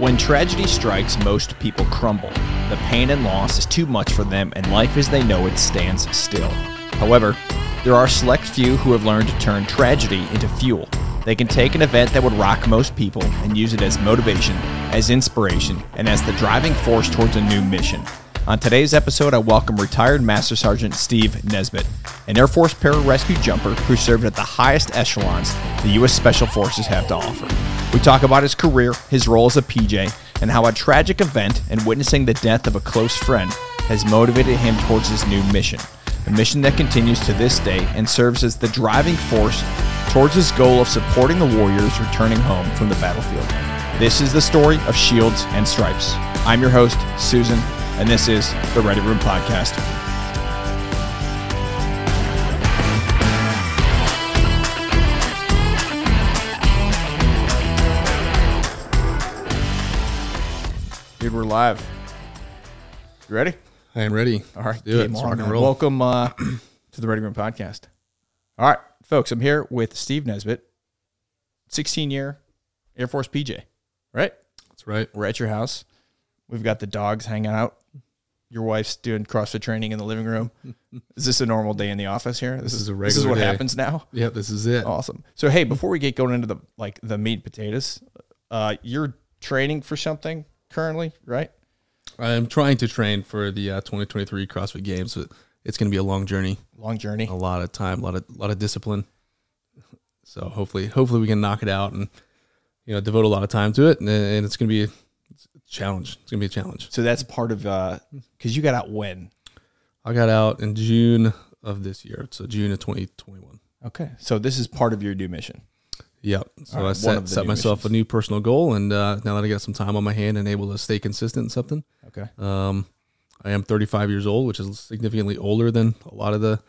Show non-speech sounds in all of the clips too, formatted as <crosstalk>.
When tragedy strikes, most people crumble. The pain and loss is too much for them, and life as they know it stands still. However, there are select few who have learned to turn tragedy into fuel. They can take an event that would rock most people and use it as motivation, as inspiration, and as the driving force towards a new mission. On today's episode, I welcome retired Master Sergeant Steve Nisbet, an Air Force pararescue jumper who served at the highest echelons the U.S. Special Forces have to offer. We talk about his career, his role as a PJ, and how a tragic event and witnessing the death of a close friend has motivated him towards his new mission. A mission that continues to this day and serves as the driving force towards his goal of supporting the warriors returning home from the battlefield. This is the story of Shields and Stripes. I'm your host, Susan, and this is the Ready Room Podcast. Live. You ready? I am ready. All right, do it. Let's on, rock and roll. Welcome uh, <clears throat> to the Ready Room Podcast. All right, folks, I'm here with Steve Nisbet, 16 year Air Force PJ. Right? That's right. We're at your house. We've got the dogs hanging out. Your wife's doing CrossFit training in the living room. <laughs> is this a normal day in the office here? This, is a regular. This is what day. happens now. Yeah, this is it. Awesome. So hey, before we get going into the like the meat and potatoes, uh, you're training for something currently, right? I am trying to train for the uh, 2023 CrossFit Games, but it's going to be a long journey, Long journey. a lot of time, a lot of lot of discipline. So hopefully, hopefully we can knock it out and you know devote a lot of time to it, and, and it's going to be a, a challenge. It's going to be a challenge. So that's part of uh, because you got out when. I got out in June of this year, so June of 2021. Okay, so this is part of your new mission. Yep. So right, I set, set myself missions. a new personal goal, and uh, now that I got some time on my hand and able to stay consistent in something, Okay. Um, I am 35 years old, which is significantly older than a lot of the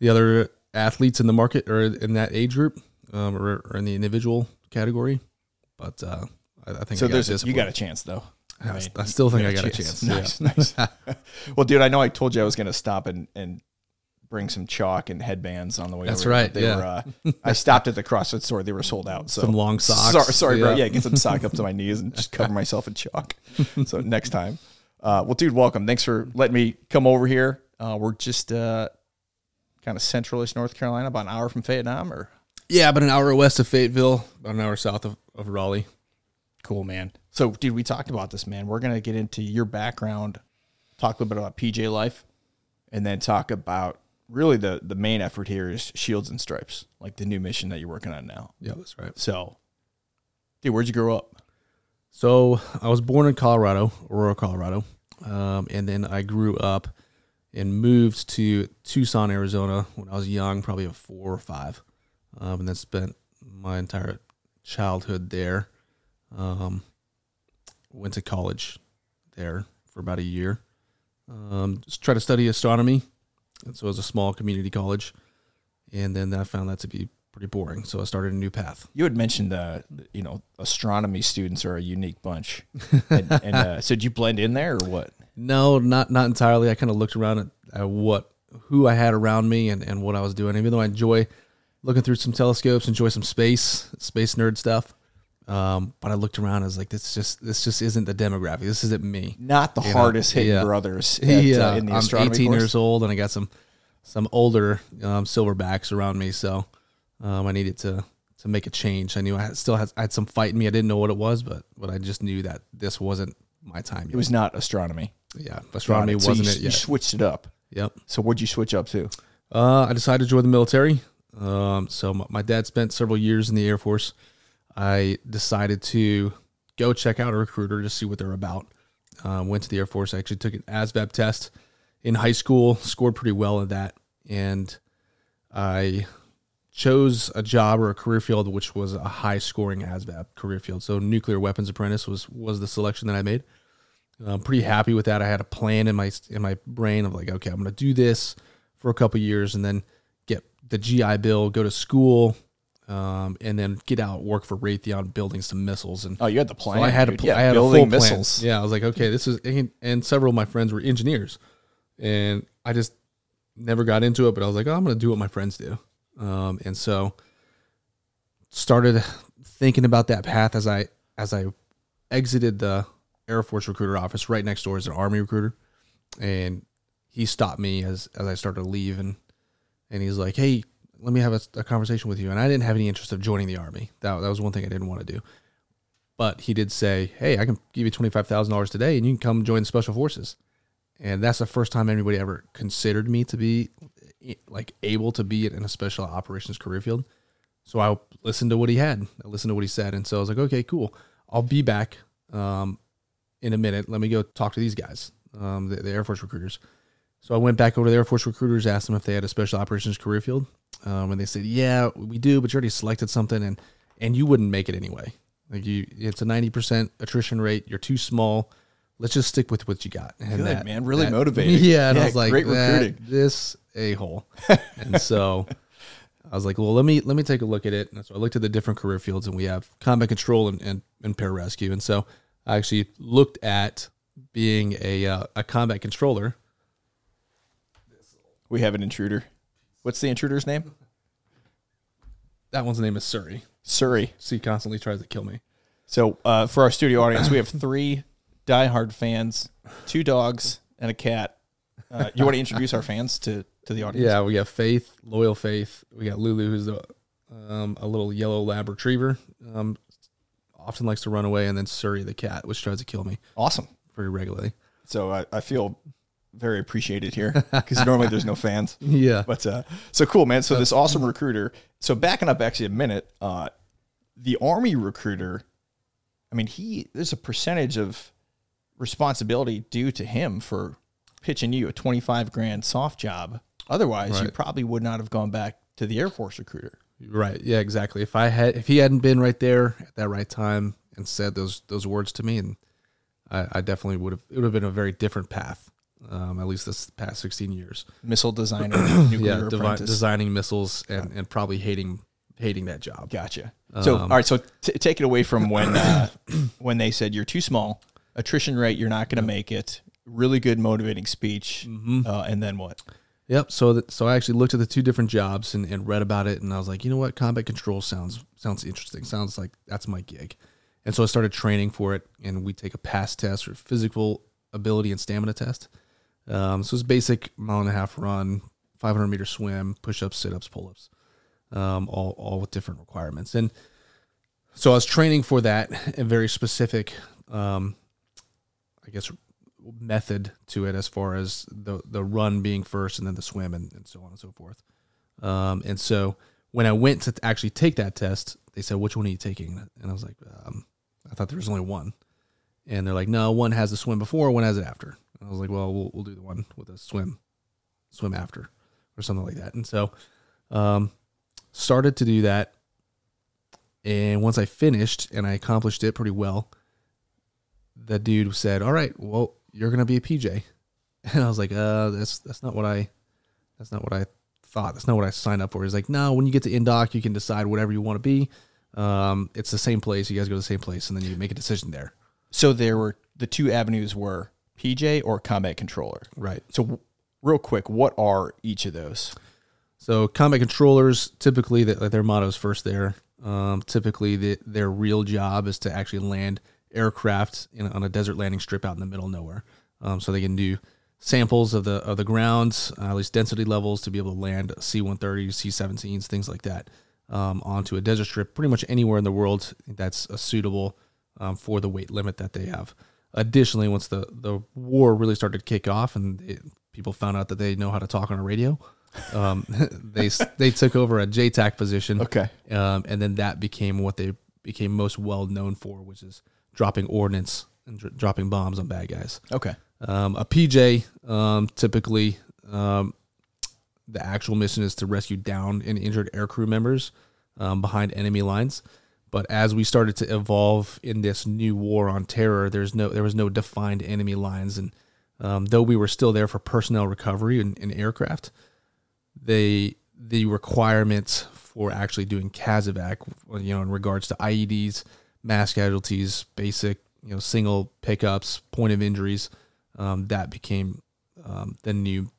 the other athletes in the market or in that age group, um, or, or in the individual category. But uh, I, I think So I got there's a, you got a chance though. I, mean, I still think I got a chance. <laughs> Nice, Yeah. nice. <laughs> well, dude, I know I told you I was going to stop and, and bring some chalk and headbands on the way. That's over, right, They yeah. were. Uh, I stopped at the CrossFit store; they were sold out. So Some long socks. Sorry, sorry bro. Yeah. Yeah, get some sock up to my knees and just cover myself in chalk. <laughs> So next time. Uh, well, dude, welcome. Thanks for letting me come over here. Uh, we're just uh, kind of centralish North Carolina, about an hour from Fayetteville, or Yeah, about an hour west of Fayetteville, about an hour south of, of Raleigh. Cool, man. So, dude, we talked about this, man. We're gonna get into your background, talk a little bit about PJ life, and then talk about really the the main effort here is Shields and Stripes, like the new mission that you're working on now. Yeah, that's right. So, dude, where'd you grow up? So I was born in Colorado, Aurora, Colorado, um, and then I grew up and moved to Tucson, Arizona when I was young, probably a four or five, um, and then spent my entire childhood there. Um, went to college there for about a year. Um, just tried to study astronomy, and so it was a small community college, and then I found that to be pretty boring. So I started a new path. You had mentioned, uh, you know, astronomy students are a unique bunch, <laughs> and, and uh, so did you blend in there or what? No, not not entirely. I kind of looked around at, at what who I had around me and, and what I was doing. Even though I enjoy looking through some telescopes, enjoy some space space nerd stuff. Um, but I looked around. I was like, this just this just isn't the demographic. This isn't me. Not the You hardest hit yeah. brothers <laughs> at, yeah, uh, in the I'm astronomy 18 course. years old, and I got some some older um, silverbacks around me. So um, I needed to to make a change. I knew I had, still had I had some fight in me. I didn't know what it was, but but I just knew that this wasn't my time. It was not astronomy. yeah, astronomy. So wasn't you, it You switched it up. Yep. So what'd you switch up to? Uh, I decided to join the military. Um, so my, my dad spent several years in the Air Force. I decided to go check out a recruiter to see what they're about. Um, went to the Air Force. I actually took an ASVAB test in high school, scored pretty well in that, and I chose a job or a career field which was a high scoring ASVAB career field. So nuclear weapons apprentice was was the selection that I made. I'm pretty happy with that. I had a plan in my in my brain of like, okay, I'm going to do this for a couple years and then get the GI Bill, go to school, um, and then get out work for Raytheon building some missiles. And Oh, you had the plan. so I had a dude. pl- yeah, I had a full plan. missiles. Yeah, I was like, okay, this is and, and several of my friends were engineers, and I just never got into it. But I was like, oh, I'm going to do what my friends do, um, and so started thinking about that path as I as I exited the Air Force recruiter office. Right next door is an Army recruiter, and he stopped me as as I started to leave, and and he's like, "Hey, let me have a, a conversation with you." And I didn't have any interest of joining the Army. That that was one thing I didn't want to do. But he did say, "Hey, I can give you twenty five thousand dollars today, and you can come join the Special Forces." And that's the first time anybody ever considered me to be like able to be in a special operations career field. So I listened to what he had. I listened to what he said, and so I was like, "Okay, cool. I'll be back um, in a minute. Let me go talk to these guys, um, the, the Air Force recruiters." So I went back over to the Air Force recruiters, asked them if they had a special operations career field, um, and they said, "Yeah, we do, but you already selected something, and and you wouldn't make it anyway. Like you, it's a ninety percent attrition rate. You're too small. Let's just stick with what you got." And Good, that, man. Really that- motivating. <laughs> Yeah, and I Yeah, was like, great "That- recruiting." this a hole, <laughs> and so. I was like, well, let me let me take a look at it. And so I looked at the different career fields, and we have combat control and, and, and pararescue. And so I actually looked at being a uh, a combat controller. We have an intruder. What's the intruder's name? <laughs> That one's name is Surrey. Surrey. So he constantly tries to kill me. So uh, for our studio audience, we have three diehard fans, two dogs, and a cat. Uh, you want to introduce our fans to, to the audience? Yeah, we have Faith, loyal Faith. We got Lulu, who's the um, a little yellow lab retriever. Um, often likes to run away, and then Surrey, the cat, which tries to kill me Awesome. pretty regularly. So I, I feel very appreciated here because normally there's no fans. <laughs> Yeah, But uh, so cool, man. So this awesome recruiter. So backing up actually a minute, uh, the army recruiter. I mean, he there's a percentage of responsibility due to him for pitching you a 25 grand soft job. Otherwise, you probably would not have gone back to the Air Force recruiter. Right. Yeah, exactly. If I had if he hadn't been right there at that right time and said those those words to me and I, I definitely would have it would have been a very different path. Um, at least this past sixteen years. Missile designer, <clears throat> nuclear Yeah, devi- apprentice. designing missiles and, and probably hating hating that job. Gotcha. So, all right. So, t- take it away from when uh, <clears throat> when they said you're too small, attrition rate, you're not going to make it. Really good motivating speech, uh, and then what? Yep. So that so I actually looked at the two different jobs and, and read about it and I was like, you know what, combat control sounds sounds interesting. Sounds like that's my gig. And so I started training for it and we take a pass test or physical ability and stamina test. Um, so it's basic mile and a half run, 500 meter swim, push ups, sit ups, pull ups, um, all all with different requirements. And so I was training for that and very specific, um, I guess, method to it as far as the the run being first and then the swim and, and so on and so forth. Um, and so when I went to actually take that test, they said, "Which one are you taking?" And I was like, um, "I thought there was only one." And they're like, "No, one has the swim before, one has it after." And I was like, "Well, we'll we'll do the one with a swim, swim after, or something like that." And so, um, started to do that. And once I finished and I accomplished it pretty well, the dude said, "All right, well, you're gonna be a PJ," <laughs> and I was like, "Uh, that's that's not what I, that's not what I thought. That's not what I signed up for." He's like, "No, when you get to Indoc, you can decide whatever you want to be. Um, it's the same place. You guys go to the same place, and then you make a decision there." So there were the two avenues were PJ or combat controller. Right. So, real quick, what are each of those? So combat controllers typically that like their motto is first there. Um, typically, the, their real job is to actually land aircraft in, on a desert landing strip out in the middle of nowhere. Um, so they can do samples of the of the grounds, uh, at least density levels, to be able to land C-130s, C-17s, things like that, um, onto a desert strip, pretty much anywhere in the world that's suitable um, for the weight limit that they have. Additionally, once the the war really started to kick off and it, people found out that they know how to talk on a radio, um, <laughs> they they took over a JTAC position. Okay. Um, and then that became what they became most well known for, which is dropping ordnance and dr- dropping bombs on bad guys. Okay. Um, a PJ um, typically um, the actual mission is to rescue downed and injured aircrew members um, behind enemy lines. But as we started to evolve in this new war on terror, there's no there was no defined enemy lines, and um, though we were still there for personnel recovery and, in aircraft, they the requirements for actually doing CASEVAC, you know, in regards to IEDs, mass casualties, basic, you know, single pickups, point of injuries, um, that became um, the new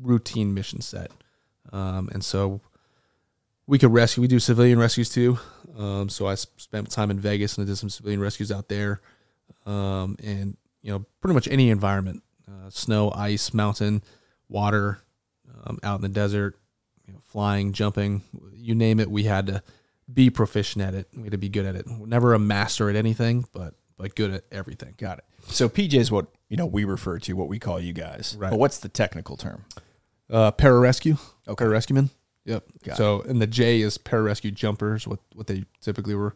routine mission set. Um, and so we could rescue. We do civilian rescues too. Um, so I spent time in Vegas and I did some civilian rescues out there. um, and you know pretty much any environment, uh, snow, ice, mountain, water, um, out in the desert, you know, flying, jumping, you name it. We had to be proficient at it. We had to be good at it. Never a master at anything, but but good at everything. Got it. So PJ is what you know we refer to, what we call you guys. Right. But what's the technical term? Uh, pararescue. Okay. Pararescueman. Yep. Got so, and the J is pararescue jumpers, what what they typically were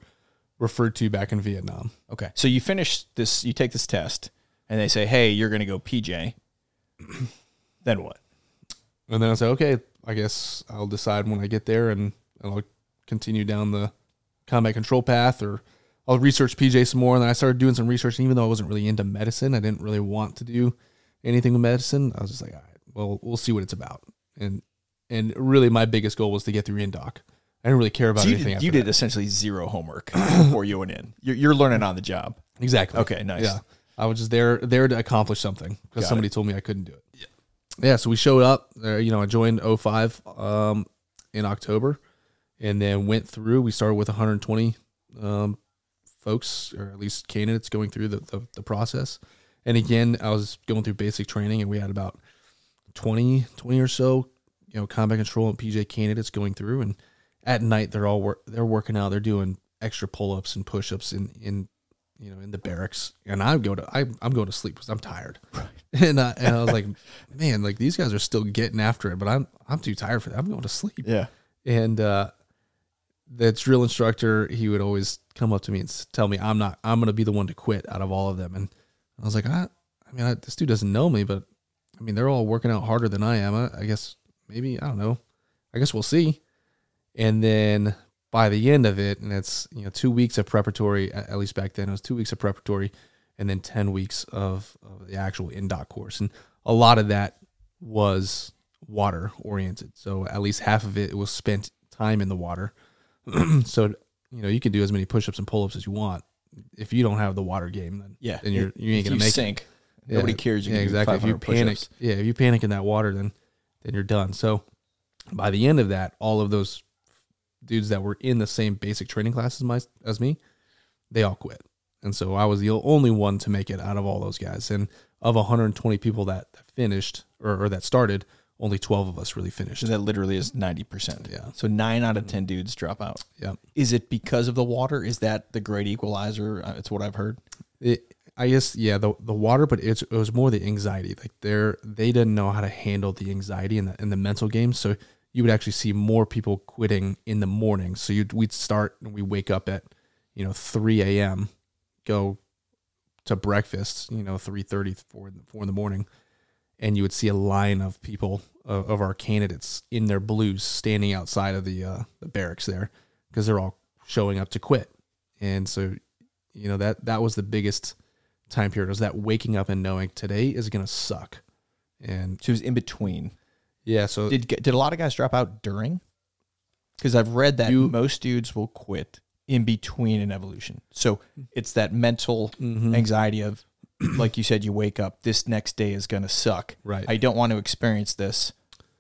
referred to back in Vietnam. Okay. So you finish this, you take this test, and they say, "Hey, you're going to go PJ." <clears throat> then what? And then I said, okay, I guess I'll decide when I get there, and, and I'll continue down the combat control path, or I'll research PJ some more. And then I started doing some research, and even though I wasn't really into medicine, I didn't really want to do anything with medicine. I was just like, all right, well, we'll see what it's about. And and really, my biggest goal was to get through Indoc. I didn't really care about So you anything. did, you that. did essentially zero homework <coughs> before you went in. You're, you're learning on the job. Exactly. Okay, nice. Yeah. I was just there there to accomplish something because somebody told me I couldn't do it. Yeah. Yeah. So we showed up. Uh, you know, I joined 05 um, in October, and then went through. We started with 120 um, folks, or at least candidates, going through the, the the process. And again, I was going through basic training, and we had about 20 20 or so, you know, combat control and PJ candidates going through. And at night, they're all work they're working out. They're doing extra pull ups and push ups in in you know, in the barracks, and I go to I, I'm going to sleep because I'm tired, right. <laughs> and I, and I was like, <laughs> man, like these guys are still getting after it, but I'm I'm too tired for that. I'm going to sleep. Yeah. And uh, the drill instructor, he would always come up to me and tell me I'm not I'm going to be the one to quit out of all of them, and I was like, I, I mean, I, this dude doesn't know me, but I mean, they're all working out harder than I am. I, I guess maybe I don't know. I guess we'll see. And then by the end of it, and it's you know two weeks of preparatory, at least back then it was two weeks of preparatory, and then ten weeks of, of the actual in-doc course, and a lot of that was water oriented. So at least half of it was spent time in the water. <clears throat> so you know you can do as many push-ups and pull-ups as you want. If you don't have the water game, then Yeah. then you're you ain't gonna you make it. sink. Nobody Yeah, cares. You yeah, exactly. If you panic, yeah, if you panic in that water, then then you're done. So by the end of that, all of those dudes that were in the same basic training class as my as me, they all quit. And so I was the only one to make it out of all those guys. And of 120 people that, that finished or, or that started, only 12 of us really finished. So that literally is 90%. Yeah. So nine out of 10 dudes drop out. Yeah. Is it because of the water? Is that the great equalizer? Uh, It's what I've heard. It, I guess yeah, the the water, but it was more the anxiety. Like they're they didn't know how to handle the anxiety and the in the mental game. So you would actually see more people quitting in the morning. So you'd we'd start and we wake up at you know three a.m. go to breakfast. You know three thirty four four in the morning, and you would see a line of people uh, of our candidates in their blues standing outside of the uh, the barracks there because they're all showing up to quit. And so you know that that was the biggest time period was that waking up and knowing today is gonna suck and she was in between. yeah so Did did a lot of guys drop out during? Because I've read that You- most dudes will quit in between an evolution. So it's that mental Mhm. anxiety of, <clears throat> like you said, you wake up. This next day is gonna suck. Right. I don't want to experience this.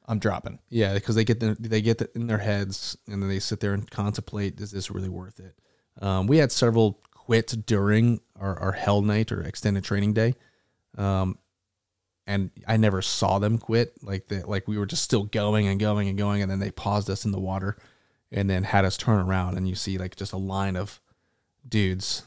I'm dropping. yeah because they get the, they get the, in their heads and then they sit there and contemplate is this really worth it um, we had several quit during our, our hell night or extended training day. Um, and I never saw them quit. Like that like we were just still going and going and going and then they paused us in the water and then had us turn around and you see like just a line of dudes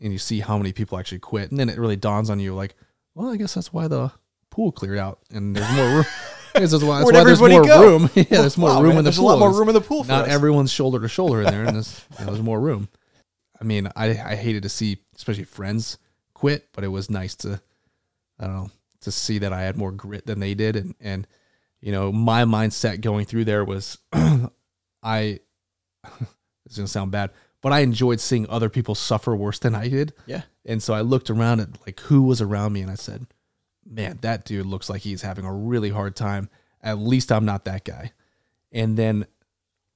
and you see how many people actually quit. And then it really dawns on you like well i guess that's why the pool cleared out and there's more room. <laughs> This is why, that's why there's more go? room. <laughs> Yeah there's more Wow, room man, in the there's pool a lot more room in the pool for not us. everyone's shoulder to shoulder in there and there's, you know, there's more room i mean I, I hated to see especially friends quit but it was nice to i don't know to see that i had more grit than they did. And and you know my mindset going through there was <clears throat> i <laughs> it's gonna sound bad but i enjoyed seeing other people suffer worse than i did. Yeah. and so i looked around at like who was around me and i said man that dude looks like he's having a really hard time. At least i'm not that guy. And then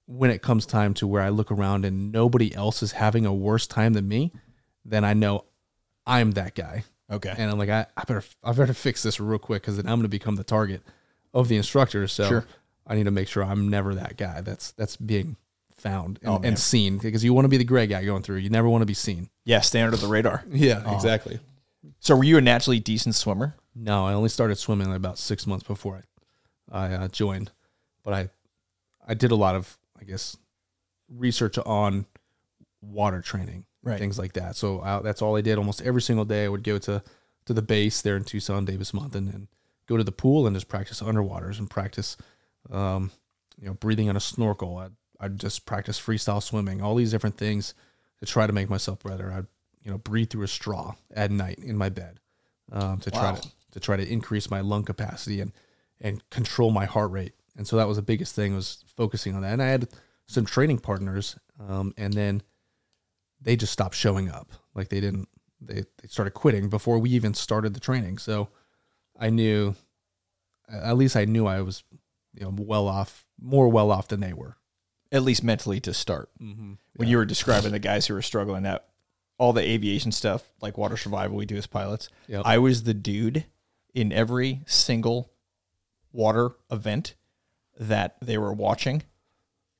when it comes time to where i look around and nobody else is having a worse time than me then i know i'm that guy Okay. and I'm like, I, I better I better fix this real quick because then I'm going to become the target of the instructor. So Sure. I need to make sure I'm never that guy that's that's being found and, Oh, and seen because you want to be the gray guy going through. You never want to be seen. Yeah, stay under the radar. Yeah, exactly. So were you a naturally decent swimmer? No, I only started swimming about six months before I, I uh, joined, but I, I did a lot of, I guess, research on water training, Right. things like that. So I, that's all I did almost every single day. I would go to, to the base there in Tucson, Davis-Monthan, and go to the pool and just practice underwaters and practice, um, you know, breathing on a snorkel. I'd, I'd just practice freestyle swimming, all these different things to try to make myself better. I'd, you know, breathe through a straw at night in my bed um, to try to to try to increase my lung capacity and and control my heart rate. And so that was the biggest thing was focusing on that. And I had some training partners, um, and then they just stopped showing up. Like they didn't. They they started quitting before we even started the training. So I knew, at least I knew I was, you know, well off, more well off than they were. At least mentally to start. Mm-hmm. When you were describing the guys who were struggling at all the aviation stuff, like water survival we do as pilots, Yep. I was the dude in every single water event that they were watching.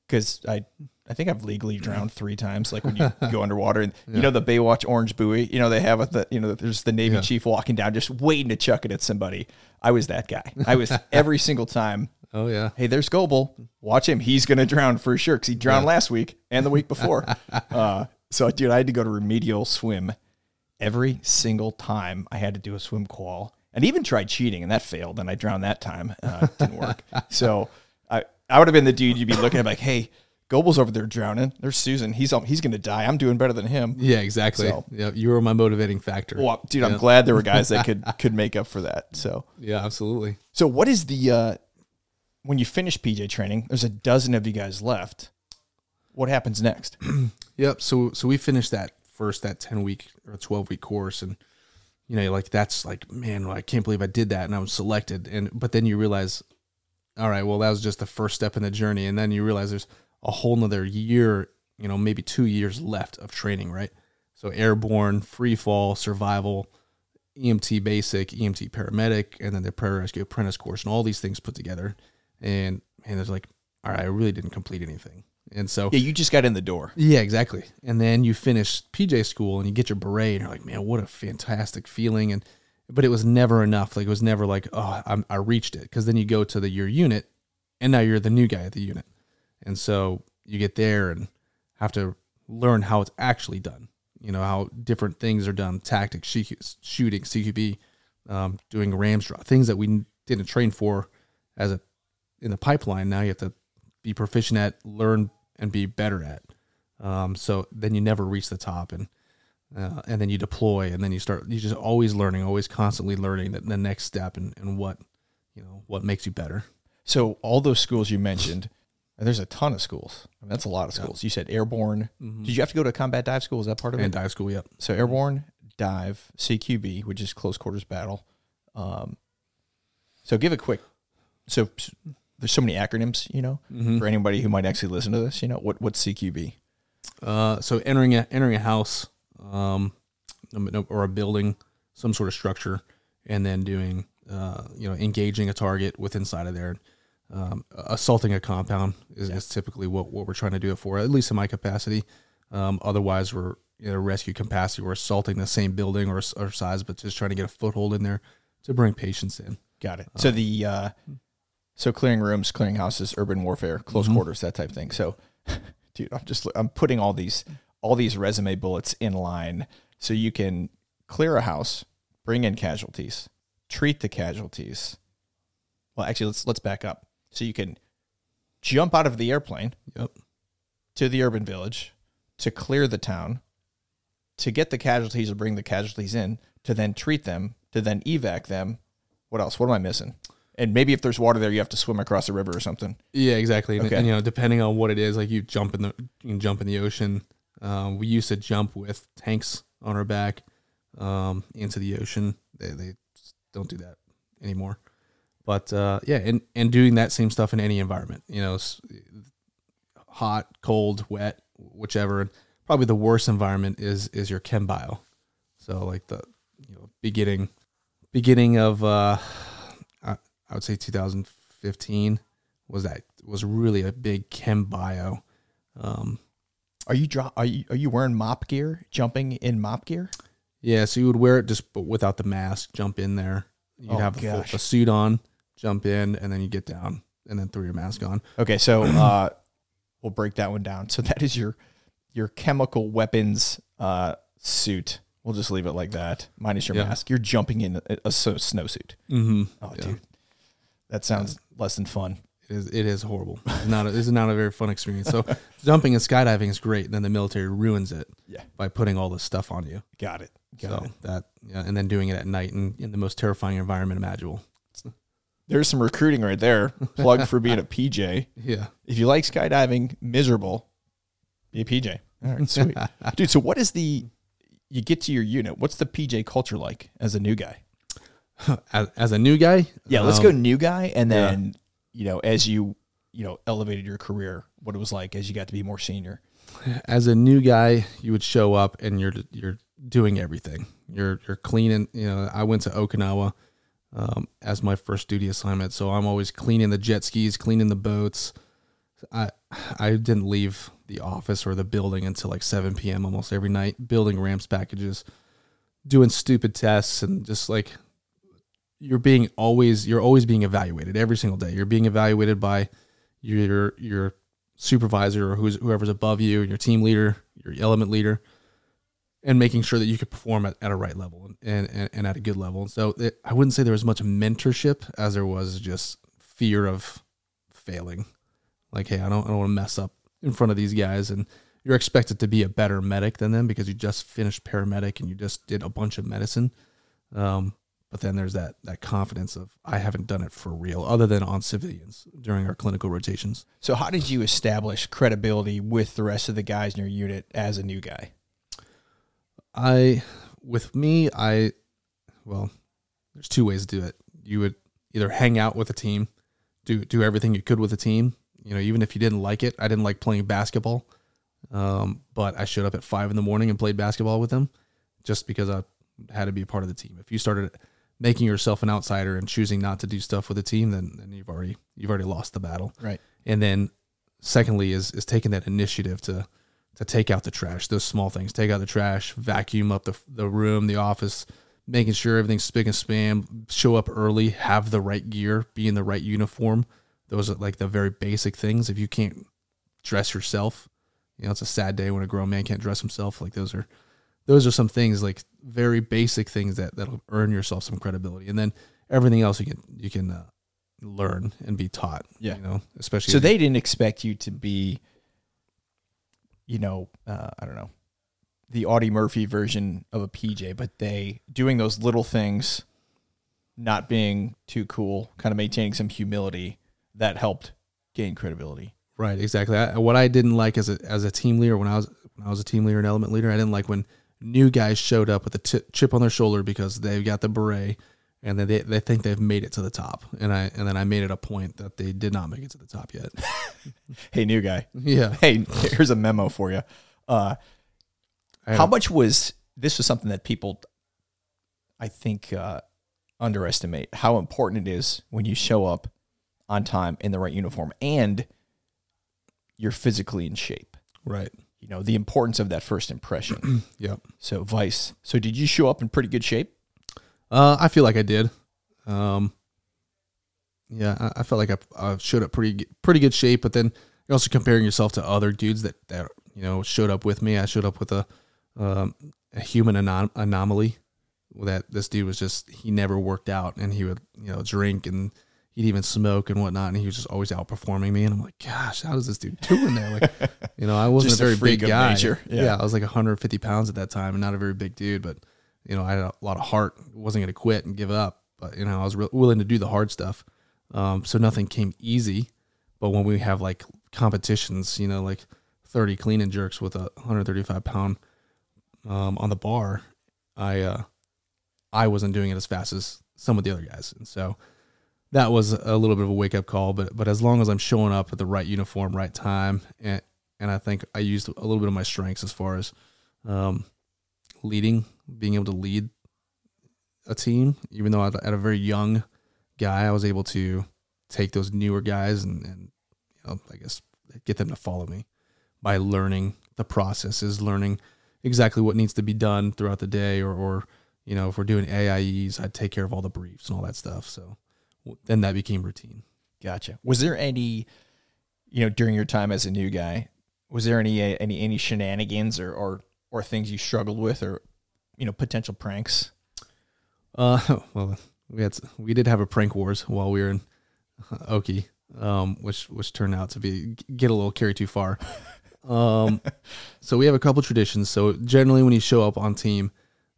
Because I, I think I've legally drowned three times. Like when you <laughs> go underwater, and you know the Baywatch orange buoy. You know they have it. The you know there's the Navy Yeah. chief walking down, just waiting to chuck it at somebody. I was that guy. I was <laughs> every single time. Oh yeah. Hey, there's Goebel. Watch him. He's gonna drown for sure because he drowned last week and the week before. <laughs> uh, so, dude, I had to go to remedial swim every single time. I had to do a swim qual, and even tried cheating, and that failed. And I drowned that time. Uh, didn't work. so, I I would have been the dude you'd be looking at like, hey, Goebel's over there drowning. There's Susan. He's he's gonna die. I'm doing better than him. Yeah, exactly. So- yeah, you were my motivating factor. Well, dude, I'm glad there were guys that could <laughs> could make up for that. So. Yeah, absolutely. So what is the uh when you finish PJ training, there's a dozen of you guys left. What happens next? <clears throat> Yep. So so we finished that first that ten week or twelve week course, and you know, like that's like, man, I can't believe I did that, and I was selected. And but then you realize, all right, well, that was just the first step in the journey, and then you realize there's a whole nother year, you know, maybe two years left of training, right? So airborne, free fall, survival, EMT basic, EMT paramedic, and then the pararescue apprentice course, and all these things put together. And man, there's like, all right, I really didn't complete anything. And so Yeah, you just got in the door. yeah, exactly. And then you finish PJ school and you get your beret, and you're like, man, what a fantastic feeling. And but it was never enough. Like it was never like, oh, I'm, I reached it. Because then you go to the your unit, and now you're the new guy at the unit, and so you get there and have to learn how it's actually done. You know how different things are done: tactics, shooting, CQB, um, doing Rams draw, things that we didn't train for as a in the pipeline. Now you have to be proficient at, learn, and be better at. Um, so then you never reach the top, and uh, and then you deploy, and then you start. You just always learning, always constantly learning the, the next step, and, and what you know what makes you better. So all those schools you mentioned, and there's a ton of schools. I mean, that's a lot of schools. You said airborne. Did you have to go to combat dive school? Is that part of it? And it? dive school, yep. So airborne, dive, CQB, which is close quarters battle. Um, so give a quick. So there's so many acronyms, you know, for anybody who might actually listen to this. You know, what what's CQB? Uh, so entering a entering a house, um, or a building, some sort of structure, and then doing, uh, you know, engaging a target with inside of there. Um, assaulting a compound is, is typically what, what we're trying to do it for, at least in my capacity. Um, otherwise, we're in a rescue capacity. We're assaulting the same building or, or size, but just trying to get a foothold in there to bring patients in. Got it. So the uh, so clearing rooms, clearing houses, urban warfare, close quarters, that type of thing. So, <laughs> dude, I'm just I'm putting all these all these resume bullets in line so you can clear a house, bring in casualties, treat the casualties. Well, actually, let's let's back up. So you can jump out of the airplane Yep. to the urban village to clear the town, to get the casualties or bring the casualties in, to then treat them, to then evac them. What else? What am I missing? And maybe if there's water there, you have to swim across a river or something. Yeah, exactly. And, Okay. and, you know, depending on what it is, like you jump in the you jump in the ocean. Um, we used to jump with tanks on our back um, into the ocean. They, they don't do that anymore. But uh, yeah, and and doing that same stuff in any environment, you know, hot, cold, wet, whichever. Probably the worst environment is is your chem bio. So like the you know beginning beginning of uh, I, I would say 2015 was that was really a big chem bio Um, Are you dro- are you are you wearing mop gear, jumping in mop gear? yeah, so you would wear it just but without the mask, jump in there. You'd Oh, have the full, a suit on, jump in, and then you get down and then throw your mask on. Okay, so uh, <clears throat> we'll break that one down. So that is your your chemical weapons uh, suit. We'll just leave it like that, minus your Yeah. mask. You're jumping in a, a so- snowsuit. Mm-hmm. Oh, Yeah. dude, that sounds less than fun. It is, it is horrible. It's not a, this is not a very fun experience. So <laughs> jumping and skydiving is great. and Then the military ruins it Yeah, by putting all this stuff on you. got it. Got so it. that yeah, and then doing it at night and in the most terrifying environment imaginable. <laughs> There's some recruiting right there. Plug for being a <laughs> PJ. Yeah. If you like skydiving, miserable, be a PJ. All right, sweet, dude. So what is the? You get to your unit. What's the PJ culture like as a new guy? As, as a new guy, Yeah, let's um, go new guy, and yeah. You know, as you you know elevated your career, what it was like as you got to be more senior. as a new guy, you would show up and you're you're doing everything. You're you're cleaning. You know, I went to Okinawa um, as my first duty assignment, so I'm always cleaning the jet skis, cleaning the boats. I I didn't leave the office or the building until like 7 p.m. almost every night, building RAMZ packages, doing stupid tests, and just like you're being always you're always being evaluated every single day. You're being evaluated by your your supervisor or who's whoever's above you, your team leader, your element leader, and making sure that you could perform at, at a right level and, and, and at a good level. And so it, I wouldn't say there was much mentorship as there was just fear of failing. Like, hey, I don't, I don't want to mess up in front of these guys. And you're expected to be a better medic than them because you just finished paramedic and you just did a bunch of medicine. Um, but then there's that that confidence of I haven't done it for real, other than on civilians during our clinical rotations. So, how did you establish credibility with the rest of the guys in your unit as a new guy? I, with me, I, well, there's two ways to do it. You would either hang out with a team, do do everything you could with a team. You know, even if you didn't like it, I didn't like playing basketball, um, but I showed up at five in the morning and played basketball with them, just because I had to be a part of the team. If you started making yourself an outsider and choosing not to do stuff with the team, then then you've already you've already lost the battle. Right. And then secondly is is taking that initiative to to take out the trash, those small things, take out the trash, vacuum up the the room, the office, making sure everything's spick and span, show up early, have the right gear, be in the right uniform. Those are like the very basic things. If you can't dress yourself, you know, it's a sad day when a grown man can't dress himself. Like those are those are some things like very basic things that that'll earn yourself some credibility. And then everything else you can you can uh, learn and be taught. Yeah. You know, especially So they didn't expect you to be, you know, uh, I don't know, the Audie Murphy version of a PJ, but they doing those little things, not being too cool, kind of maintaining some humility, that helped gain credibility. Right, exactly. I, what I didn't like as a as a team leader when I was when I was a team leader and element leader, I didn't like when new guys showed up with a chip on their shoulder because they've got the beret and then they, they think they've made it to the top. And I and then I made it a point that they did not make it to the top yet. <laughs> Hey, new guy. yeah. Hey, here's a memo for you. Uh, how much was this? Was something that people, I think, uh, underestimate how important it is when you show up on time in the right uniform and you're physically in shape. right. You know the importance of that first impression. <clears throat> Yep. so, Vice. So, did you show up in pretty good shape? Uh, I feel like I did. Um, yeah, I, I felt like I, I showed up pretty pretty good shape, but then you're also comparing yourself to other dudes that that you know showed up with me. I showed up with a um, a human anom- anomaly. That this dude was just he never worked out, and he would you know drink and he'd even smoke and whatnot, and he was just always outperforming me. And I'm like, gosh, how does this dude doing there? Like, <laughs> you know, I wasn't a very big guy. Yeah. Yeah. I was like 150 pounds at that time, and not a very big dude, but you know, I had a lot of heart. wasn't going to quit and give up, but you know, I was re- willing to do the hard stuff. Um, so nothing came easy. But when we have like competitions, you know, like 30 clean and jerks with a 135 pound um, on the bar, I uh, I wasn't doing it as fast as some of the other guys, and so that was a little bit of a wake up call. But but as long as I'm showing up at the right uniform, right time, and and I think I used a little bit of my strengths as far as um, leading, being able to lead a team. Even though I th at a very young guy, I was able to take those newer guys and, and you know, I guess get them to follow me. by learning the processes, learning exactly what needs to be done throughout the day, or, or you know, if we're doing AIEs, I'd take care of all the briefs and all that stuff. So then that became routine. Gotcha. Was there any, you know, during your time as a new guy, was there any any any shenanigans or or or things you struggled with, or you know, potential pranks? Uh, <laughs> well, we had we did have a prank wars while we were in <laughs> Okie, um, which which turned out to be get a little carry too far. <laughs> Um, so we have a couple traditions. So generally, when you show up on team,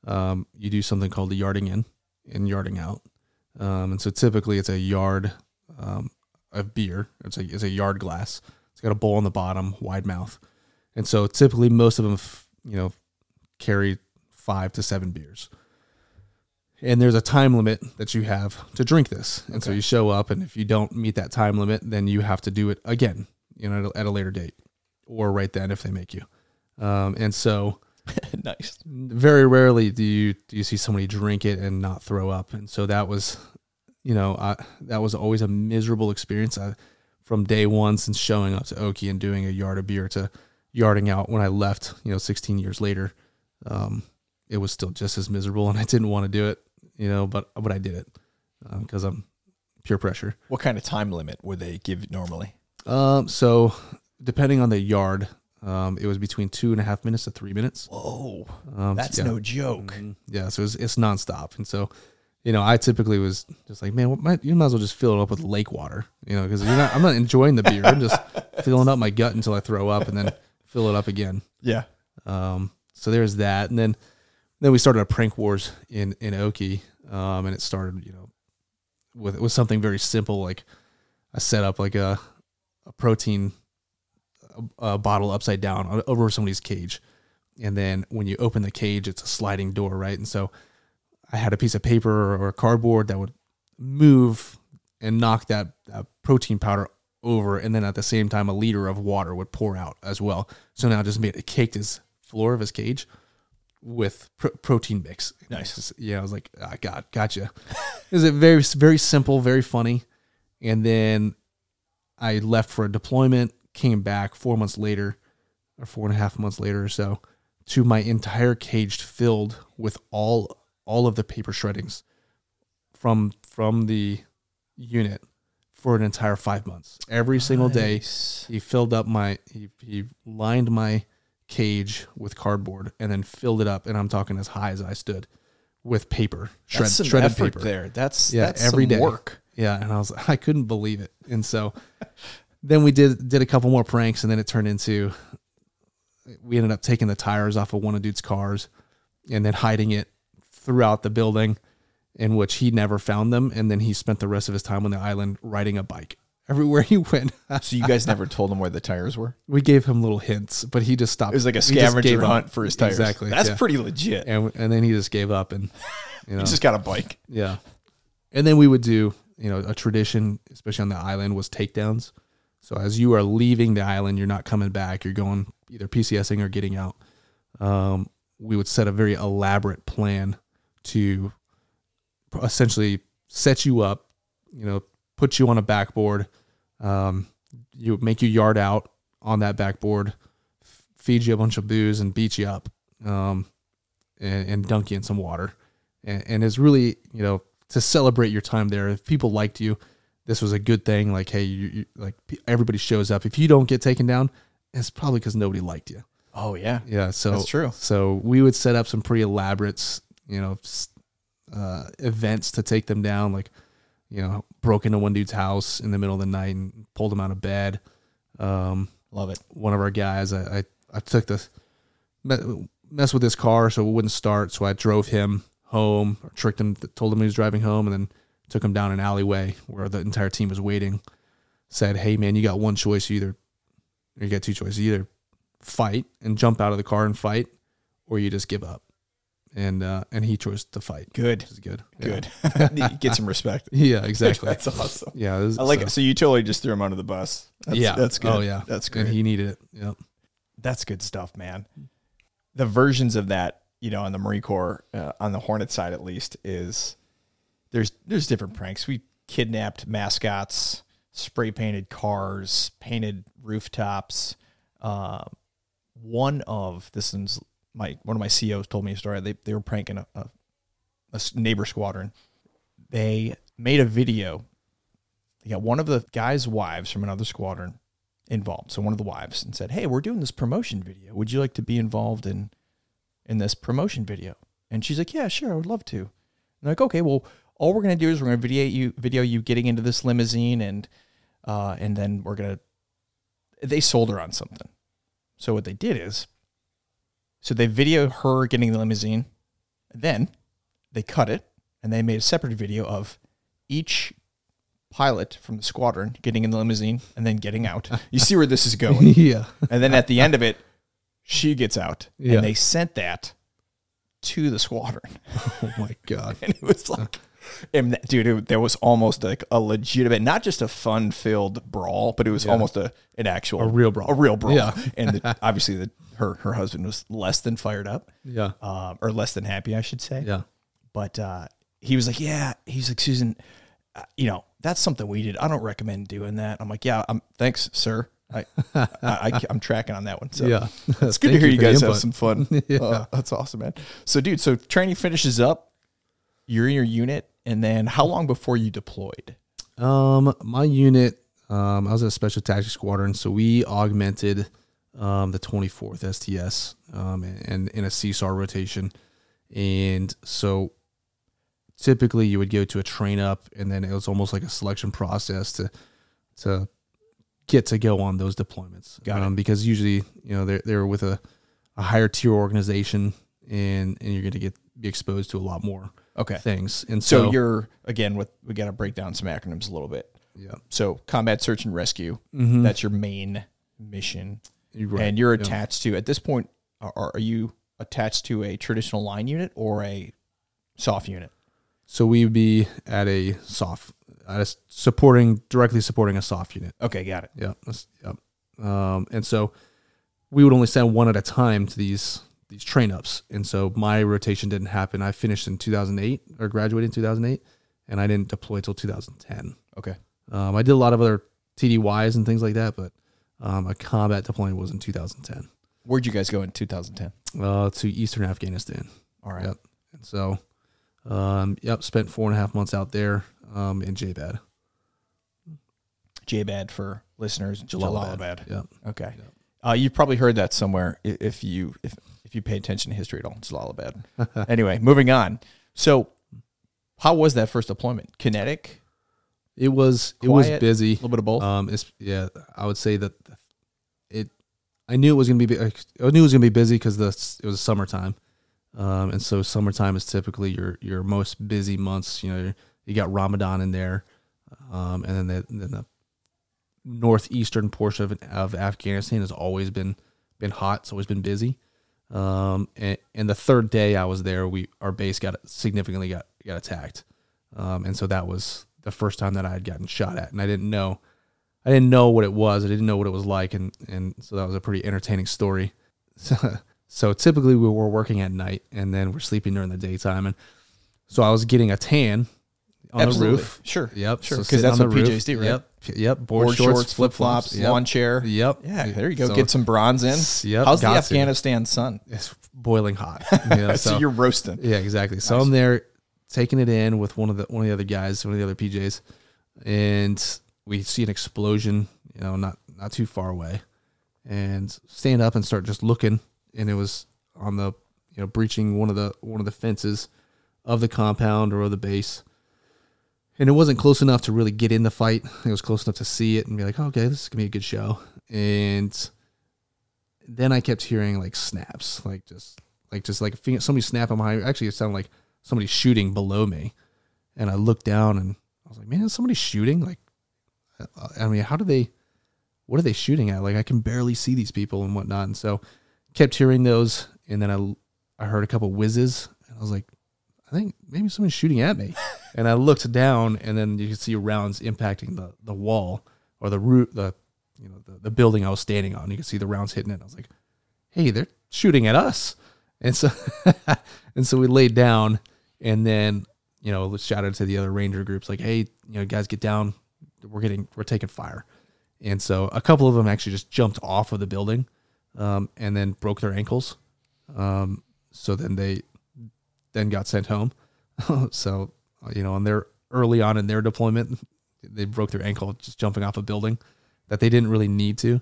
um, you do something called the yarding in and yarding out. Um, and so typically, it's a yard um, of beer. It's a it's a yard glass. It's got a bowl on the bottom, wide mouth, and so typically most of them, f- you know, carry five to seven beers and there's a time limit that you have to drink this. And so you show up, and if you don't meet that time limit, then you have to do it again, you know, at a, at a later date, or right then if they make you. Um, and so <laughs> nice. very rarely do you do you see somebody drink it and not throw up. And so that was, you know, I, that was always a miserable experience. I, from day one since showing up to Okie and doing a yard of beer to yarding out when I left, you know, 16 years later, um, it was still just as miserable, and I didn't want to do it, you know, but but I did it because I'm pure pressure. What kind of time limit would they give normally? Um, so depending on the yard, um, it was between two and a half minutes to three minutes. Whoa, Um, that's yeah. no joke. Mhm. Yeah, so it's, it's nonstop, and so you know, I typically was just like, man, what might, you might as well just fill it up with lake water, you know, because you're not, I'm not enjoying the beer. I'm just <laughs> filling up my gut until I throw up, and then fill it up again. Yeah. Um, so there's that, and then then we started a prank wars in in Okie, um, and it started, you know, with with something very simple like I set up like a a protein a, a bottle upside down over somebody's cage, and then when you open the cage, it's a sliding door, right? And so I had a piece of paper or, cardboard that would move and knock that, that protein powder over, and then at the same time, a liter of water would pour out as well. So now it just made it caked his floor of his cage with pr- protein mix. Nice. Yeah, I was like, ah, God, gotcha. it was a very, very simple, very funny. And then I left for a deployment, came back four months later, or four and a half months later or so, to my entire cage filled with all all of the paper shreddings from from the unit for an entire five months. Every single day, he filled up my he, he lined my cage with cardboard and then filled it up, and I'm talking as high as I stood with paper, shred, shredded paper. there. That's Yeah, that's every some day. work. Yeah, and I was <laughs> I couldn't believe it. And so <laughs> then we did did a couple more pranks and then it turned into we ended up taking the tires off of one of dude's cars and then hiding it throughout the building in which he never found them and then he spent the rest of his time on the island riding a bike. <laughs> Everywhere he went, So you guys never told him where the tires were? we gave him little hints, but he just stopped. It was like a scavenger gave up. hunt for his tires. Exactly. That's yeah. pretty legit. and and then he just gave up and you <laughs> know He just got a bike. Yeah. And then we would do, you know, a tradition, especially on the island, was takedowns. So as you are leaving the island, you're not coming back. You're going either PCSing or getting out. Um, we would set a very elaborate plan to essentially set you up, you know, put you on a backboard, um, you make you yard out on that backboard, feed you a bunch of booze and beat you up, um, and, and dunk you in some water and, and it's really you know to celebrate your time there. If people liked you, this was a good thing. Like hey, you, you like everybody shows up. If you don't get taken down, it's probably because nobody liked you. Oh yeah. Yeah, so That's true. So we would set up some pretty elaborate, you know, uh, events to take them down. Like you know, broke into one dude's house in the middle of the night and pulled him out of bed. Um, Love it. one of our guys, I I, I took the me- mess with his car so it wouldn't start. So I drove him home, or tricked him, told him he was driving home, and then took him down an alleyway where the entire team was waiting. Said, "Hey man, you got one choice. You either or you got two choices. You either fight and jump out of the car and fight, or you just give up." And uh, and he chose to fight. Good. Which is good. Yeah. Good. <laughs> <laughs> Get some respect. Yeah, exactly. That's awesome. yeah, was- I like so- it. So you totally just threw him under the bus. That's, yeah, That's good. Oh yeah, That's And good. he needed it. Yep. That's good stuff, man. The versions of that, you know, on the Marine Corps, uh, on the Hornet side at least, is there's there's different pranks. We kidnapped mascots, spray painted cars, painted rooftops. uh, one of this is my one of my CEOs told me a story. They they were pranking a neighbor squadron. They made a video. They got one of the guys' wives from another squadron involved. So one of the wives and said, "Hey, we're doing this promotion video. Would you like to be involved in in this promotion video?" And she's like, "Yeah, sure, I would love to." And like, "Okay, well, all we're gonna do is we're gonna video you video you getting into this limousine, and uh, and then we're gonna." They sold her on something. So what they did is, so they video her getting the limousine, then they cut it, and they made a separate video of each pilot from the squadron getting in the limousine and then getting out. <laughs> You see where this is going. <laughs> yeah. And then at the end of it, she gets out. Yeah. And they sent that to the squadron. <laughs> Oh my god. And it was like, and that, dude, it, there was almost like a legitimate, not just a fun filled brawl, but it was almost a an actual, A real brawl. a real brawl. Yeah. <laughs> and the, obviously, the, her her husband was less than fired up, Yeah. um, or less than happy, I should say. Yeah. But uh, he was like, yeah, he's like, Susan, uh, you know, that's something we did. I don't recommend doing that. I'm like, yeah, I'm thanks, sir. I, I, I <laughs> am tracking on that one. So Yeah. <laughs> it's good to hear you you guys have some fun. Yeah. Uh, that's awesome, man. So, dude, so training finishes up. You're in your unit, and then how long before you deployed? Um, my unit, um, I was in a special tactics squadron, so we augmented um, the 24th STS um, and in a CSAR rotation, and so typically you would go to a train up, and then it was almost like a selection process to to get to go on those deployments. Got it. um, Because usually, you know, they're they're with a, a higher tier organization, and and you're going to get be exposed to a lot more Okay. things. And So, so, you're again with we got to break down some acronyms a little bit. yeah, So combat search and rescue. Mhm. That's your main mission, You're right. and you're Yeah. attached to. At this point, are, are you attached to a traditional line unit or a soft unit? So we would be at a soft, at a supporting directly supporting a soft unit. Okay, got it. Yeah, yep. Um, and so we would only send one at a time to these these train ups. And so my rotation didn't happen. I finished in 2008 or graduated in 2008, and I didn't deploy till 2010. Okay. Um, I did a lot of other TDYs and things like that, but um, a combat deployment was in 2010 Where'd you guys go in 2010? uh, to Eastern Afghanistan. All right. Yep. And so, um, yep, spent four and a half months out there um, in JBAD. JBAD for listeners. Jalalabad. Jalalabad. Yep. Okay. Yep. Uh, you've probably heard that somewhere if you if if you pay attention to history at all. Jalalabad. <laughs> anyway, moving on. So, how was that first deployment? Kinetic, It was it was busy. a little bit of both. Um, it's yeah, I would say that it. I knew it was gonna be. I knew it was gonna be busy because the it was summertime, um, and so summertime is typically your your most busy months. You know, you got Ramadan in there, um, and then the then the northeastern portion of, of Afghanistan has always been been hot. It's always been busy. Um, and, and the third day I was there, we our base got significantly got got attacked, um, and so that was the first time that I had gotten shot at, and I didn't know, I didn't know what it was, I didn't know what it was like, and and so that was a pretty entertaining story. So, <laughs> so typically we were working at night, and then we're sleeping during the daytime, and so I was getting a tan on Absolutely. the roof. Sure. Yep, Sure. Because sitting that's on what the PJs roof. do, right? Yep, yep. Board, Board shorts, shorts, flip flops, Yep. lawn chair. Yep. Yeah, there you go. So Get some bronze in. Yep, How's the got to. Afghanistan sun? It's boiling hot. <laughs> You know, so, so you're roasting. Yeah, exactly. So I'm there taking it in with one of the one of the other guys, one of the other PJs, and we see an explosion, you know, not not too far away, and stand up and start just looking, and it was on the you know breaching one of the one of the fences of the compound or of the base. And it wasn't close enough to really get in the fight. It was close enough to see it and be like, okay, this is gonna be a good show. And then I kept hearing like snaps, like just like just like somebody snapping behind me. Actually, it sounded like somebody shooting below me, and I looked down and I was like, "Man, is somebody shooting?" Like, uh, I mean, how do they? What are they shooting at? Like, I can barely see these people and whatnot. And so, kept hearing those, and then I I heard a couple whizzes, and I was like, I think maybe someone's shooting at me. And I looked down, and then you could see rounds impacting the the wall or the root the you know the, the building I was standing on. You could see the rounds hitting it. I was like, hey, they're shooting at us. And so <laughs> and so we laid down and then, you know, shouted to the other ranger groups like, hey, you know, guys get down. We're getting we're taking fire. And so a couple of them actually just jumped off of the building um, and then broke their ankles. Um, so then they then got sent home. <laughs> so you know, on their early on in their deployment, they broke their ankle just jumping off a building that they didn't really need to.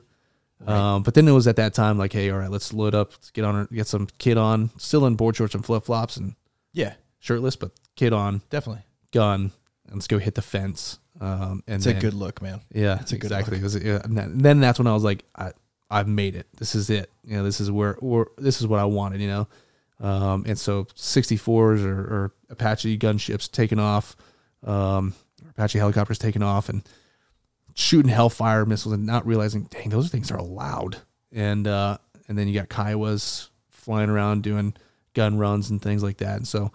Um, but then it was at that time like, hey, all right, let's load up, let's get on, get some kid on, still in board shorts and flip flops and Yeah, shirtless, but kid on, definitely. gun, and let's go hit the fence. Um, and It's then, a good look, man. yeah, it's a good exactly. It was- yeah, and then- then that's when I was like, I, I've made it. This is it. You know, this is where, where this is what I wanted. You know, um, and so 64s or, or Apache gunships taking off, um, Apache helicopters taking off, and shooting Hellfire missiles, and not realizing, dang, those things are loud. And uh, and then you got Kiowas flying around doing gun runs and things like that. And so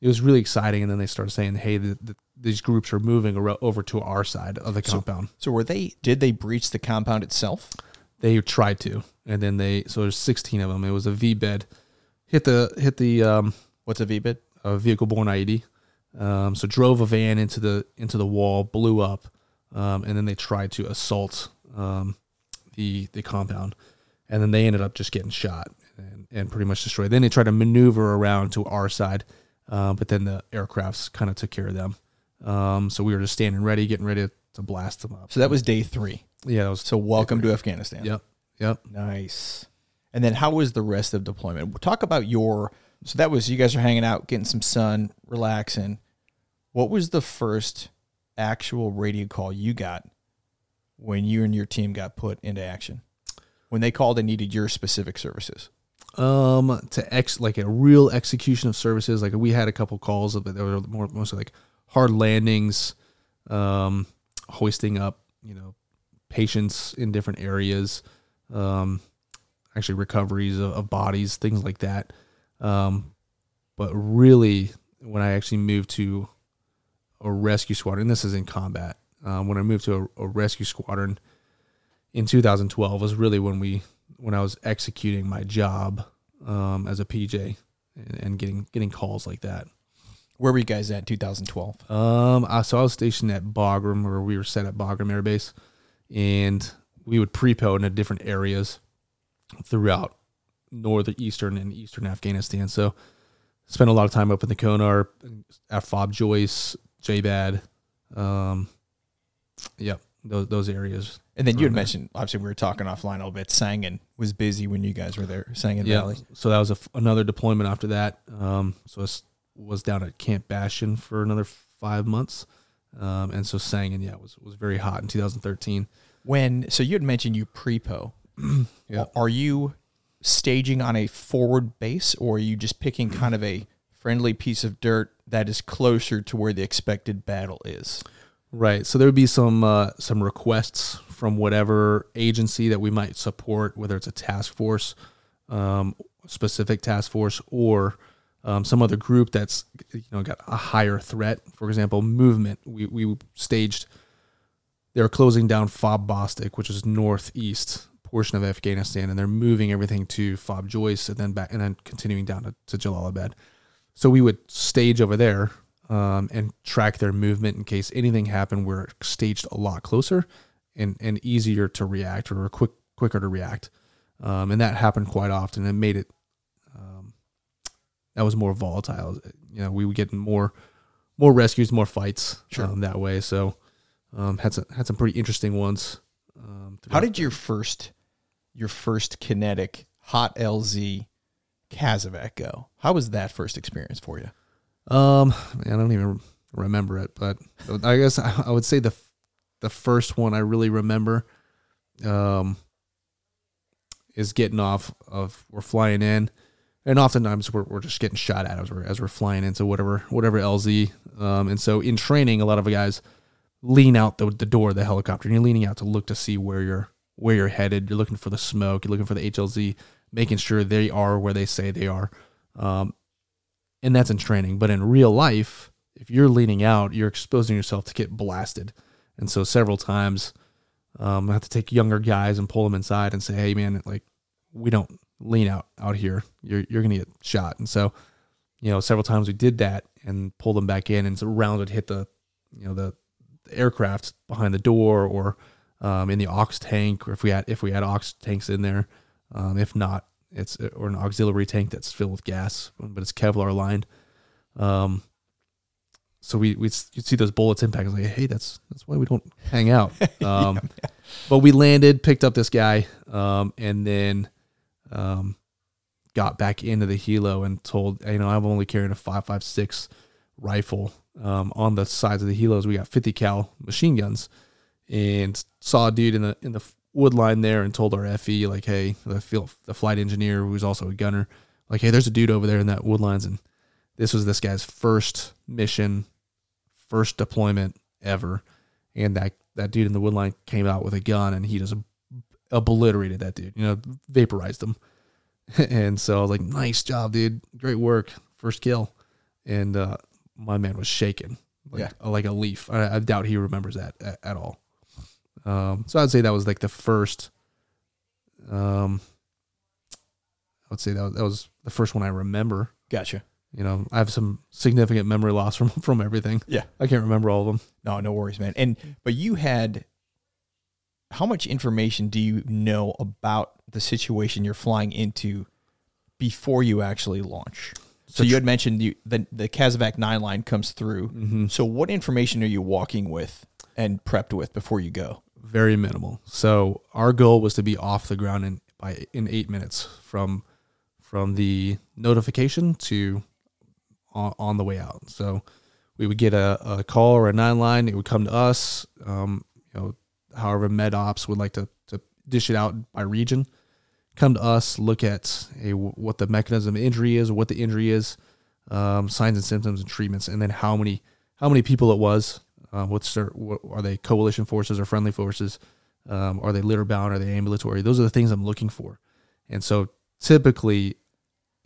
it was really exciting. And then they started saying, hey, the, the, these groups are moving over to our side of the compound. So were they? Did they breach the compound itself? They tried to, and then they so there's 16 of them. It was a V bed, hit the hit the um, What's a VBIED? a vehicle borne IED. Um, so drove a van into the into the wall, blew up, um, and then they tried to assault um, the the compound, and then they ended up just getting shot and, and pretty much destroyed. Then they tried to maneuver around to our side, uh, but then the aircrafts kind of took care of them. Um, so we were just standing ready, getting ready to blast them up. So that was day three. yeah, that was So welcome to Afghanistan. yep, yep. Nice. And then how was the rest of deployment? Talk about your so that was you guys are hanging out, getting some sun, relaxing. What was the first actual radio call you got when you and your team got put into action? When they called and needed your specific services? Um, to ex like a real execution of services. Like we had a couple calls of it. They were more mostly like hard landings, um, hoisting up, you know, patients in different areas, um, actually recoveries of, of bodies, things like that. Um, but really, when I actually moved to a rescue squadron, this is in combat. Um, when I moved to a, a rescue squadron in 2012 was really when we when I was executing my job um, as a PJ and, and getting getting calls like that. Where were you guys at 2012? Um, I, so I was stationed at Bagram, or we were set at Bagram Air Base, and we would prepo into different areas throughout northern, eastern, and eastern Afghanistan. So spent a lot of time up in the Konar, at Fob Joyce, Jbad, um, yep, those those areas. And then you had there. mentioned obviously we were talking offline a little bit. Sangin was busy when you guys were there. Sangin yeah. Valley. So that was a f another deployment after that. Um, so I was down at Camp Bastion for another five months. Um, and so Sangin, yeah, was was very hot in 2013. When so you had mentioned you prepo. Yeah. <clears throat> Are you staging on a forward base or are you just picking <clears throat> kind of a friendly piece of dirt that is closer to where the expected battle is? Right. So there would be some uh, some requests from whatever agency that we might support, whether it's a task force, um, specific task force, or um, some other group that's you know got a higher threat. For example, movement. We we staged. They're closing down Fob Bostick, which is northeast portion of Afghanistan, and they're moving everything to Fob Joyce and then back and then continuing down to, to Jalalabad. So we would stage over there um, and track their movement in case anything happened. We're staged a lot closer and, and easier to react or quick quicker to react. Um, and that happened quite often. It made it um, that was more volatile. You know, we would get more more rescues, more fights Sure. um, that way. So um, had some had some pretty interesting ones. Um, How did your first your first kinetic hot LZ Casevac go? How was that first experience for you? Um, I don't even remember it, but I guess I would say the the first one I really remember, um, is getting off of we're flying in, and oftentimes we're, we're just getting shot at as we're as we're flying into whatever whatever LZ. Um, and so in training, a lot of guys lean out the the door of the helicopter, and you're leaning out to look to see where you're where you're headed. You're looking for the smoke. You're looking for the HLZ, making sure they are where they say they are. Um, and that's in training. But in real life, if you're leaning out, you're exposing yourself to get blasted. And so several times, um, I have to take younger guys and pull them inside and say, "Hey, man, like we don't lean out out here. You're you're gonna get shot." And so, you know, several times we did that and pulled them back in, and so round would hit the, you know, the, the aircraft behind the door or um, in the ox tank, or if we had if we had ox tanks in there. Um, if not, it's or an auxiliary tank that's filled with gas, but it's Kevlar lined. Um, so we we you see those bullets impact. Like, hey, that's that's why we don't hang out. <laughs> Um, yeah. But we landed, picked up this guy, um, and then um, got back into the helo and told, you know, I'm only carrying a five five six rifle. Um, on the sides of the helos, we got 50 cal machine guns, and saw a dude in the in the wood line there and told our FE like, hey, the field, the flight engineer who's also a gunner, like, hey, there's a dude over there in that wood lines, and this was this guy's first mission, first deployment ever, and that that dude in the wood line came out with a gun and he just obliterated that dude, you know, vaporized him. <laughs> and so I was like, nice job, dude, great work, first kill, and uh, my man was shaking, like, yeah. like a leaf. I, I doubt he remembers that at, at all. Um, so I'd say that was like the first. Um, I would say that was, that was the first one I remember. Gotcha. You know, I have some significant memory loss from <laughs> from everything. Yeah, I can't remember all of them. No, no worries, man. And but you had how much information do you know about the situation you're flying into before you actually launch? So you had mentioned you, the the Casevac nine line comes through. Mm-hmm. So what information are you walking with and prepped with before you go? Very minimal. So our goal was to be off the ground in by in eight minutes from from the notification to on, on the way out. So we would get a, a call or a nine line. It would come to us. Um, you know, however, med ops would like to to dish it out by region. Come to us, look at a, what the mechanism of injury is, what the injury is, um, signs and symptoms and treatments, and then how many how many people it was, uh, what's their, what, are they coalition forces or friendly forces? Um, are they litter bound? Are they ambulatory? Those are the things I'm looking for. And so typically,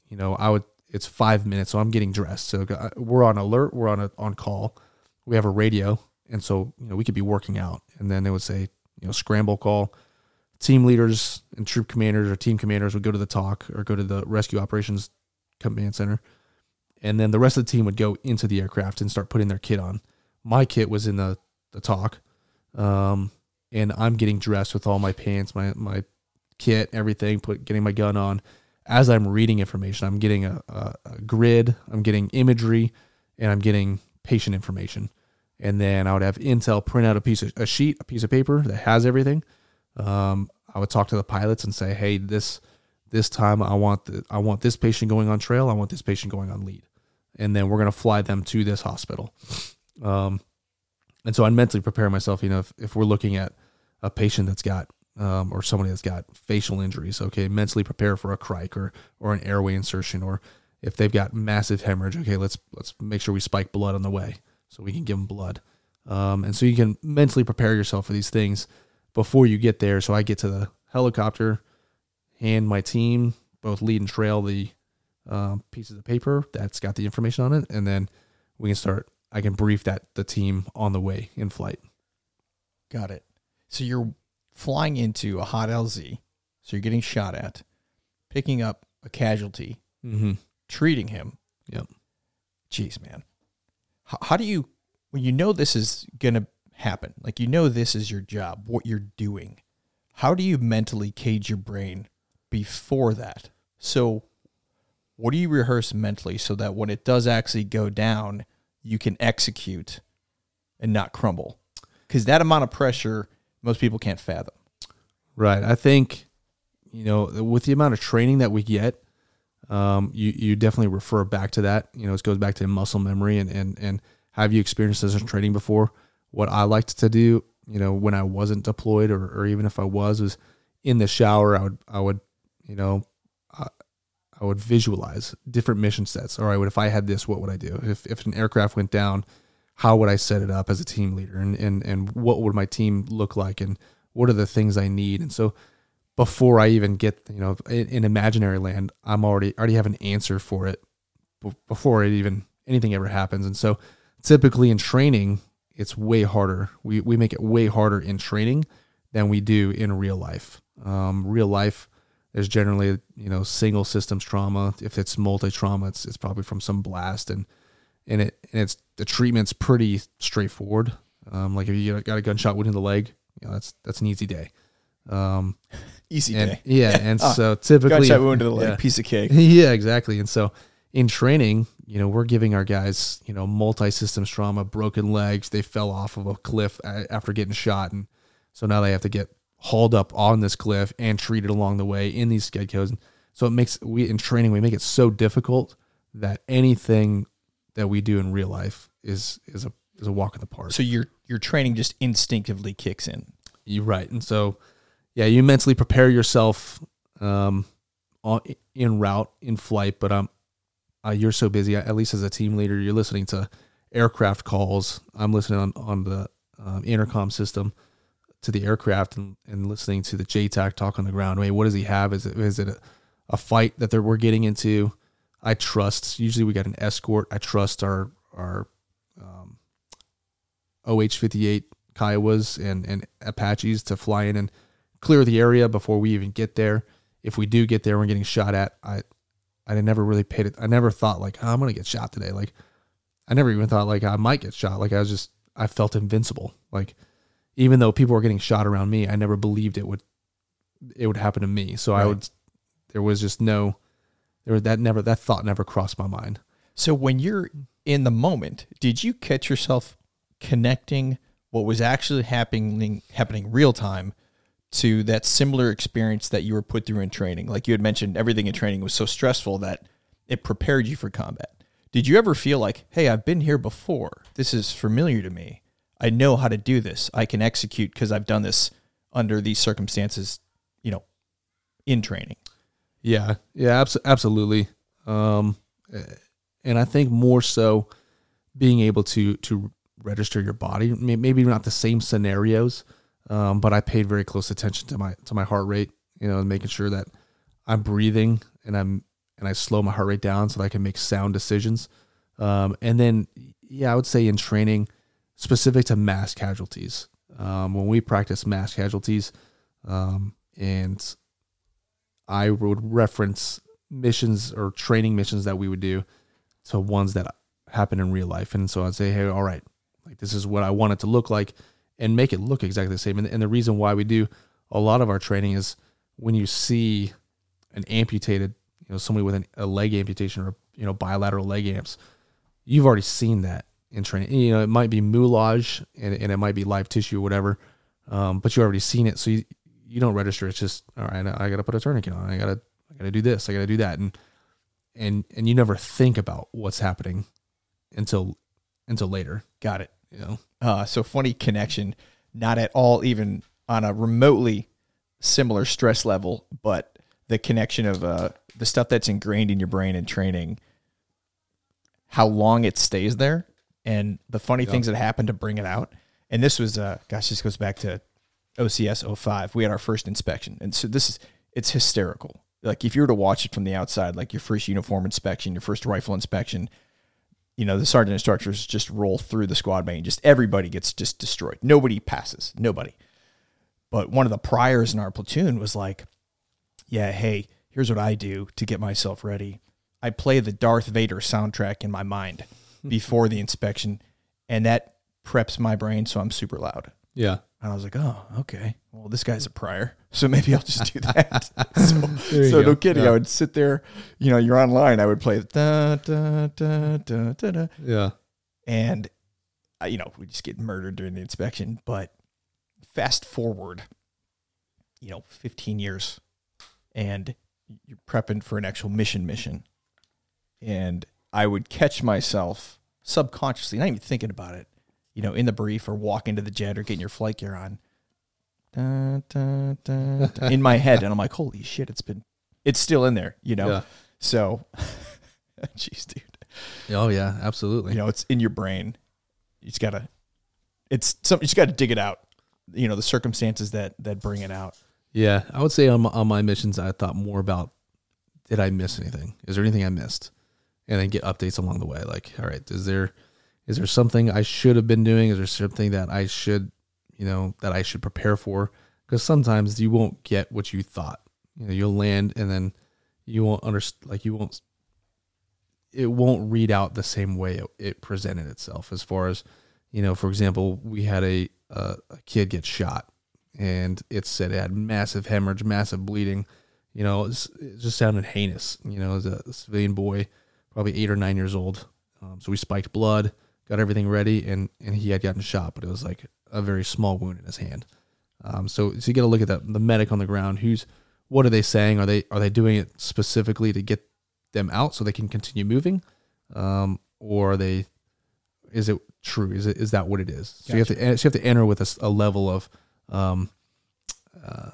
you know, I would, it's five minutes. So I'm getting dressed. So uh, we're on alert. We're on a, on call. We have a radio. And so, you know, we could be working out and then they would say, you know, scramble call. Team leaders and troop commanders or team commanders would go to the TOC or go to the rescue operations command center. And then the rest of the team would go into the aircraft and start putting their kit on my kit was in the the TOC, um, and I'm getting dressed with all my pants, my my kit, everything, put getting my gun on. As I'm reading information, I'm getting a, a, a grid, I'm getting imagery, and I'm getting patient information. And then I would have Intel print out a piece of a sheet, a piece of paper that has everything. Um, I would talk to the pilots and say, "Hey, this this time I want the, I want this patient going on trail. I want this patient going on lead, and then we're gonna fly them to this hospital." Um, and so I mentally prepare myself. You know, if, if we're looking at a patient that's got um, or somebody that's got facial injuries, okay, mentally prepare for a cric or or an airway insertion, or if they've got massive hemorrhage, okay, let's let's make sure we spike blood on the way so we can give them blood. Um, and so you can mentally prepare yourself for these things before you get there. So I get to the helicopter, hand my team both lead and trail the um, pieces of paper that's got the information on it, and then we can start I can brief that the team on the way in flight. Got it. So you're flying into a hot LZ, so you're getting shot at, picking up a casualty, mm-hmm. treating him. Yep. Jeez, man. How, how do you, when you know this is gonna happen, like you know this is your job, what you're doing, how do you mentally cage your brain before that? So, what do you rehearse mentally so that when it does actually go down? You can execute and not crumble. Because that amount of pressure, most people can't fathom. Right. I think, you know, with the amount of training that we get, um, you, you definitely refer back to that. You know, it goes back to muscle memory and, and, and have you experienced this in training before? What I liked to do, you know, when I wasn't deployed or, or even if I was, was in the shower, I would, I would, you know, I would visualize different mission sets. All right, what if I had this, what would I do? If if an aircraft went down, how would I set it up as a team leader? And and and what would my team look like? And what are the things I need? And so before I even get, you know, in, in imaginary land, I'm already already have an answer for it before it even anything ever happens. And so typically in training, it's way harder. We we make it way harder in training than we do in real life. Um, real life there's generally you know single systems trauma. If it's multi trauma, it's it's probably from some blast and and it and it's the treatment's pretty straightforward. Um, like if you got a gunshot wound in the leg, you know that's that's an easy day. Um, <laughs> Easy and day. yeah, <laughs> and Ah, so typically, Gunshot wound to the leg. yeah. Piece of cake. <laughs> yeah, exactly. And so in training, you know, we're giving our guys, you know, multi systems trauma, broken legs. They fell off of a cliff after getting shot, and so now they have to get hauled up on this cliff and treated along the way in these sked codes. So it makes we in training we make it so difficult that anything that we do in real life is is a is a walk in the park. So your your training just instinctively kicks in. You're right. And so, yeah, you mentally prepare yourself um, on, in route, in flight, but um, uh, you're so busy, at least as a team leader, you're listening to aircraft calls. I'm listening on, on the um, intercom system to the aircraft and, and listening to the JTAC talk on the ground. Wait, what does he have? Is it, is it a, a fight that we're getting into? I trust, usually we got an escort. I trust our, our um, OH 58 Kiowas and, and Apaches to fly in and clear the area before we even get there. If we do get there, we're getting shot at. I I never really paid it. I never thought like oh, I'm gonna get shot today. Like I never even thought like I might get shot. Like I was just I felt invincible. Like even though people were getting shot around me, I never believed it would it would happen to me. So I would there was just no there was that never that thought never crossed my mind. So when you're in the moment, did you catch yourself connecting what was actually happening happening real time to that similar experience that you were put through in training? Like you had mentioned everything in training was so stressful that it prepared you for combat. Did you ever feel like, "Hey, I've been here before. This is familiar to me. I know how to do this. I can execute because I've done this under these circumstances, you know, in training." Yeah, yeah, abs- absolutely. Um, and I think more so being able to to register your body. Maybe not the same scenarios, um, but I paid very close attention to my to my heart rate. You know, and making sure that I'm breathing and I'm and I slow my heart rate down so that I can make sound decisions. Um, and then, yeah, I would say in training, specific to mass casualties. Um, when we practice mass casualties, um, and I would reference missions or training missions that we would do to ones that happen in real life. And so I'd say, hey, all right, like this is what I want it to look like and make it look exactly the same. And, and the reason why we do a lot of our training is when you see an amputated, you know, somebody with an, a leg amputation or, you know, bilateral leg amps, you've already seen that in training. You know, it might be moulage and, and it might be live tissue or whatever, um, but you already seen it. So you, you don't register. It's just, all right, I got to put a tourniquet on. I got to, I got to do this. I got to do that. And, and, and you never think about what's happening until, until later, Got it. you know? Uh, so funny connection, not at all even on a remotely similar stress level, but the connection of uh, the stuff that's ingrained in your brain in training, how long it stays there, and the funny things that happen to bring it out. And this was, uh, gosh, this goes back to OCS 05. We had our first inspection, and so this is it's hysterical. Like if you were to watch it from the outside, like your first uniform inspection, your first rifle inspection, you know, the sergeant instructors just roll through the squad bay, and Just everybody gets just destroyed. Nobody passes. Nobody. But one of the priors in our platoon was like, yeah, hey, here's what I do to get myself ready. I play the Darth Vader soundtrack in my mind <laughs> before the inspection, and that preps my brain so I'm super loud. Yeah. And I was like, oh, okay. Well, this guy's a prior, so maybe I'll just do that. <laughs> so, <laughs> so no kidding. Yeah. I would sit there, you know, you're online. I would play da da da da da da, Yeah. and uh, you know, we just get murdered during the inspection. But fast forward, you know, 15 years, and you're prepping for an actual mission mission, and I would catch myself subconsciously, not even thinking about it, you know, in the brief or walking to the jet or getting your flight gear on, da, da, da, in my head, and I'm like, holy shit, it's been, it's still in there, you know. Yeah. So, <laughs> jeez, dude Oh yeah, absolutely. you know it's in your brain you just gotta it's something you just gotta dig it out you know the circumstances that that bring it out Yeah, I would say on my, on my missions, I thought more about did I miss anything? Is there anything I missed? And then get updates along the way. Like, all right, is there is there something I should have been doing? Is there something that I should, you know, that I should prepare for? Because sometimes you won't get what you thought. You know, you'll land and then you won't understand. Like, you won't. It won't read out the same way it, presented itself. As far as, you know, for example, we had a a, a kid get shot and it said it had massive hemorrhage, massive bleeding. You know, it, was, it just sounded heinous. You know, as a civilian boy, probably eight or nine years old. Um, so we spiked blood, got everything ready, and and he had gotten shot, but it was like a very small wound in his hand. Um, so so you got to look at that the medic on the ground. Who's what are they saying? Are they are they doing it specifically to get them out so they can continue moving, um, or are they? Is it true? Is it is that what it is? So you have to so you have to enter with a, a level of, um, uh,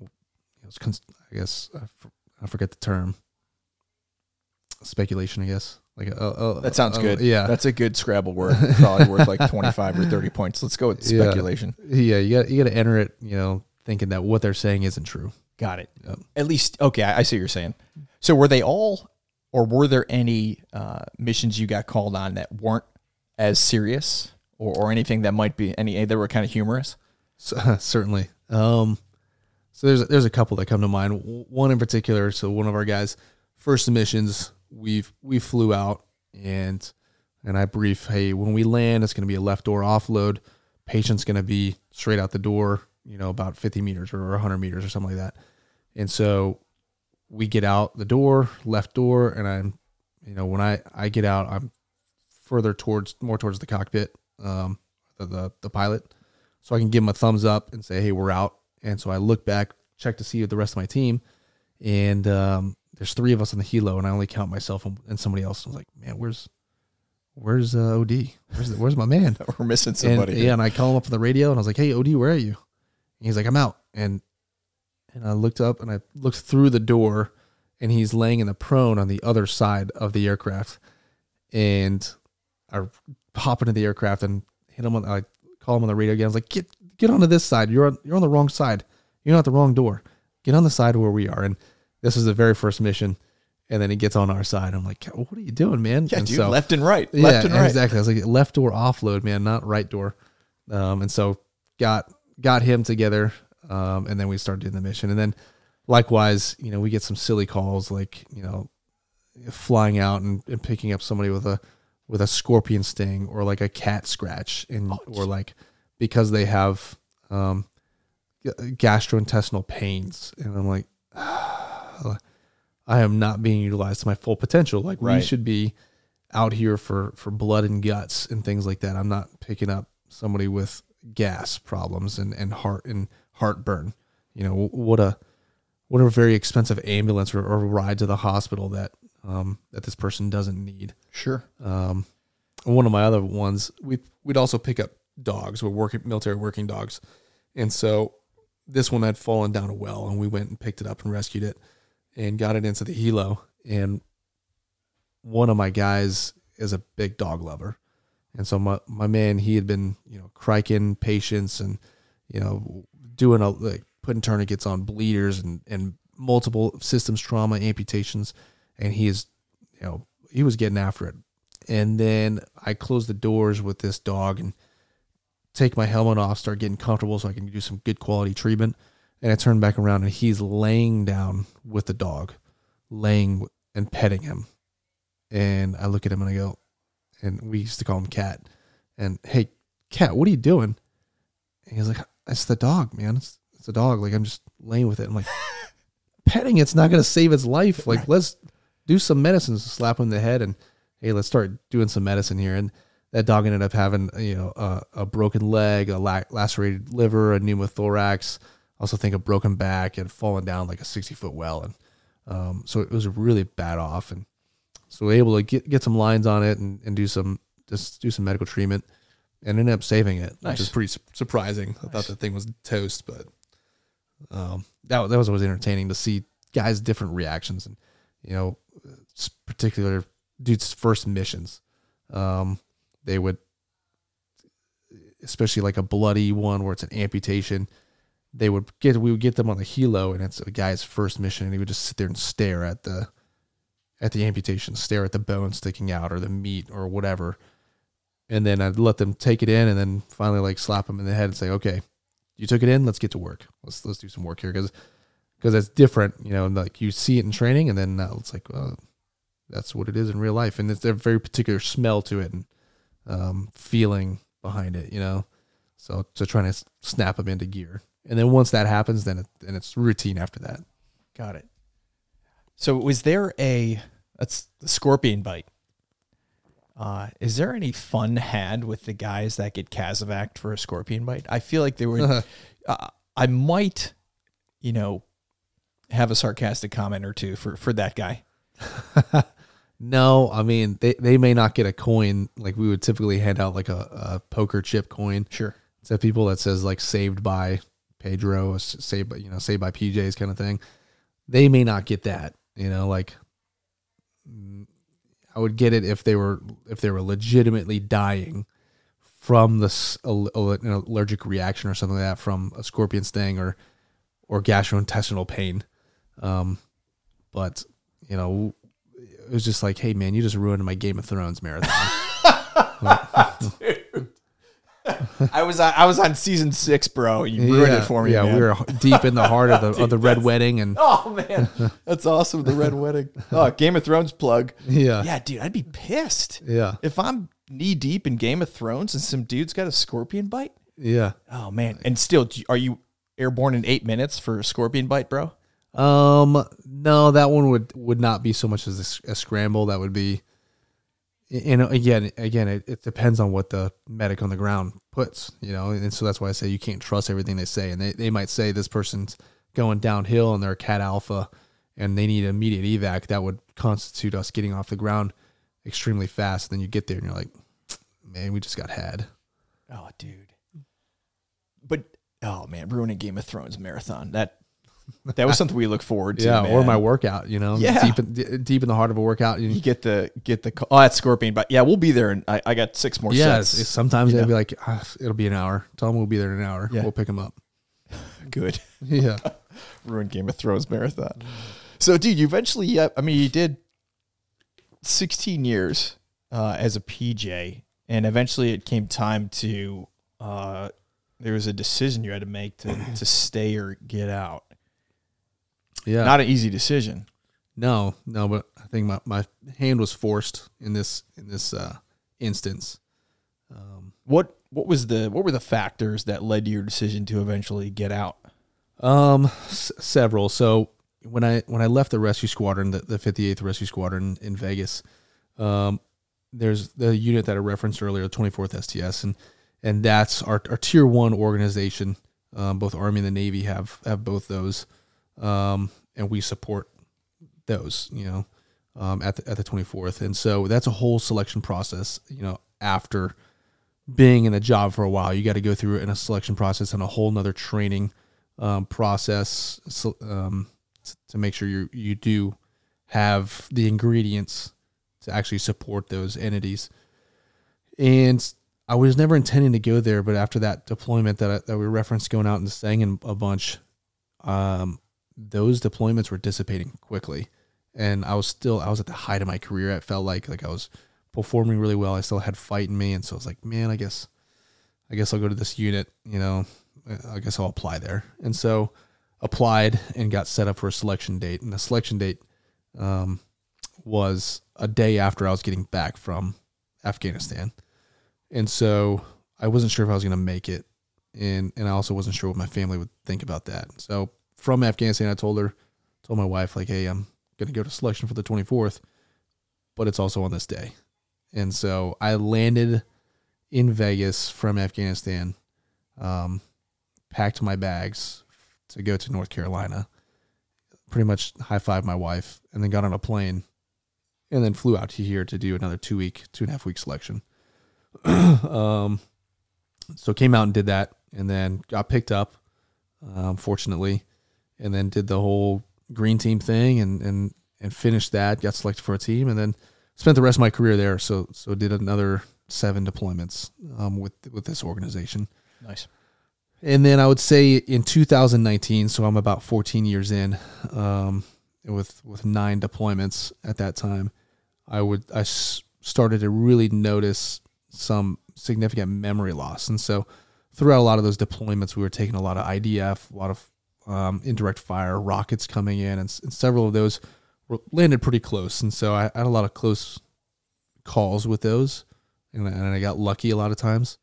I guess I forget the term. Speculation, I guess. Like a, a, that sounds good. Yeah, that's a good Scrabble word. <laughs> Probably worth like twenty five or thirty points. Let's go with speculation. Yeah, yeah you got you got to enter it. You know, thinking that what they're saying isn't true. Got it. Yep. At least okay. I, I see what you're saying. So were they all, or were there any uh, missions you got called on that weren't as serious, or, or anything that might be any that were kind of humorous? So, uh, <laughs> certainly. Um, so there's there's a couple that come to mind. One in particular. So one of our guys, first missions, we we flew out and and I brief, hey, when we land, it's going to be a left door offload. Patient's going to be straight out the door you know, about 50 meters or 100 meters or something like that. And so we get out the door, left door, and I'm, you know, when I, I get out, I'm further towards, more towards the cockpit, um, the, the, the pilot. So I can give him a thumbs up and say, hey, we're out. And so I look back, check to see the rest of my team. And um, there's three of us on the helo, and I only count myself and, and somebody else. I was like, man, where's, where's uh, OD? Where's, the, where's my man? <laughs> We're missing somebody. And, yeah, and I call him up on the radio, and I was like, hey, OD, where are you? And he's like, I'm out. And and I looked up and I looked through the door and he's laying in the prone on the other side of the aircraft. And I hop into the aircraft and hit him on I call him on the radio again. I was like, get get onto this side. You're on you're on the wrong side. You're not the wrong door. Get on the side where we are. And this was the very first mission. And then he gets on our side. I'm like, what are you doing, man? Yeah, and dude, so, left and right. Left yeah, and right. Exactly. I was like, left door offload, man, not right door. Um, and so got got him together, um, and then we started doing the mission. And then likewise, you know, we get some silly calls like you know, flying out and, and picking up somebody with a with a scorpion sting or like a cat scratch, and oh, or like because they have um, gastrointestinal pains, and I'm like. I am not being utilized to my full potential. Like right. we should be out here for for blood and guts and things like that. I'm not picking up somebody with gas problems and, and heart and heartburn. You know, what a what a very expensive ambulance or, or ride to the hospital that um, that this person doesn't need. Sure. Um, one of my other ones, we we'd also pick up dogs. We're working military working dogs, and so this one had fallen down a well, and we went and picked it up and rescued it, and got it into the helo. And one of my guys is a big dog lover, and so my, my man, he had been, you know, criking patients and, you know, doing a, like putting tourniquets on bleeders and, and multiple systems trauma amputations. And he is, you know, he was getting after it. And then I close the doors with this dog and take my helmet off, start getting comfortable so I can do some good quality treatment. And I turn back around and he's laying down with the dog, laying and petting him. And I look at him and I go, and we used to call him Cat. And hey, Cat, what are you doing? And he's like, it's the dog, man. It's, it's the dog. Like I'm just laying with it. I'm like, <laughs> petting it's not going to save its life. Like let's do some medicine. Slap him in the head and hey, let's start doing some medicine here. And that dog ended up having you know a, a broken leg, a lacerated liver, a pneumothorax. Also think a broken back and fallen down like a 60 foot well. And um, so it was really bad off. And so able to get, get some lines on it and, and do some just do some medical treatment and ended up saving it, nice. which is pretty su- surprising. Nice. I thought the thing was toast, but um, that that was always entertaining to see guys' different reactions and you know, particular dudes' first missions. Um, they would, especially like a bloody one where it's an amputation. They would get we would get them on the helo, and it's a guy's first mission, and he would just sit there and stare at the at the amputation, stare at the bone sticking out or the meat or whatever. And then I'd let them take it in and then finally like slap them in the head and say, okay, you took it in. Let's get to work. Let's, let's do some work here. Cause, cause that's different, you know, like you see it in training and then now it's like, well, that's what it is in real life. And it's a very particular smell to it and, um, feeling behind it, you know? So to trying to snap them into gear. And then once that happens, then it, then it's routine after that. Got it. So was there a that's the scorpion bite? Uh, is there any fun had with the guys that get Casevac for a scorpion bite? I feel like there would. <laughs> uh, I might, you know, have a sarcastic comment or two for for that guy. <laughs> No, I mean they, they may not get a coin like we would typically hand out like a, a poker chip coin Sure. to people that says like saved by Pedro, or s- saved by you know saved by PJs kind of thing. They may not get that, you know, like I would get it if they were if they were legitimately dying from this al- al- an allergic reaction or something like that from a scorpion sting or or gastrointestinal pain. Um, but you know, it was just like, hey man, you just ruined my Game of Thrones marathon. <laughs> <laughs> I was on, I was on season six, bro. You ruined it for me. Yeah, man. we were deep in the heart of the <laughs> of the red wedding, and Oh man, that's awesome. The red wedding. Oh, Game of Thrones plug. yeah, Yeah, dude, I'd be pissed yeah, if I'm knee deep in Game of Thrones and some dude's got a scorpion bite. yeah. Oh man, and still, are you airborne in eight minutes for a scorpion bite, bro? Um, no, that one would would not be so much as a scramble. That would be, you uh, know, again, again, it, it depends on what the medic on the ground puts, you know, and so that's why I say you can't trust everything they say, and they they might say this person's going downhill and they're a cat alpha, and they need immediate evac. That would constitute us getting off the ground extremely fast. And then you get there and you're like, man, we just got had. Oh, dude. But oh man, ruining Game of Thrones marathon. That <laughs> that was something we look forward to. Yeah, or my workout, you know, Yeah. deep in, deep in the heart of a workout. You, You get the get the oh that's scorpion, but yeah, we'll be there. And I, I got six more yeah, sets. it's- sometimes they'll know. be like, ah, it'll be an hour. Tell them we'll be there in an hour. Yeah. We'll pick them up. <laughs> good. <laughs> Yeah. ruined Game of Thrones marathon. So, dude, you eventually, yeah, I mean, you did 16 years uh, as a PJ, and eventually it came time to, uh, there was a decision you had to make to, to stay or get out. Yeah. Not an easy decision. no, no, but I think my, my hand was forced in this in this uh, instance. Um, What what was the what were the factors that led to your decision to eventually get out? um, s- several. So when I when I left the rescue squadron, the, the 58th Rescue Squadron in Vegas, um, there's the unit that I referenced earlier, the 24th STS, and and that's our, our tier one organization. Um, both Army and the Navy have have both those, um, and we support those. You know, um, at the at the 24th, and so that's a whole selection process. You know, after being in a job for a while, you got to go through in a selection process and a whole nother training um, process um, to make sure you you do have the ingredients to actually support those entities. And I was never intending to go there, but after that deployment that I, that we referenced going out and staying in a bunch, um, those deployments were dissipating quickly, and I was still I was at the height of my career. It felt like like I was performing really well. I still had fight in me, and so I was like, man, I guess I guess I'll go to this unit. You know, I guess I'll apply there. And so applied and got set up for a selection date. And the selection date um, was a day after I was getting back from Afghanistan. And so I wasn't sure if I was going to make it. And, and I also wasn't sure what my family would think about that. So from Afghanistan, I told her, told my wife, like, hey, I'm going to go to selection for the 24th, but it's also on this day. And so I landed in Vegas from Afghanistan, um, packed my bags to go to North Carolina, pretty much high five my wife, and then got on a plane and then flew out to here to do another two week, two and a half week selection. <clears throat> um, so came out and did that and then got picked up, um, fortunately, and then did the whole green team thing and, and, and finished that, got selected for a team and then spent the rest of my career there. So, so did another seven deployments, um, with, with this organization. Nice. And then I would say in 2019, so I'm about 14 years in, um, with with nine deployments at that time, I would I s- started to really notice some significant memory loss, and so throughout a lot of those deployments, we were taking a lot of IDF, a lot of um, indirect fire, rockets coming in, and, and several of those were landed pretty close, and so I had a lot of close calls with those, and, I- and I got lucky a lot of times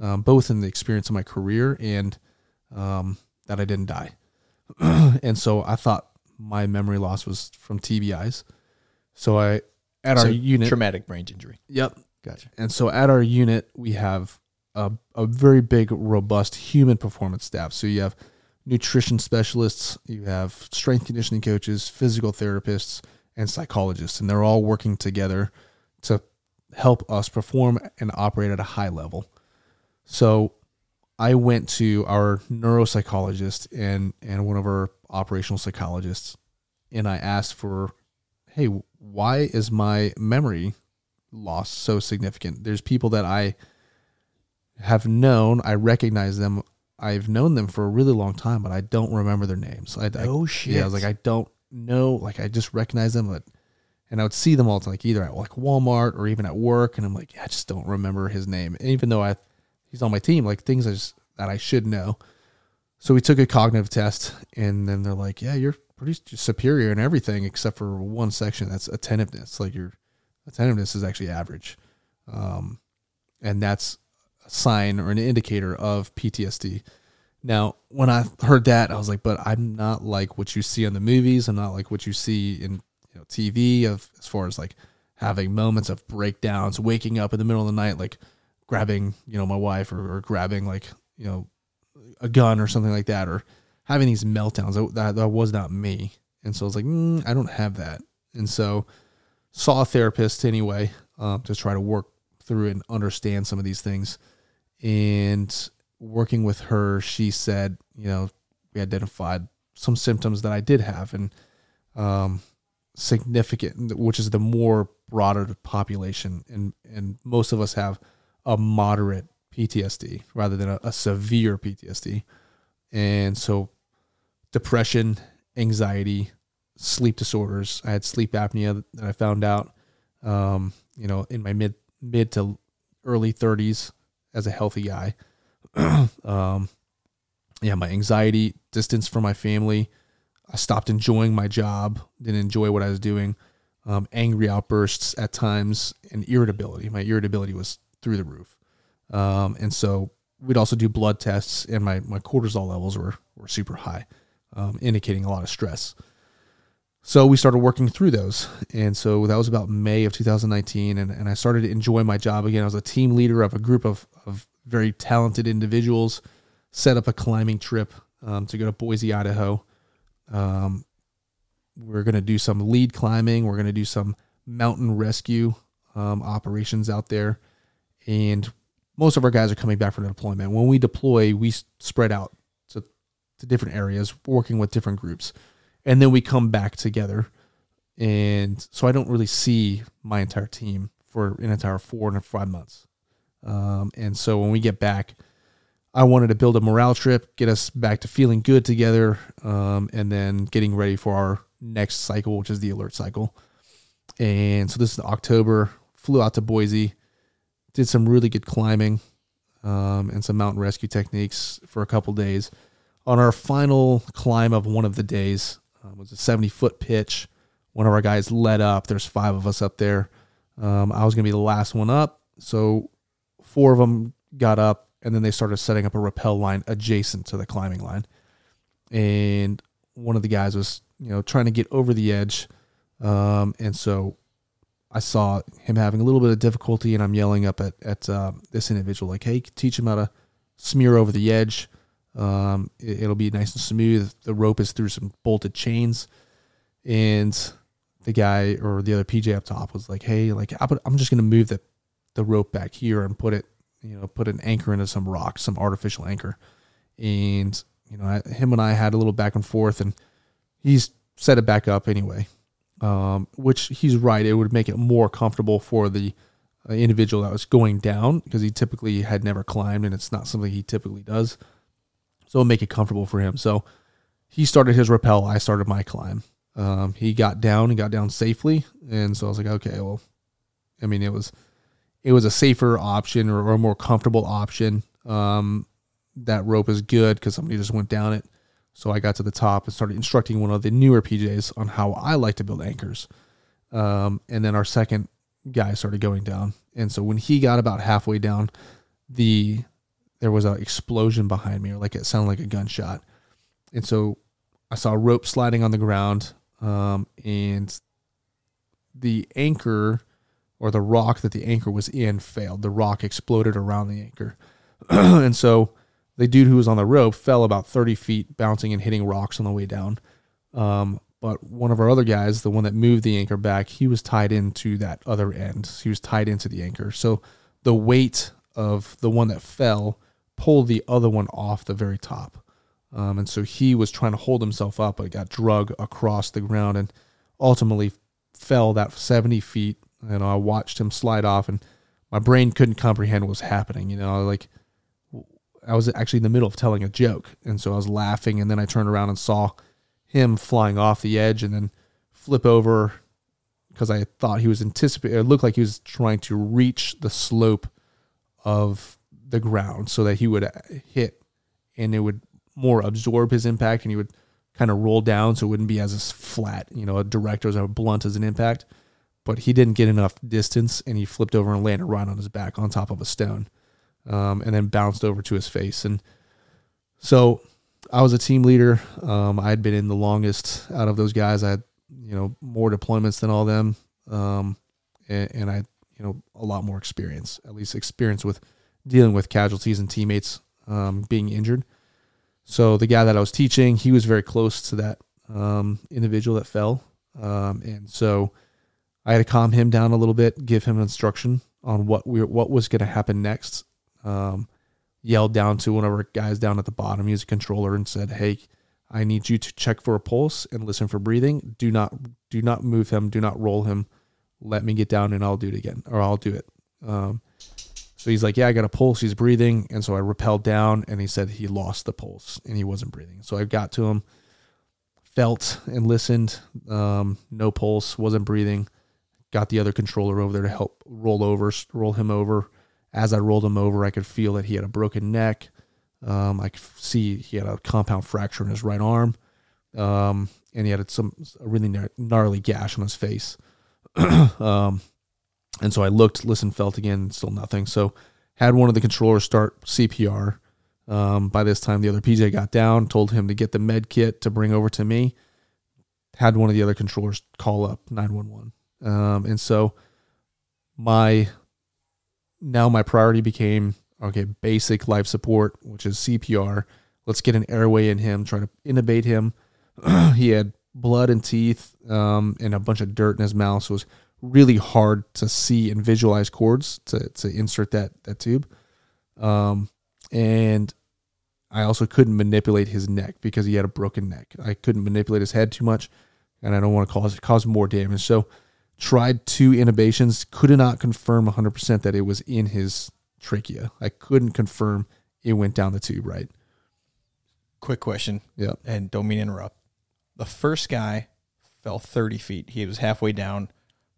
um, both in the experience of my career and um, that I didn't die. <clears throat> and so I thought my memory loss was from TBIs. So I at So our unit. traumatic brain injury. Yep. Gotcha. And so at our unit, we have a, a very big, robust human performance staff. So you have nutrition specialists, you have strength conditioning coaches, physical therapists, and psychologists, and they're all working together to help us perform and operate at a high level. So I went to our neuropsychologist and and one of our operational psychologists, and I asked for, hey, why is my memory loss so significant? There's people that I have known, I recognize them, I've known them for a really long time, but I don't remember their names. I, I Oh shit. yeah, I was like, I don't know, like I just recognize them, but and I would see them all like either at like Walmart or even at work, and I'm like, yeah, I just don't remember his name. And even though I he's on my team, like things I just, that I should know. So we took a cognitive test, and then they're like, yeah, you're pretty superior in everything except for one section that's attentiveness. Like your attentiveness is actually average, um, and that's sign or an indicator of PTSD. Now, when I heard that, I was like, but I'm not like what you see in the movies. I'm not like what you see in you know, TV of as far as like having moments of breakdowns, waking up in the middle of the night, like grabbing, you know, my wife or, or grabbing like, you know, a gun or something like that, or having these meltdowns. That, that, that was not me. And so I was like, mm, I don't have that. And so saw a therapist anyway um, to try to work through and understand some of these things. And working with her, she said, you know, we identified some symptoms that I did have and um, significant, which is the more broader population. And, and most of us have a moderate PTSD rather than a, a severe PTSD. And so depression, anxiety, sleep disorders. I had sleep apnea that I found out, um, you know, in my mid mid to early 30s as a healthy guy. <clears throat> um, yeah, my anxiety, distance from my family. I stopped enjoying my job, didn't enjoy what I was doing. Um, angry outbursts at times and irritability. My irritability was through the roof. Um, and so we'd also do blood tests, and my, my cortisol levels were, were super high, um, indicating a lot of stress. So we started working through those. And so that was about May of 2019. And, and I started to enjoy my job again. I was a team leader of a group of, of very talented individuals, set up a climbing trip um, to go to Boise, Idaho. Um, we're going to do some lead climbing. We're going to do some mountain rescue um, operations out there. And most of our guys are coming back from deployment. When we deploy, we spread out to, to different areas, working with different groups and then we come back together. And so I don't really see my entire team for an entire four and five months. Um, and so when we get back, I wanted to build a morale trip, get us back to feeling good together, um, and then getting ready for our next cycle, which is the alert cycle. And so this is October. Flew out to Boise, did some really good climbing um, and some mountain rescue techniques for a couple days. On our final climb of one of the days, um, was a 70 foot pitch. One of our guys led up. There's five of us up there. Um, I was going to be the last one up. So four of them got up and then they started setting up a rappel line adjacent to the climbing line. And one of the guys was, you know, trying to get over the edge. Um, and so I saw him having a little bit of difficulty and I'm yelling up at, at uh, this individual, like, hey, teach him how to smear over the edge. Um, it, it'll be nice and smooth. The rope is through some bolted chains, and the guy or the other PJ up top was like, "Hey, like I'm just gonna move the the rope back here and put it, you know, put an anchor into some rock, some artificial anchor." And you know, I, him and I had a little back and forth, and he's set it back up anyway. Um, which he's right; it would make it more comfortable for the uh, individual that was going down because he typically had never climbed, and it's not something he typically does so make it comfortable for him. So he started his rappel, I started my climb. Um, he got down and got down safely, and so I was like, okay, well, I mean, it was it was a safer option or, or a more comfortable option. Um, that rope is good because somebody just went down it. So I got to the top and started instructing one of the newer PJs on how I like to build anchors. Um, and then our second guy started going down, and so when he got about halfway down, the there was an explosion behind me, or like it sounded like a gunshot. and so I saw a rope sliding on the ground, um, and the anchor or the rock that the anchor was in failed. The rock exploded around the anchor, <clears throat> and so the dude who was on the rope fell about 30 feet, bouncing and hitting rocks on the way down. Um, but one of our other guys, the one that moved the anchor back, he was tied into that other end. He was tied into the anchor. So the weight of the one that fell pulled the other one off the very top. Um, and so he was trying to hold himself up, but got drug across the ground and ultimately fell that 70 feet. And I watched him slide off, and my brain couldn't comprehend what was happening. You know, like I was actually in the middle of telling a joke, and so I was laughing, and then I turned around and saw him flying off the edge, and then flip over because I thought he was anticipating. It looked like he was trying to reach the slope of the ground so that he would hit, and it would more absorb his impact, and he would kind of roll down so it wouldn't be as flat, you know, a direct or as blunt as an impact. But he didn't get enough distance, and he flipped over and landed right on his back on top of a stone um, and then bounced over to his face. And so I was a team leader. Um, I had been in the longest out of those guys. I had, you know, more deployments than all them. Um, and, and I, you know, a lot more experience, at least experience with dealing with casualties and teammates um, being injured. So the guy that I was teaching, he was very close to that um, individual that fell. Um, and so I had to calm him down a little bit, give him instruction on what we what was going to happen next um, yelled down to one of our guys down at the bottom. He was a controller and said, "Hey, I need you to check for a pulse and listen for breathing. Do not do not move him. Do not roll him. Let me get down and I'll do it again, or I'll do it." Um, so he's like, "Yeah, I got a pulse. He's breathing." And so I rappelled down, and he said he lost the pulse and he wasn't breathing. So I got to him, felt and listened. Um, no pulse, wasn't breathing. Got the other controller over there to help roll over, roll him over as I rolled him over, I could feel that he had a broken neck. Um, I could see he had a compound fracture in his right arm, um, and he had some a really gnarly gash on his face. <clears throat> um, and so I looked, listened, felt again, still nothing. So had one of the controllers start CPR. Um, by this time, the other PJ got down, told him to get the med kit to bring over to me. Had one of the other controllers call up 911. Um, and so my now my priority became okay, basic life support, which is CPR. Let's get an airway in him, try to intubate him. <clears throat> he had blood and teeth um, and a bunch of dirt in his mouth, so was really hard to see and visualize cords to, to insert that that tube. Um, and I also couldn't manipulate his neck because he had a broken neck. I couldn't manipulate his head too much, and I don't want to cause cause more damage. So tried two intubations, could not confirm 100% that it was in his trachea. I couldn't confirm it went down the tube right. Quick question. Yeah. And don't mean to interrupt. The first guy fell 30 feet. He was halfway down.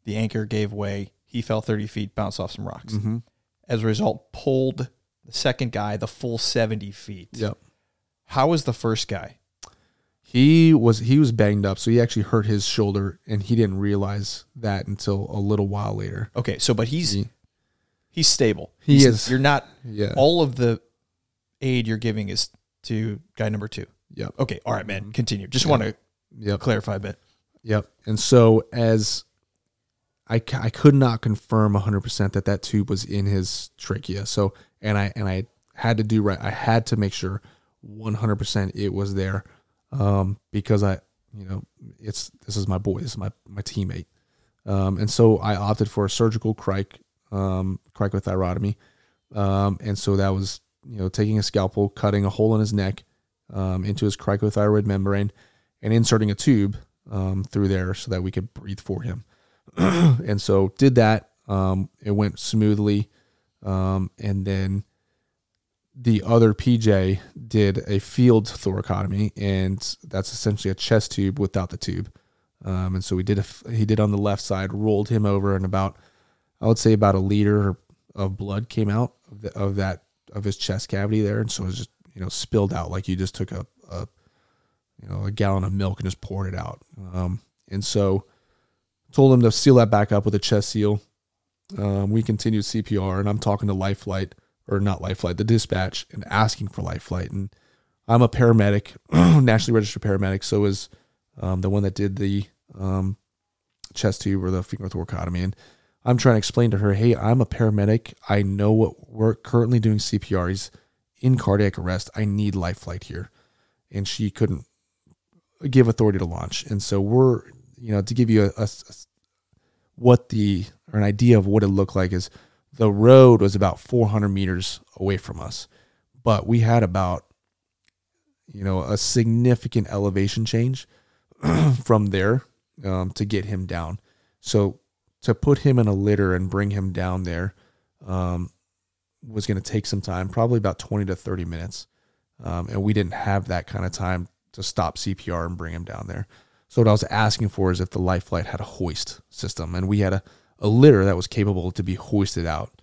The anchor gave way. He fell 30 feet, bounced off some rocks. Mm-hmm. As a result, pulled the second guy the full 70 feet. Yep. How was the first guy? He was he was banged up, so he actually hurt his shoulder, and he didn't realize that until a little while later. Okay, so but he's he, he's stable. He he's, is. You're not. Yeah. All of the aid you're giving is to guy number two. Yep. Okay. All right, man. Mm-hmm. Continue. Just yep. want to yep. clarify a bit. Yep. And so as I, I could not confirm 100% that that tube was in his trachea. So and I and I had to do right. I had to make sure 100% it was there um, because I, you know, it's this is my boy, this is my my teammate, um, and so I opted for a surgical cric, um, cricothyrotomy, um, and so that was you know taking a scalpel, cutting a hole in his neck um, into his cricothyroid membrane, and inserting a tube um, through there so that we could breathe for him, <clears throat> and so did that. Um, it went smoothly, um, and then the other PJ did a field thoracotomy, and that's essentially a chest tube without the tube. Um, and so we did a, he did on the left side, rolled him over, and about I would say about a liter of blood came out of, the, of that of his chest cavity there, and so it was just you know spilled out like you just took a, a you know a gallon of milk and just poured it out. Um, and so told him to seal that back up with a chest seal. Um, we continued CPR, and I'm talking to Life Flight or not life flight, the dispatch, and asking for life flight. And I'm a paramedic, <clears throat> nationally registered paramedic. So is um, the one that did the um, chest tube or the finger thoracotomy. And I'm trying to explain to her, hey, I'm a paramedic. I know what we're currently doing CPR. He's in cardiac arrest. I need life flight here. And she couldn't give authority to launch. And so we're, you know, to give you a, a, a what the or an idea of what it looked like is the road was about 400 meters away from us, but we had about you know a significant elevation change <clears throat> from there um, to get him down. So to put him in a litter and bring him down there um, was going to take some time, probably about 20 to 30 minutes. Um, and we didn't have that kind of time to stop CPR and bring him down there. So what I was asking for is if the life flight had a hoist system, and we had a, a litter that was capable to be hoisted out.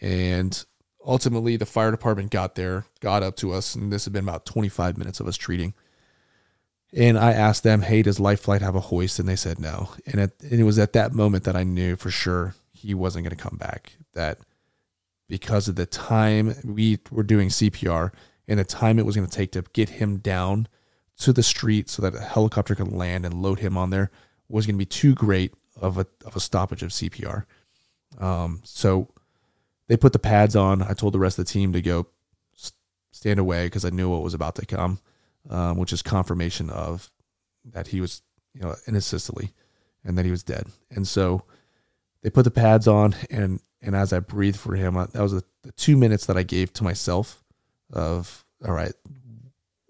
And ultimately, the fire department got there, got up to us, and this had been about 25 minutes of us treating. And I asked them, "Hey, does life flight have a hoist?" And they said no. And, and it was at that moment that I knew for sure he wasn't going to come back. That because of the time we were doing CPR and the time it was going to take to get him down to the street so that a helicopter could land and load him on there was going to be too great of a of a stoppage of CPR. Um, so they put the pads on. I told the rest of the team to go stand away because I knew what was about to come, um, which is confirmation of that he was you know in asystole and that he was dead. And so they put the pads on and and as I breathed for him, that was the two minutes that I gave to myself of all right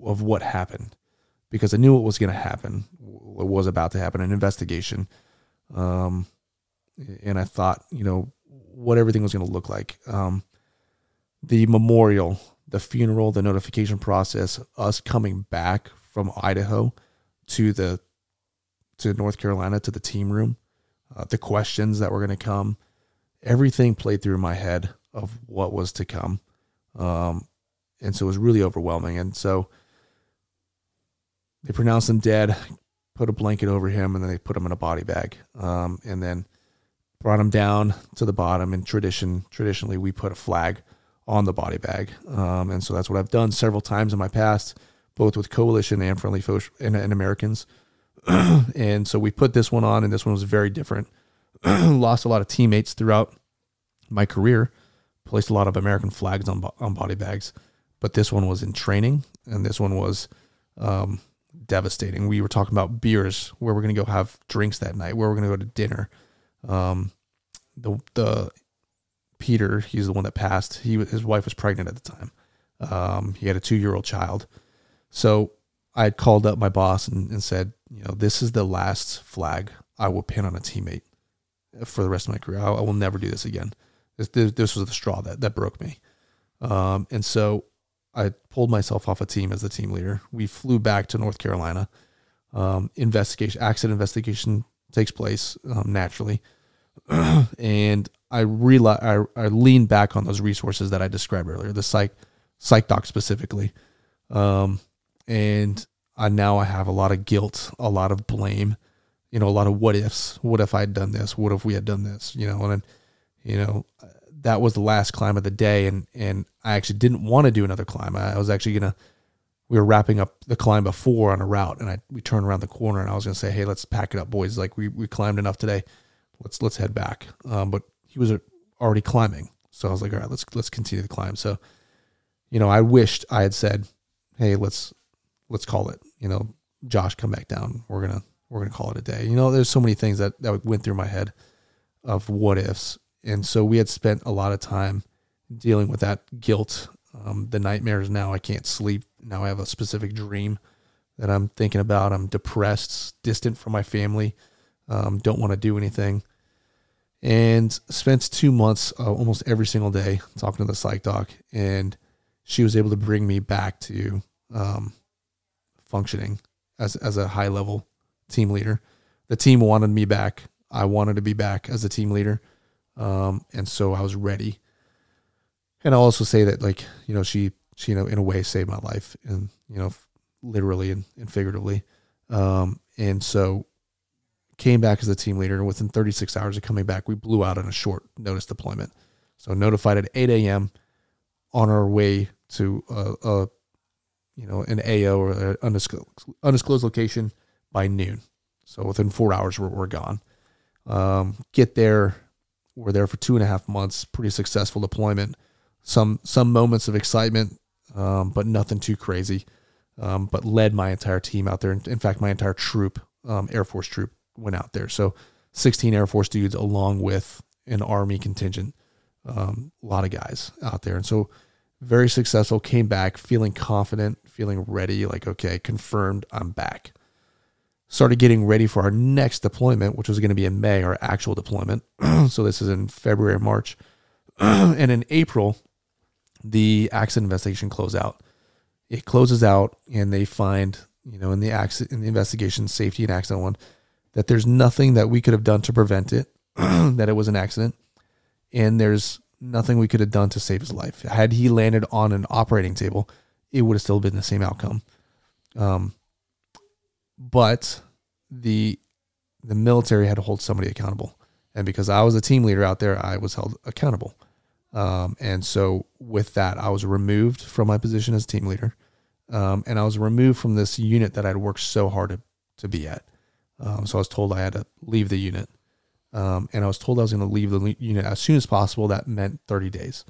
of what happened because I knew what was going to happen, what was about to happen, an investigation. Um, and I thought, you know, what everything was going to look like. Um, the memorial, the funeral, the notification process, us coming back from Idaho to the to North Carolina to the team room, uh, the questions that were going to come, everything played through my head of what was to come, um, and so it was really overwhelming. And so they pronounced him dead, put a blanket over him, and then they put him in a body bag, um, and then brought him down to the bottom. And tradition, traditionally, we put a flag on the body bag, um, and so that's what I've done several times in my past, both with coalition and friendly foes and, and Americans. <clears throat> and so we put this one on, and this one was very different. <clears throat> Lost a lot of teammates throughout my career. Placed a lot of American flags on on body bags, but this one was in training, and this one was um, devastating. We were talking about beers, where we're going to go have drinks that night, where we're going to go to dinner. Um, the the Peter, he's the one that passed. He his wife was pregnant at the time. Um, he had a two year old child. So I had called up my boss and, and said, you know, this is the last flag I will pin on a teammate for the rest of my career. I, I will never do this again. This, this, was the straw that that broke me. Um, and so I pulled myself off a team as the team leader. We flew back to North Carolina. Um, investigation, accident investigation takes place um, naturally, <clears throat> and I realized I, I leaned back on those resources that I described earlier, the psych psych doc specifically, um, and I now I have a lot of guilt, a lot of blame, you know, a lot of what ifs. What if I had done this? What if we had done this? You know, and you know, that was the last climb of the day, and and I actually didn't want to do another climb. I, was actually gonna. We were wrapping up the climb before on a route, and I we turned around the corner, and I was gonna say, "Hey, let's pack it up, boys. Like we we climbed enough today. Let's let's head back." Um, but he was already climbing, so I was like, "All right, let's let's continue the climb." So, you know, I wished I had said, "Hey, let's let's call it." You know, Josh, come back down. We're gonna we're gonna call it a day. You know, there's so many things that that went through my head of what ifs and so we had spent a lot of time dealing with that guilt, um, the nightmares. Now I can't sleep. Now I have a specific dream that I'm thinking about. I'm depressed, distant from my family, um, don't want to do anything. And spent two months uh, almost every single day talking to the psych doc. And she was able to bring me back to um, functioning as, as a high level team leader. The team wanted me back. I wanted to be back as a team leader. Um, and so I was ready. And I'll also say that, like, you know, she, she, you know, in a way saved my life and, you know, literally and, and figuratively. Um, and so came back as a team leader. And within 36 hours of coming back, we blew out on a short notice deployment. So notified at 8 a.m. on our way to a, a you know, an AO or an undisclosed, undisclosed location by noon. So within four hours, we're, we're gone. Um, get there. We're there for two and a half months. Pretty successful deployment. Some some moments of excitement, um, but nothing too crazy. Um, but led my entire team out there. In, fact, my entire troop, um, Air Force troop, went out there. So 16 Air Force dudes along with an Army contingent. Um, a lot of guys out there. And so very successful, came back feeling confident, feeling ready, like, okay, confirmed, I'm back. Started getting ready for our next deployment, which was going to be in May, our actual deployment. <clears throat> so this is in February, March. <clears throat> and in April, the accident investigation closed out. It closes out, and they find, you know, in the accident, in the investigation, safety and accident one, that there's nothing that we could have done to prevent it, <clears throat> that it was an accident, and there's nothing we could have done to save his life. Had he landed on an operating table, it would have still been the same outcome. Um, but the the military had to hold somebody accountable, and because I was a team leader out there, I was held accountable. Um, and so with that, I was removed from my position as team leader, um, and I was removed from this unit that I'd worked so hard to, to be at. Um, so I was told I had to leave the unit. Um, and I was told I was going to leave the unit as soon as possible. That meant 30 days.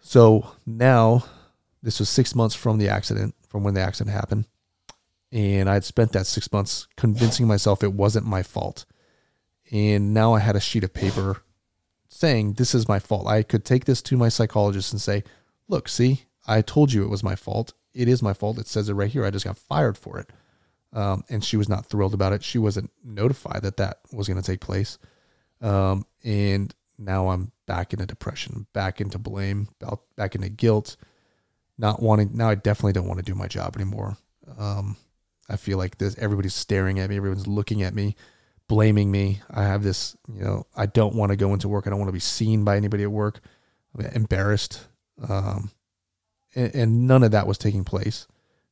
So now, this was six months from the accident, from when the accident happened. And I had spent that six months convincing myself it wasn't my fault. And now I had a sheet of paper saying, This is my fault. I could take this to my psychologist and say, Look, see, I told you it was my fault. It is my fault. It says it right here. I just got fired for it. Um, and she was not thrilled about it. She wasn't notified that that was going to take place. Um, and now I'm back into depression, back into blame, back into guilt, not wanting. Now I definitely don't want to do my job anymore. Um, I feel like this. Everybody's staring at me. Everyone's looking at me, blaming me. I have this. You know, I don't want to go into work. I don't want to be seen by anybody at work. I'm embarrassed. Um, and, and none of that was taking place.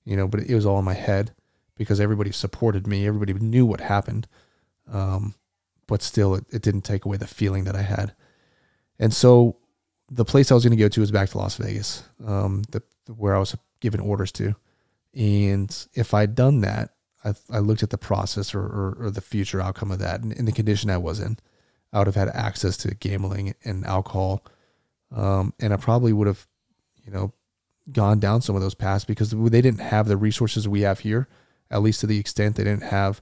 You know, but it was all in my head because everybody supported me. Everybody knew what happened. Um, but still, it, it didn't take away the feeling that I had. And so the place I was going to go to was back to Las Vegas, um, the, where I was given orders to. And if I'd done that, I, I looked at the process or, or, or, the future outcome of that and in the condition I was in, I would have had access to gambling and alcohol. Um, and I probably would have, you know, gone down some of those paths because they didn't have the resources we have here at least to the extent they didn't have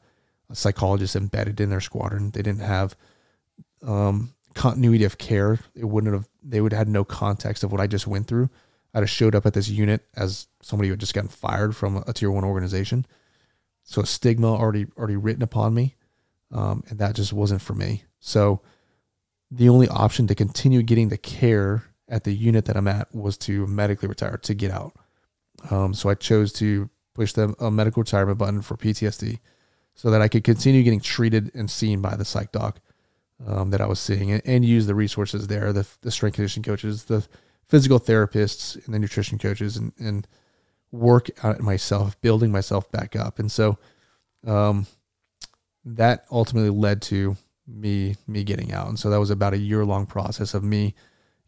a psychologist embedded in their squadron. They didn't have um, continuity of care. It wouldn't have. They would have had no context of what I just went through. I'd have showed up at this unit as somebody who had just gotten fired from a tier one organization. So a stigma already already written upon me, um, and that just wasn't for me. So the only option to continue getting the care at the unit that I'm at was to medically retire to get out. Um, so I chose to push them a medical retirement button for PTSD so that I could continue getting treated and seen by the psych doc um, that I was seeing and, and, use the resources there, the, the strength conditioning coaches, the physical therapists, and the nutrition coaches, and, and work at myself, building myself back up. And so um, that ultimately led to me me getting out. And so that was about a year long process of me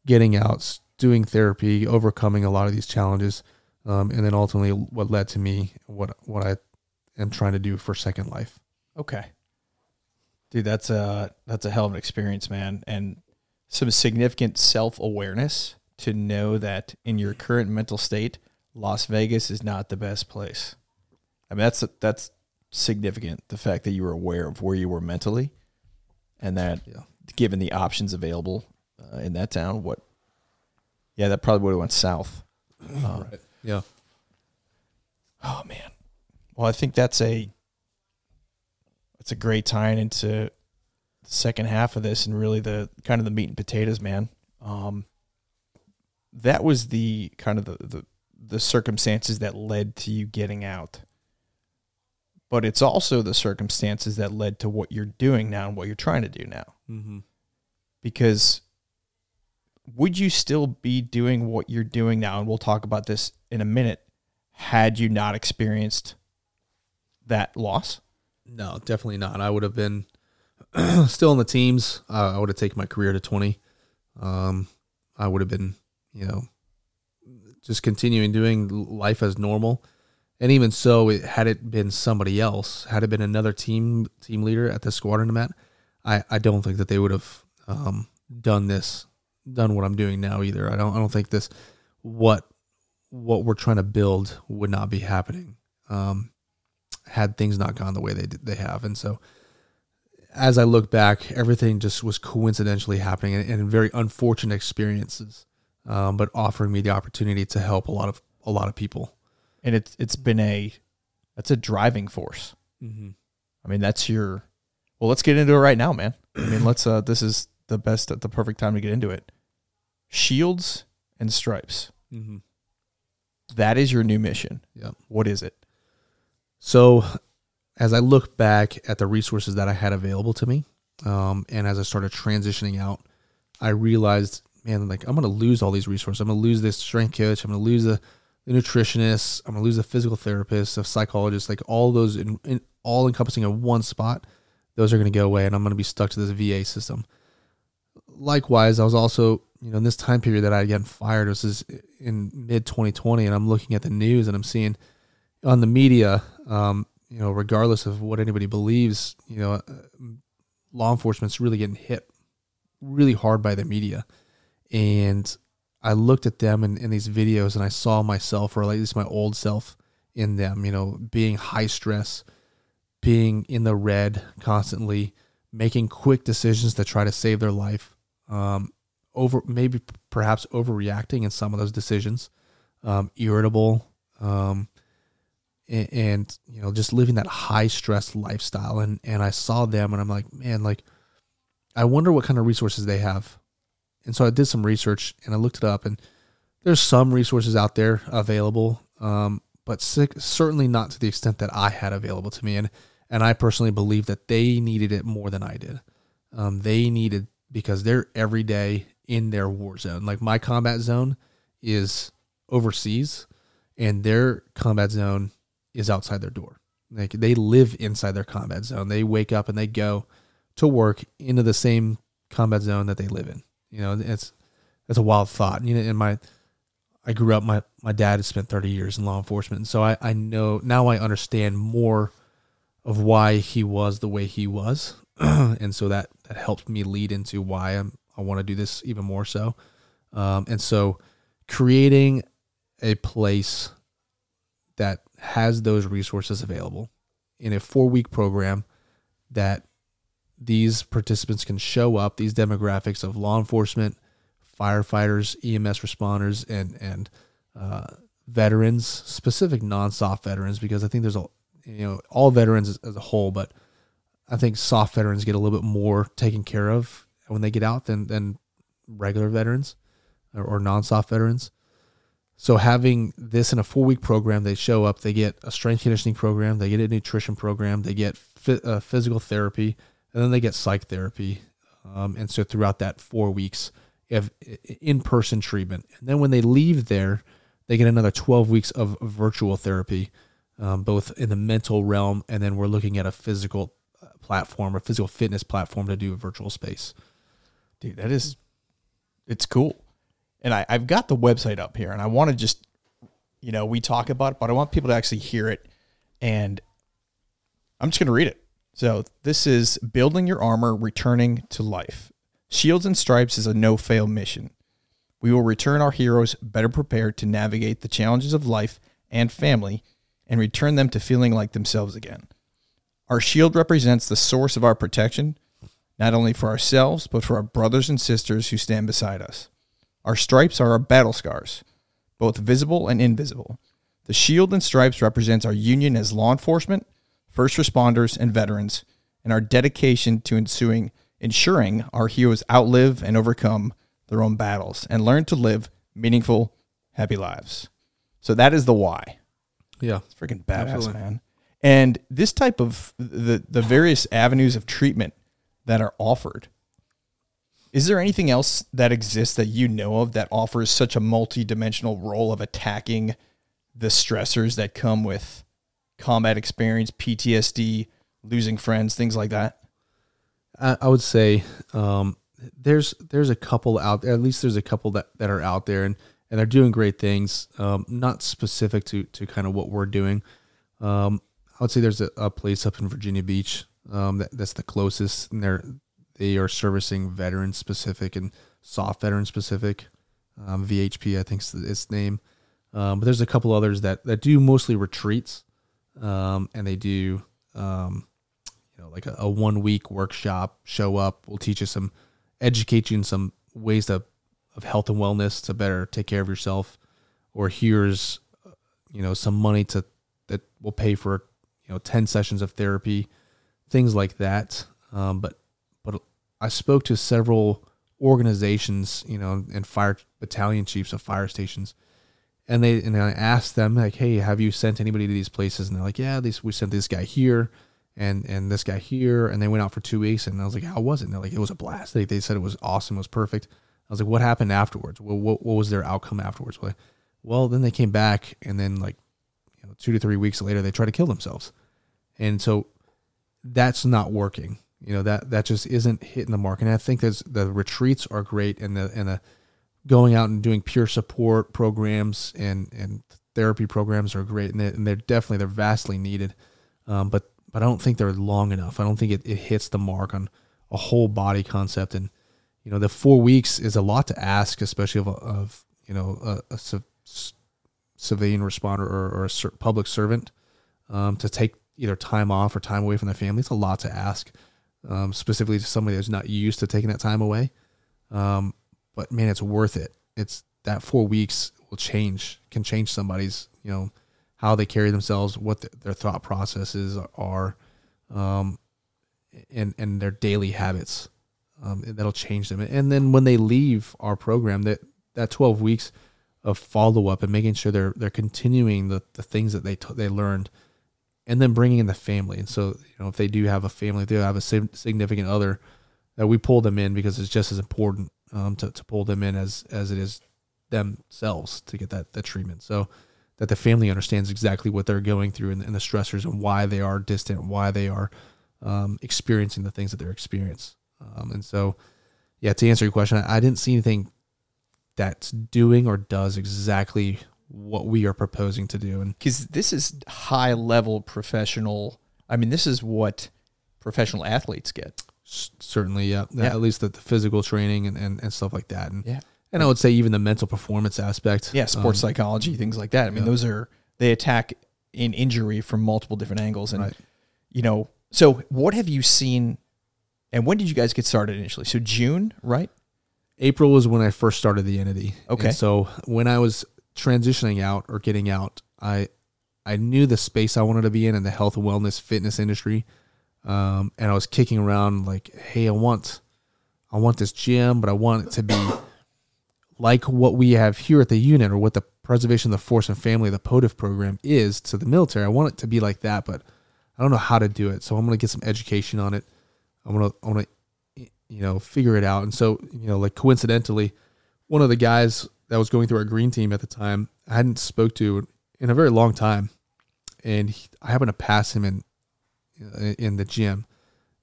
getting out, doing therapy, overcoming a lot of these challenges um, and then ultimately what led to me what what I am trying to do for Second Life. Okay, dude, that's a that's a hell of an experience, man, and some significant self awareness to know that in your current mental state, Las Vegas is not the best place. I mean, that's that's significant. The fact that you were aware of where you were mentally, and that yeah. given the options available uh, in that town, what, yeah, that probably would have went south. Uh, right. Yeah. Oh man. Well, I think that's a that's a great tie into the second half of this and really the kind of the meat and potatoes, man. Um, that was the kind of the, the the circumstances that led to you getting out. But it's also the circumstances that led to what you're doing now and what you're trying to do now. Mm-hmm. Because would you still be doing what you're doing now? And we'll talk about this in a minute. Had you not experienced that loss? No, definitely not. I would have been <clears throat> still in the teams. Uh, I would have taken my career to 20. Um, I would have been, you know, just continuing doing life as normal. And even so, it, had it been somebody else, had it been another team team leader at the squadron I'm at, I, I don't think that they would have um, done this, done what I'm doing now either. I don't I don't think this what what we're trying to build would not be happening um, had things not gone the way they did, they have. And so, as I look back, everything just was coincidentally happening and, and very unfortunate experiences, um, but offering me the opportunity to help a lot of a lot of people. And it's it's been a that's a driving force. Mm-hmm. I mean, that's your. Well, let's get into it right now, man. I mean, <clears throat> let's. uh This is the best, the perfect time to get into it. Shields and stripes. Mm-hmm. That is your new mission. Yeah. What is it? So, as I look back at the resources that I had available to me, um, and as I started transitioning out, I realized, man, like I'm to lose all these resources. I'm to lose this strength coach. I'm to lose the, nutritionist. I'm to lose the physical therapist, the psychologist, like all those in, in all encompassing in one spot. Those are to go away, and I'm to be stuck to this VA system. Likewise, I was also, you know, in this time period that I had gotten fired, this is in mid 2020, and I'm looking at the news and I'm seeing on the media, um, you know, regardless of what anybody believes, you know, uh, law enforcement's really getting hit really hard by the media. And I looked at them in, in these videos and I saw myself, or at least my old self, in them, you know, being high stress, being in the red constantly, making quick decisions to try to save their life, um, over maybe perhaps overreacting in some of those decisions, um, irritable, um, and, and you know just living that high stress lifestyle. And and I saw them and I'm like, man, like I wonder what kind of resources they have. And so I did some research and I looked it up and there's some resources out there available, um, but certainly not to the extent that I had available to me. And and I personally believe that they needed it more than I did. Um, they needed because they're every day in their war zone. Like my combat zone is overseas, and their combat zone is outside their door. Like they live inside their combat zone. They wake up and they go to work into the same combat zone that they live in. You know, it's it's a wild thought. You know, in my I grew up my my dad has spent 30 years in law enforcement, and so I I know now I understand more of why he was the way he was, <clears throat> and so that that helped me lead into why I'm I want to do this even more so. Um, and so creating a place that has those resources available in a four week program that these participants can show up, these demographics of law enforcement, firefighters, EMS responders, and, and, uh, veterans, specific non-SOF veterans, because I think there's a, you know, all veterans as, as a whole, but I think SOF veterans get a little bit more taken care of when they get out than, than regular veterans or, or non-SOF veterans. So having this in a four week program, they show up, they get a strength conditioning program, they get a nutrition program, they get uh, physical therapy, and then they get psych therapy. Um, and so throughout that four weeks, you have in person treatment. And then when they leave there, they get another 12 weeks of virtual therapy, um, both in the mental realm, and then we're looking at a physical uh, platform or physical fitness platform to do a virtual space. Dude, that is, it's cool and I, I've got the website up here, and I want to just, you know, we talk about it, but I want people to actually hear it, and I'm just going to read it. So this is building your armor, returning to life. Shields and Stripes is a no-fail mission. We will return our heroes better prepared to navigate the challenges of life and family, and return them to feeling like themselves again. Our shield represents the source of our protection, not only for ourselves, but for our brothers and sisters who stand beside us. Our stripes are our battle scars, both visible and invisible. The shield and stripes represents our union as law enforcement, first responders, and veterans, and our dedication to ensuing, ensuring our heroes outlive and overcome their own battles and learn to live meaningful, happy lives. So that is the why. Yeah, it's freaking badass, Absolutely. man. And this type of the the various avenues of treatment that are offered is there anything else that exists that you know of that offers such a multi-dimensional role of attacking the stressors that come with combat experience, PTSD, losing friends, things like that? I, I would say um, there's there's a couple out there. At least there's a couple that, that are out there, and and they're doing great things. Um, not specific to to kind of what we're doing. Um, I would say there's a, a place up in Virginia Beach um, that, that's the closest, and they're they are servicing veteran specific and SOF veteran specific. Um, VHP, I think is its name. Um, but there's a couple others that that do mostly retreats, um, and they do um, you know like a, a one week workshop. Show up, we'll teach you some, educate you in some ways to, of health and wellness to better take care of yourself, or here's you know some money to that will pay for you know ten sessions of therapy, things like that. Um, but but I spoke to several organizations, you know, and fire battalion chiefs of fire stations and they and I asked them like, "Hey, have you sent anybody to these places?" And they're like, "Yeah, we sent this guy here, and and this guy here, and they went out for two weeks." And I was like, "How was it?" And they're like, "It was a blast." They, they said it was awesome, it was perfect. I was like, "What happened afterwards? Well, what what was their outcome afterwards?" Well, well, then they came back, and then like, you know, two to three weeks later, they tried to kill themselves, and so that's not working. You know that that just isn't hitting the mark. And I think that the retreats are great, and the and the going out and doing peer support programs and and therapy programs are great, and, they, and they're definitely they're vastly needed. Um, but but I don't think they're long enough. I don't think it, it hits the mark on a whole body concept. And you know, the four weeks is a lot to ask, especially of, of you know a, civilian responder or, or a public servant um, to take either time off or time away from their family. It's a lot to ask, um, specifically to somebody that's not used to taking that time away. Um, but man, it's worth it. It's that four weeks will change, can change somebody's, you know, how they carry themselves, what the, their thought processes are, um, and and their daily habits. Um, that'll change them. And then when they leave our program, that that twelve weeks of follow up and making sure they're they're continuing the, the things that they t- they learned, and then bringing in the family. And so you know if they do have a family, if they have a significant other, that we pull them in because it's just as important um, to, to pull them in as as it is themselves to get that that treatment. So that the family understands exactly what they're going through and, and the stressors and why they are distant, why they are um, experiencing the things that they're experiencing. Um, and so, yeah, to answer your question, I, I didn't see anything that's doing or does exactly what we are proposing to do. And because this is high level professional, I mean, this is what professional athletes get certainly, yeah. yeah. At least the, the physical training and, and, and stuff like that. And yeah. And I would say even the mental performance aspect. Yeah, sports um, psychology, things like that. I mean, yeah. those are they attack in injury from multiple different angles. And right. you know, so what have you seen and when did you guys get started initially? So June, right? April was when I first started the entity. Okay. And so when I was transitioning out or getting out, I I knew the space I wanted to be in in the health wellness fitness industry. Um, and I was kicking around like, hey, I want, I want this gym, but I want it to be like what we have here at the unit or what the preservation of the force and family, the POTFF program is to the military. I want it to be like that, but I don't know how to do it. So I'm going to get some education on it. I'm going to, I want to, you know, figure it out. And so, you know, like coincidentally, one of the guys that was going through our green team at the time, I hadn't spoke to in a very long time. And he, I happened to pass him in in the gym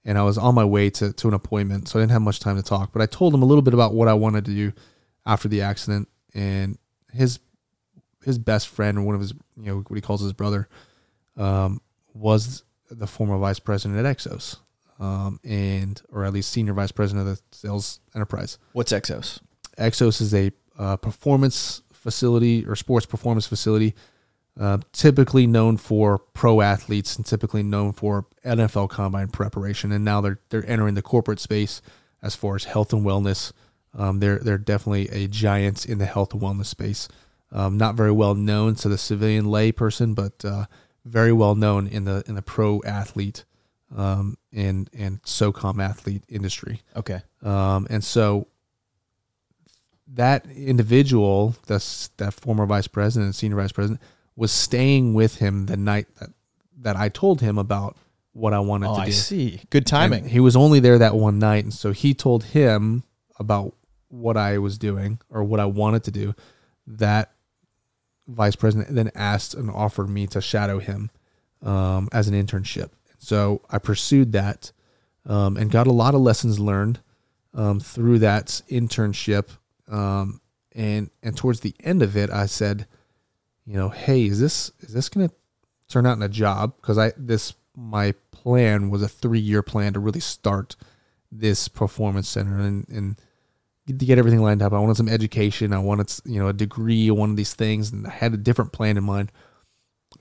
and I was on my way to, to an appointment, so I didn't have much time to talk. But I told him a little bit about what I wanted to do after the accident, and his his best friend or one of his you know what he calls his brother um, was the former vice president at Exos, um, and or at least senior vice president of the sales enterprise. What's Exos? Exos is a uh, performance facility or sports performance facility uh, typically known for pro athletes and typically known for NFL combine preparation. And now they're they're entering the corporate space as far as health and wellness. Um, they're they're definitely a giant in the health and wellness space. Um, not very well known to the civilian lay person, but uh, very well known in the in the pro athlete um, and and SOCOM athlete industry. Okay. Um, and so that individual, that's that former vice president, senior vice president, was staying with him the night that, that I told him about what I wanted oh, to do. I see. Good timing. And he was only there that one night. And so he told him about what I was doing or what I wanted to do. That vice president then asked and offered me to shadow him um, as an internship. So I pursued that um, and got a lot of lessons learned um, through that internship. Um, and and towards the end of it, I said, you know, hey, is this is this going to turn out in a job? Because I this my plan was a three year plan to really start this performance center and and to get everything lined up. I wanted some education. I wanted you know a degree, one of these things, and I had a different plan in mind.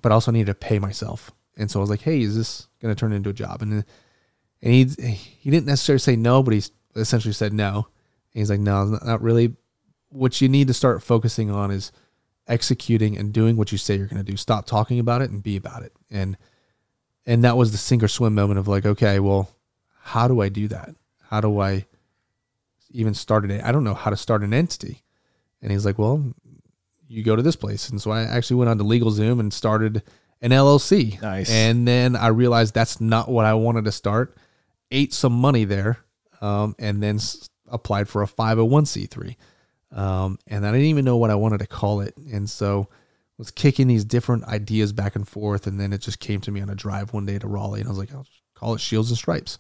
But I also needed to pay myself, and so I was like, hey, is this going to turn into a job? And uh, and he he didn't necessarily say no, but he essentially said no. And he's like, no, not really. What you need to start focusing on is executing and doing what you say you're going to do. Stop talking about it and be about it. And and that was the sink or swim moment of like, okay, well, how do I do that? How do I even start it? I don't know how to start an entity. And he's like, well, you go to this place. And so I actually went on to LegalZoom and started an LLC. Nice. And then I realized that's not what I wanted to start. Ate some money there, um, and then s- applied for a 501c3. Um, and I didn't even know what I wanted to call it. And so was kicking these different ideas back and forth. And then it just came to me on a drive one day to Raleigh. And I was like, I'll call it Shields and Stripes.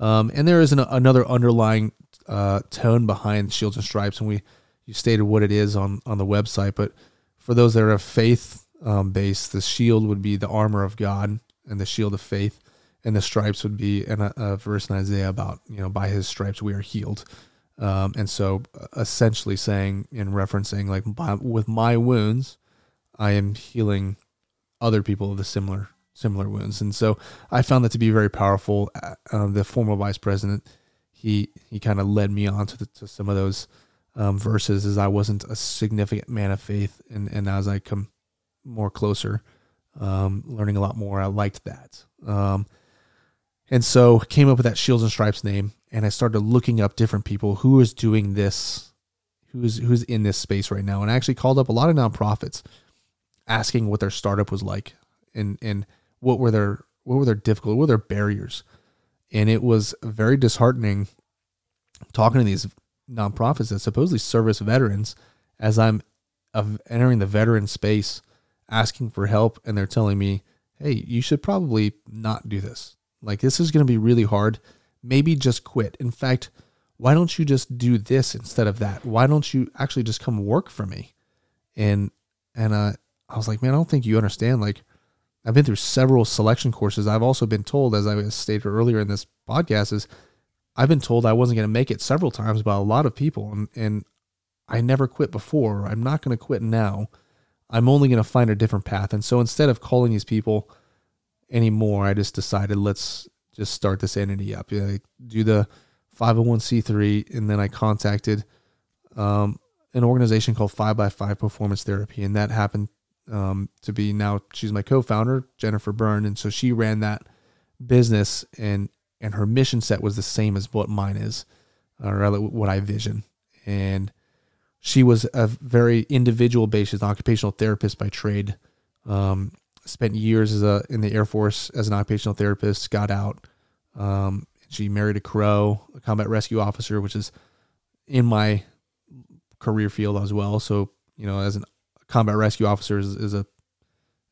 Um, and there is an, another underlying uh, tone behind Shields and Stripes. And we, you stated what it is on, on the website. But for those that are faith um, based, the shield would be the armor of God and the shield of faith. And the stripes would be in a, a verse in Isaiah about, you know, by his stripes we are healed. Um, and so uh, essentially saying and referencing like by, with my wounds, I am healing other people of the similar similar wounds. And so I found that to be very powerful. Uh, uh, the former vice president, he he kind of led me on to, the, to some of those um, verses as I wasn't a significant man of faith, and and as I come more closer, um, learning a lot more, I liked that. Um, and so came up with that Shields and Stripes name, and I started looking up different people who is doing this, who's who's in this space right now, and I actually called up a lot of nonprofits, asking what their startup was like, and and what were their what were their difficult, what were their barriers, and it was very disheartening talking to these nonprofits that supposedly service veterans as I'm entering the veteran space, asking for help, and they're telling me, "Hey, you should probably not do this." Like this is going to be really hard. Maybe just quit. In fact, why don't you just do this instead of that? Why don't you actually just come work for me? And and uh, I was like, man, I don't think you understand. Like, I've been through several selection courses. I've also been told, as I stated earlier in this podcast, is I've been told I wasn't going to make it several times by a lot of people, and and I never quit before. I'm not going to quit now. I'm only going to find a different path. And so instead of calling these people anymore. I just decided let's just start this entity up. Yeah, do the 501c3, and then I contacted um, an organization called Five by Five Performance Therapy, and that happened um, to be now she's my co-founder, Jennifer Byrne, and so she ran that business, and and her mission set was the same as what mine is, or what I vision, and she was a very individual based, occupational therapist by trade. Um, spent years as a in the Air Force as an occupational therapist. Got out. Um, she married a CRO, a combat rescue officer, which is in my career field as well. So you know, as a combat rescue officer is, is a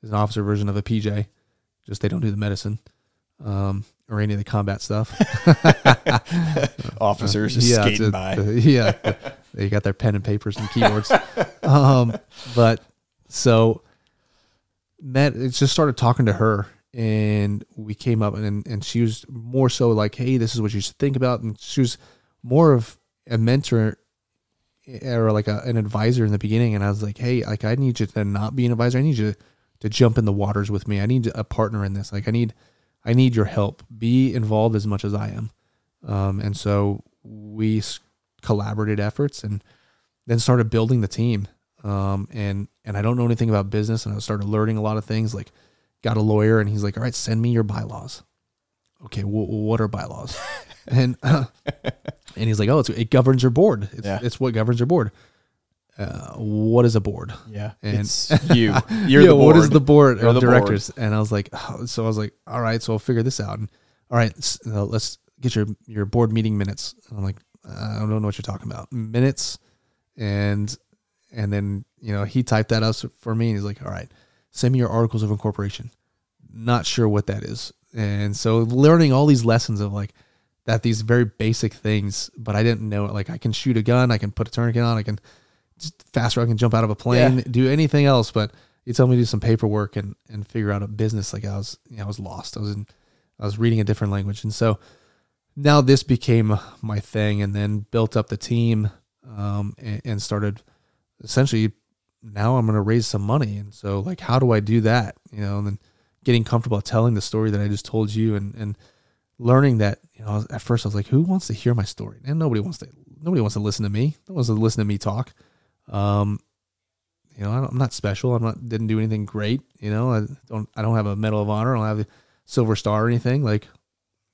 is an officer version of a PJ. Just they don't do the medicine um, or any of the combat stuff. <laughs> Officers just yeah, skating by. <laughs> yeah, they got their pen and papers and keyboards. <laughs> um, but so met, it just started talking to her, and we came up, and and she was more so like, "Hey, this is what you should think about," and she was more of a mentor or like a, an advisor in the beginning, and I was like, "Hey, like I need you to not be an advisor. I need you to, to jump in the waters with me. I need a partner in this. Like I need." I need your help. Be involved as much as I am. Um, and so we collaborated efforts and then started building the team. Um, and, and I don't know anything about business and I started learning a lot of things like got a lawyer and he's like, all right, send me your bylaws. Okay. wh- what are bylaws? <laughs> and, and he's like, oh, it's, it governs your board. It's, Yeah. it's what governs your board. Uh, what is a board? Yeah, And- it's <laughs> you. You're yeah, the board. what is the board You're of the board. directors? And I was like, oh, so I was like, all right, so I'll figure this out. And all right, uh, let's get your your board meeting minutes. And I'm like, I don't know what you're talking about. Minutes, and and then you know he typed that up for me, and he's like, all right, send me your articles of incorporation. Not sure what that is, and so learning all these lessons of like that these very basic things, but I didn't know it. Like I can shoot a gun, I can put a tourniquet on, I can just faster I can jump out of a plane, Yeah. do anything else. But you tell me to do some paperwork and and figure out a business. Like I was, you know, I was lost. I was in, I was reading a different language, and so now this became my thing, and then built up the team, um, and, and started essentially. Now I'm going to raise some money, and so like, how do I do that? You know, and then getting comfortable telling the story that I just told you, and and learning that you know at first I was like, who wants to hear my story? And nobody wants to. Nobody wants to listen to me. No one wants to listen to me talk. Um, you know, I'm not special. I'm not didn't do anything great. You know, I don't I don't have a medal of honor. I don't have a silver star or anything. Like,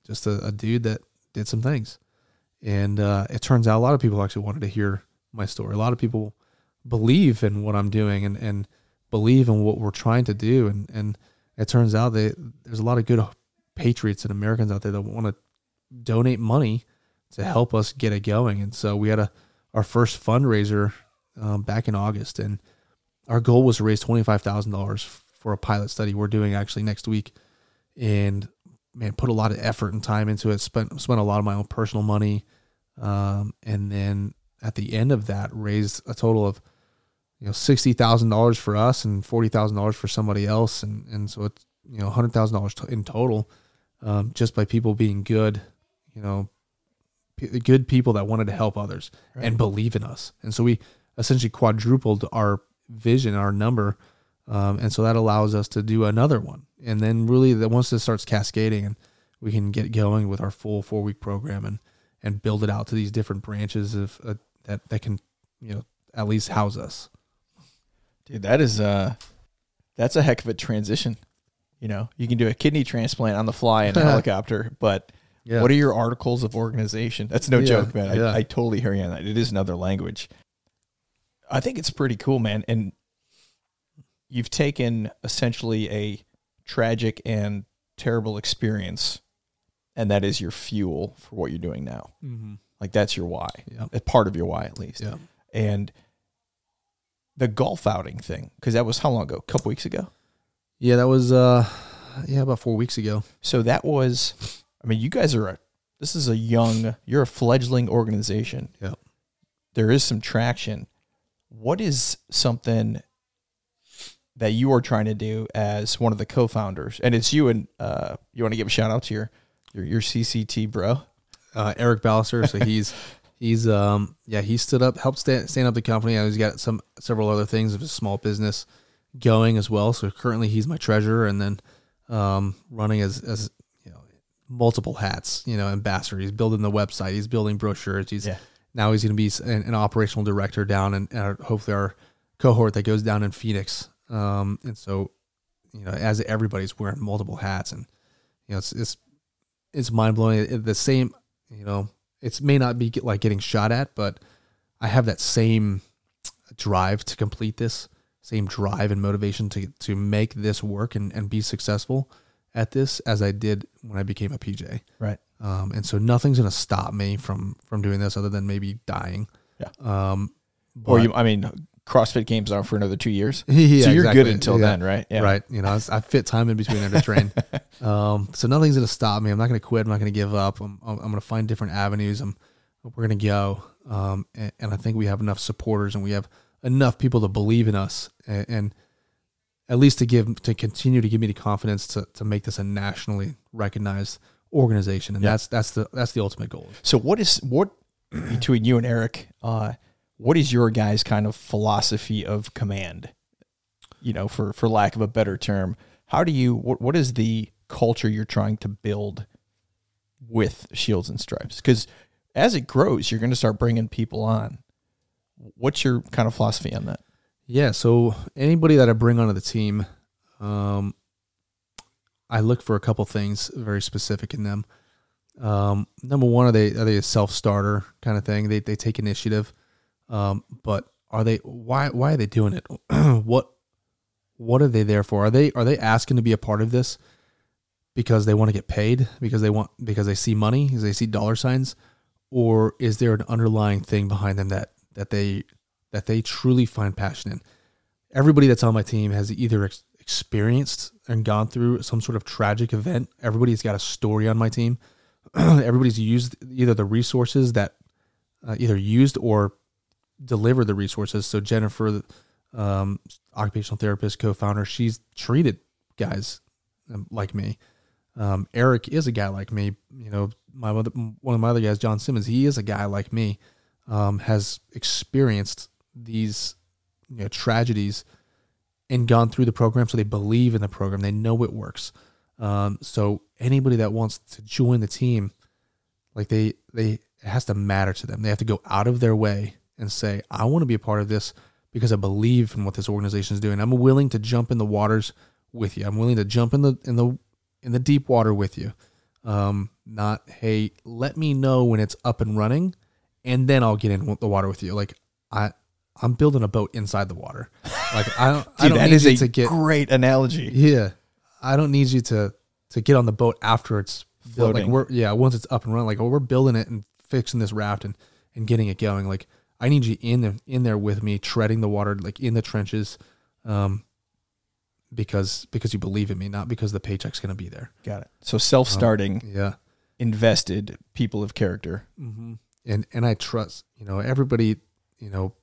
just a, a dude that did some things. And uh, it turns out a lot of people actually wanted to hear my story. A lot of people believe in what I'm doing and, and believe in what we're trying to do. And, and it turns out that there's a lot of good patriots and Americans out there that want to donate money to help us get it going. And so we had a our first fundraiser um, back in August, and our goal was to raise twenty five thousand dollars for a pilot study we're doing actually next week. And man, put a lot of effort and time into it. Spent spent a lot of my own personal money, um, and then at the end of that, raised a total of you know sixty thousand dollars for us and forty thousand dollars for somebody else, and and so it's you know hundred thousand dollars in total, um, just by people being good, you know, p- good people that wanted to help others and believe in us, and so we essentially quadrupled our vision, our number, um, and so that allows us to do another one, and then really that once this starts cascading and we can get going with our full four week program and and build it out to these different branches of uh, that that can you know at least house us. Dude, that is uh that's a heck of a transition. You know, you can do a kidney transplant on the fly in a <laughs> helicopter, but Yeah. what are your articles of organization? That's no Yeah, joke, man. I, yeah. I totally hear you on that. It is another language. I think it's pretty cool, man. And you've taken essentially a tragic and terrible experience, and that is your fuel for what you're doing now. Mm-hmm. Like that's your why. Yeah. Part of your why, at least. Yeah. And the golf outing thing, because that was how long ago? A couple weeks ago. Yeah, that was uh yeah about four weeks ago. So that was, I mean, you guys are a, this is a young, you're a fledgling organization. Yeah. There is some traction. What is something that you are trying to do as one of the co-founders? And it's you and, uh, you want to give a shout out to your, your, your CCT bro? Uh, Eric Ballister, so he's <laughs> he's um yeah he stood up helped stand, stand up the company. and He's got some several other things of his small business going as well. So currently he's my treasurer, and then um running as as you know multiple hats. You know, ambassador. He's building the website. He's building brochures. He's Yeah. now he's going to be an, an operational director down in uh, hopefully our cohort that goes down in Phoenix. Um, and so, you know, as everybody's wearing multiple hats, and you know, it's it's it's mind blowing. The same, you know, it's may not be get, like getting shot at, but I have that same drive to complete this, same drive and motivation to to make this work and and be successful at this as I did when I became a PJ. Right. Um, and so nothing's going to stop me from from doing this other than maybe dying. Yeah. Um, Or you, I mean, CrossFit games are for another two years. <laughs> yeah, so you're exactly. good until Yeah. then, right? Yeah. Right. You know, I, I fit time in between there to train. <laughs> um, so nothing's going to stop me. I'm not going to quit. I'm not going to give up. I'm, I'm, I'm going to find different avenues. I'm, we're going to go. Um, and, and I think we have enough supporters and we have enough people to believe in us and, and at least to give, to continue to give me the confidence to, to make this a nationally recognized organization. And Yeah. that's, that's the, that's the ultimate goal. So what is what <clears throat> between you and Eric? Uh, what is your guys' kind of philosophy of command? You know, for for lack of a better term, how do you what what is the culture you're trying to build with Shields and Stripes? Because as it grows, you're going to start bringing people on. What's your kind of philosophy on that? Yeah. So anybody that I bring onto the team, um, I look for a couple things very specific in them. Um, number one, are they are they a self starter kind of thing? They they take initiative, um, but are they why why are they doing it? <clears throat> what what are they there for? Are they are they asking to be a part of this because they want to get paid because they want because they see money because they see dollar signs, or is there an underlying thing behind them that that they that they truly find passion in? Everybody that's on my team has either ex- experienced and gone through some sort of tragic event. Everybody's got a story on my team. <clears throat> Everybody's used either the resources that uh, either used or deliver the resources. So Jennifer, um, occupational therapist, co-founder, she's treated guys um, like me. Um, Eric is a guy like me. You know, my other, one of my other guys, John Simmons, he is a guy like me. Um, has experienced these you know tragedies and gone through the program, so they believe in the program. They know it works. Um, so anybody that wants to join the team, like they they it has to matter to them. They have to go out of their way and say, I want to be a part of this because I believe in what this organization is doing. I'm willing to jump in the waters with you. I'm willing to jump in the in the in the deep water with you. Um, not hey, let me know when it's up and running, and then I'll get in the water with you. Like I I'm building a boat inside the water. Like I don't, <laughs> I don't that need is you a to get great analogy. yeah. I don't need you to to get on the boat after it's built. Like Floating. we're yeah, once it's up and running, like oh, we're building it and fixing this raft and and getting it going. Like I need you in there in there with me, treading the water, like in the trenches, um, because because you believe in me, not because the paycheck's gonna be there. Got it. So self-starting, Yeah. invested people of character. Mm-hmm. And and I trust you know everybody you know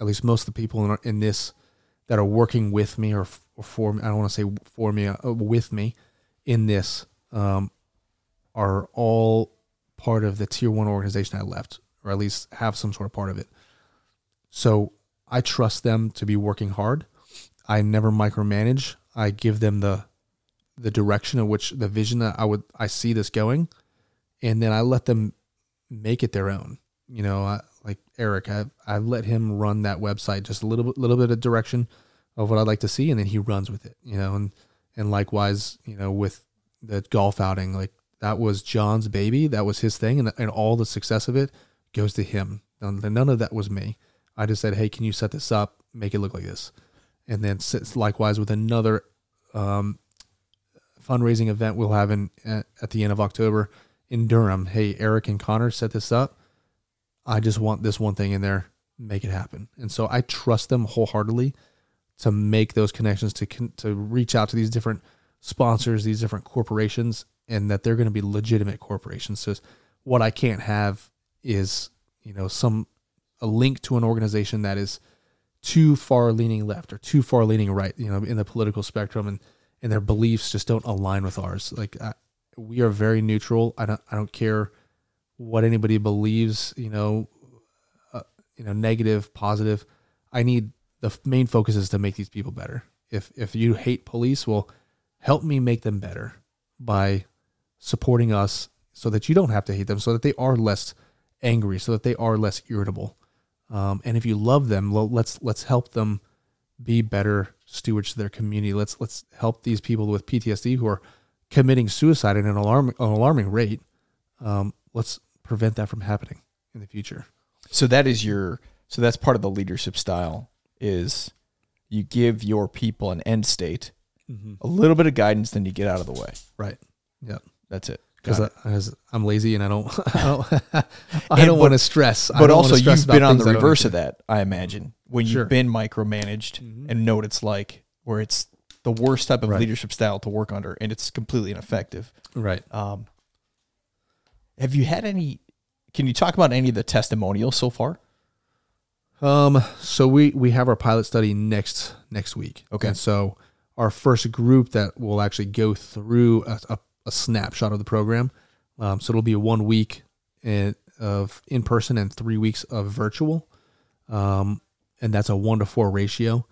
at least most of the people in, our, in this that are working with me or, or for me I don't want to say for me uh, with me in this um, are all part of the tier one organization I left or at least have some sort of part of it. So I trust them to be working hard. I never micromanage. I give them the the direction in which the vision that I would I see this going, and then I let them make it their own. You know, I, like Eric, I I let him run that website just a little bit little bit of direction of what I'd like to see, and then he runs with it. You know, and and likewise, you know, with the golf outing, like that was John's baby, that was his thing, and and all the success of it goes to him. None, of that was me. I just said, hey, can you set this up, make it look like this, and then likewise with another um, fundraising event we'll have in at, at the end of October in Durham. Hey, Eric and Connor set this up. I just want this one thing in there, make it happen. And so I trust them wholeheartedly to make those connections to to reach out to these different sponsors, these different corporations, and that they're going to be legitimate corporations. So what I can't have is you know some a link to an organization that is too far leaning left or too far leaning right, you know, in the political spectrum, and and their beliefs just don't align with ours. Like I, we are very neutral. I don't I don't care what anybody believes. You know, uh, you know, negative, positive. I need the main focus is to make these people better. If if you hate police, well, help me make them better by supporting us so that you don't have to hate them, so that they are less angry, so that they are less irritable. Um, and if you love them, well, let's let's help them be better stewards to their community. Let's let's help these people with PTSD who are committing suicide at an alarming an alarming rate. Um, let's prevent that from happening in the future. So that is your so that's part of the leadership style is you give your people an end state, a little bit of guidance, then you get out of the way. Right. Yeah. That's it. Because I'm lazy and I don't <laughs> I don't <laughs> I don't but- want to stress. But also stress you've been on the things I don't reverse of that, I imagine, when Sure. you've been micromanaged and know what it's like, where it's the worst type of Right. leadership style to work under, and it's completely ineffective. Right. Um, have you had any? Can you talk about any of the testimonials so far? Um. So we we have our pilot study next next week. Okay. And so our first group that will actually go through a, a, a snapshot of the program. Um. So it'll be a one week in, of in person and three weeks of virtual. Um. And that's a one to four ratio.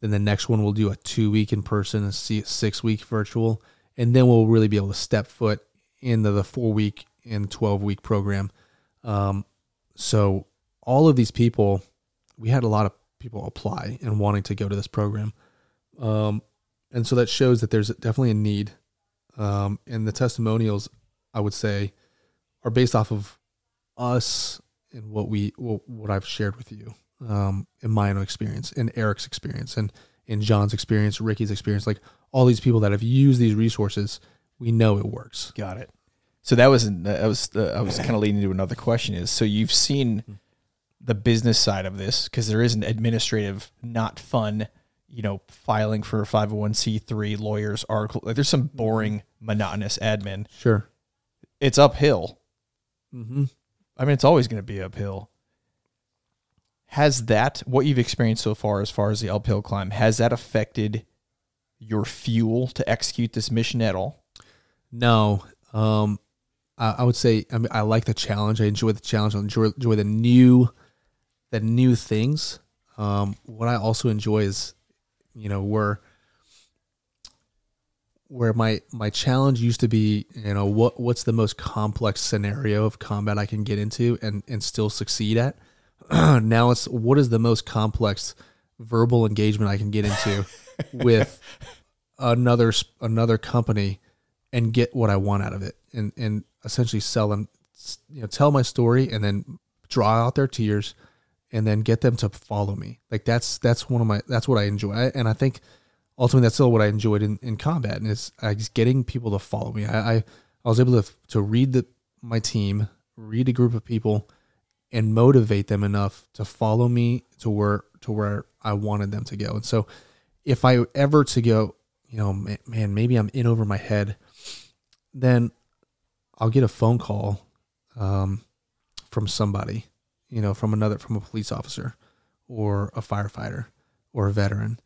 Then the next one we'll do a two week in person and see six week virtual, and then we'll really be able to step foot into the four week and twelve week program. Um. So all of these people we had a lot of people apply and wanting to go to this program. Um, and so that shows that there's definitely a need. Um, and the testimonials, I would say, are based off of us and what we what, I've shared with you um, in my own experience, in Eric's experience, and in John's experience, Ricky's experience. Like all these people that have used these resources, we know it works. Got it. So that was that was uh, I was kind of leading into another question is so you've seen the business side of this because there is an administrative not fun you know filing for a 501c3 lawyers article like there's some boring monotonous admin Sure. it's uphill Mm-hmm. I mean it's always going to be uphill Has that what you've experienced so far, as far as the uphill climb, has that affected your fuel to execute this mission at all? No, um, I, I would say I mean I like the challenge. I enjoy the challenge. I enjoy, enjoy the new, the new things. Um, what I also enjoy is, you know, where where my my challenge used to be, you know, what what's the most complex scenario of combat I can get into and and still succeed at. <clears throat> now it's what is the most complex verbal engagement I can get into <laughs> with another another company and get what I want out of it and and essentially sell them you know tell my story and then draw out their tears and then get them to follow me like that's that's one of my that's what I enjoy I, and I think ultimately that's still what I enjoyed in, in combat and is uh, just getting people to follow me I, I I was able to to read the my team read a group of people and motivate them enough to follow me to where to where I wanted them to go. And so if I ever to go, you know, man, man maybe I'm in over my head, then I'll get a phone call um, from somebody, you know, from another from a police officer or a firefighter or a veteran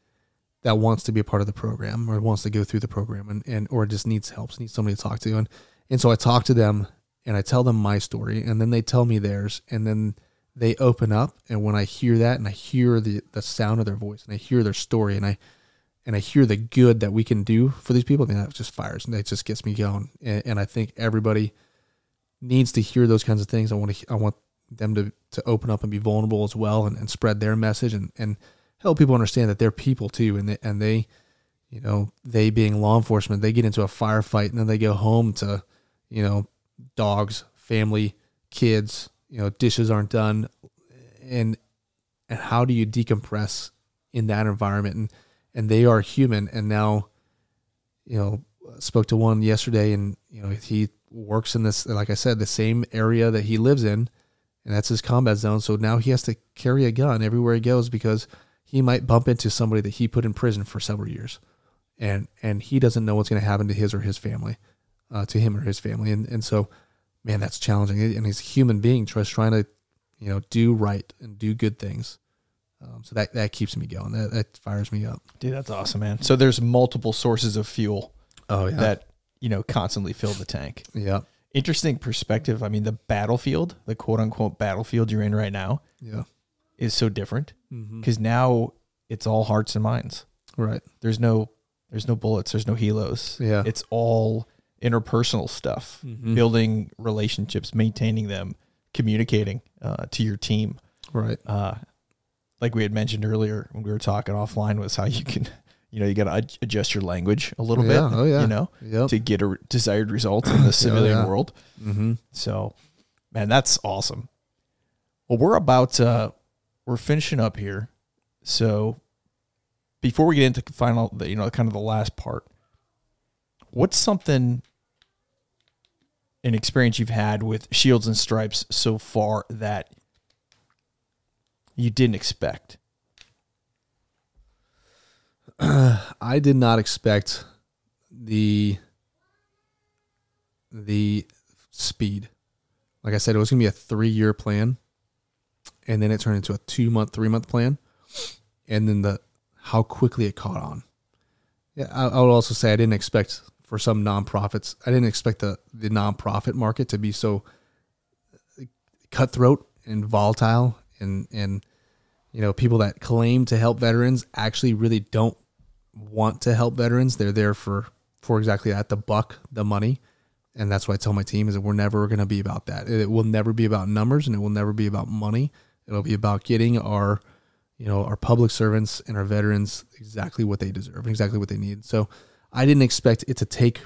that wants to be a part of the program or wants to go through the program and, and or just needs help, needs somebody to talk to. And and so I talk to them and I tell them my story and then they tell me theirs and then they open up and when I hear that and I hear the the sound of their voice and I hear their story and I and I hear the good that we can do for these people, then that just fires and that just gets me going. And, and I think everybody needs to hear those kinds of things. I want to I want them to to open up and be vulnerable as well and, and spread their message and, and help people understand that they're people too and they, and they you know they being law enforcement they get into a firefight and then they go home to you know dogs family kids you know dishes aren't done. And and how do you decompress in that environment? And and they are human. And now you know spoke to one yesterday and you know he works in this like i said the same area that he lives in and that's his combat zone. So now he has to carry a gun everywhere he goes because he might bump into somebody that he put in prison for several years. And and he doesn't know what's going to happen to his or his family uh, to him or his family. And and so man that's challenging. And he's a human being just trying to you know do right and do good things. Um, so that that keeps me going. That, that fires me up. Dude, that's awesome, man. So there's multiple sources of fuel oh yeah. that you know constantly fill the tank. yeah. Interesting perspective. I mean, the battlefield, the quote unquote battlefield you're in right now, yeah. is so different mm-hmm. because now it's all hearts and minds. right There's no there's no bullets. There's no helos. Yeah. it's all interpersonal stuff, Mhm. building relationships, maintaining them, communicating uh, to your team. right uh, like we had mentioned earlier when we were talking offline was how you can you know you got to adjust your language a little Yeah, bit oh, yeah. you know yep to get a re- desired result in <coughs> the civilian yeah. world mm-hmm. so man that's awesome well we're about uh we're finishing up here. So before we get into the final you know kind of the last part what's something an experience you've had with shields and stripes so far that you didn't expect? <clears throat> I did not expect the the speed. Like I said, it was gonna be a three year plan, and then it turned into a two month, three month plan, and then the how quickly it caught on. Yeah, I, I would also say I didn't expect for some nonprofits. I didn't expect the the nonprofit market to be so uh, cutthroat and volatile, and and you know people that claim to help veterans actually really don't want to help veterans. They're there for for exactly that, the buck, the money. And that's what I tell my team is that we're never going to be about that. It will never be about numbers and it will never be about money. It'll be about getting our, you know, our public servants and our veterans exactly what they deserve and exactly what they need. So I didn't expect it to take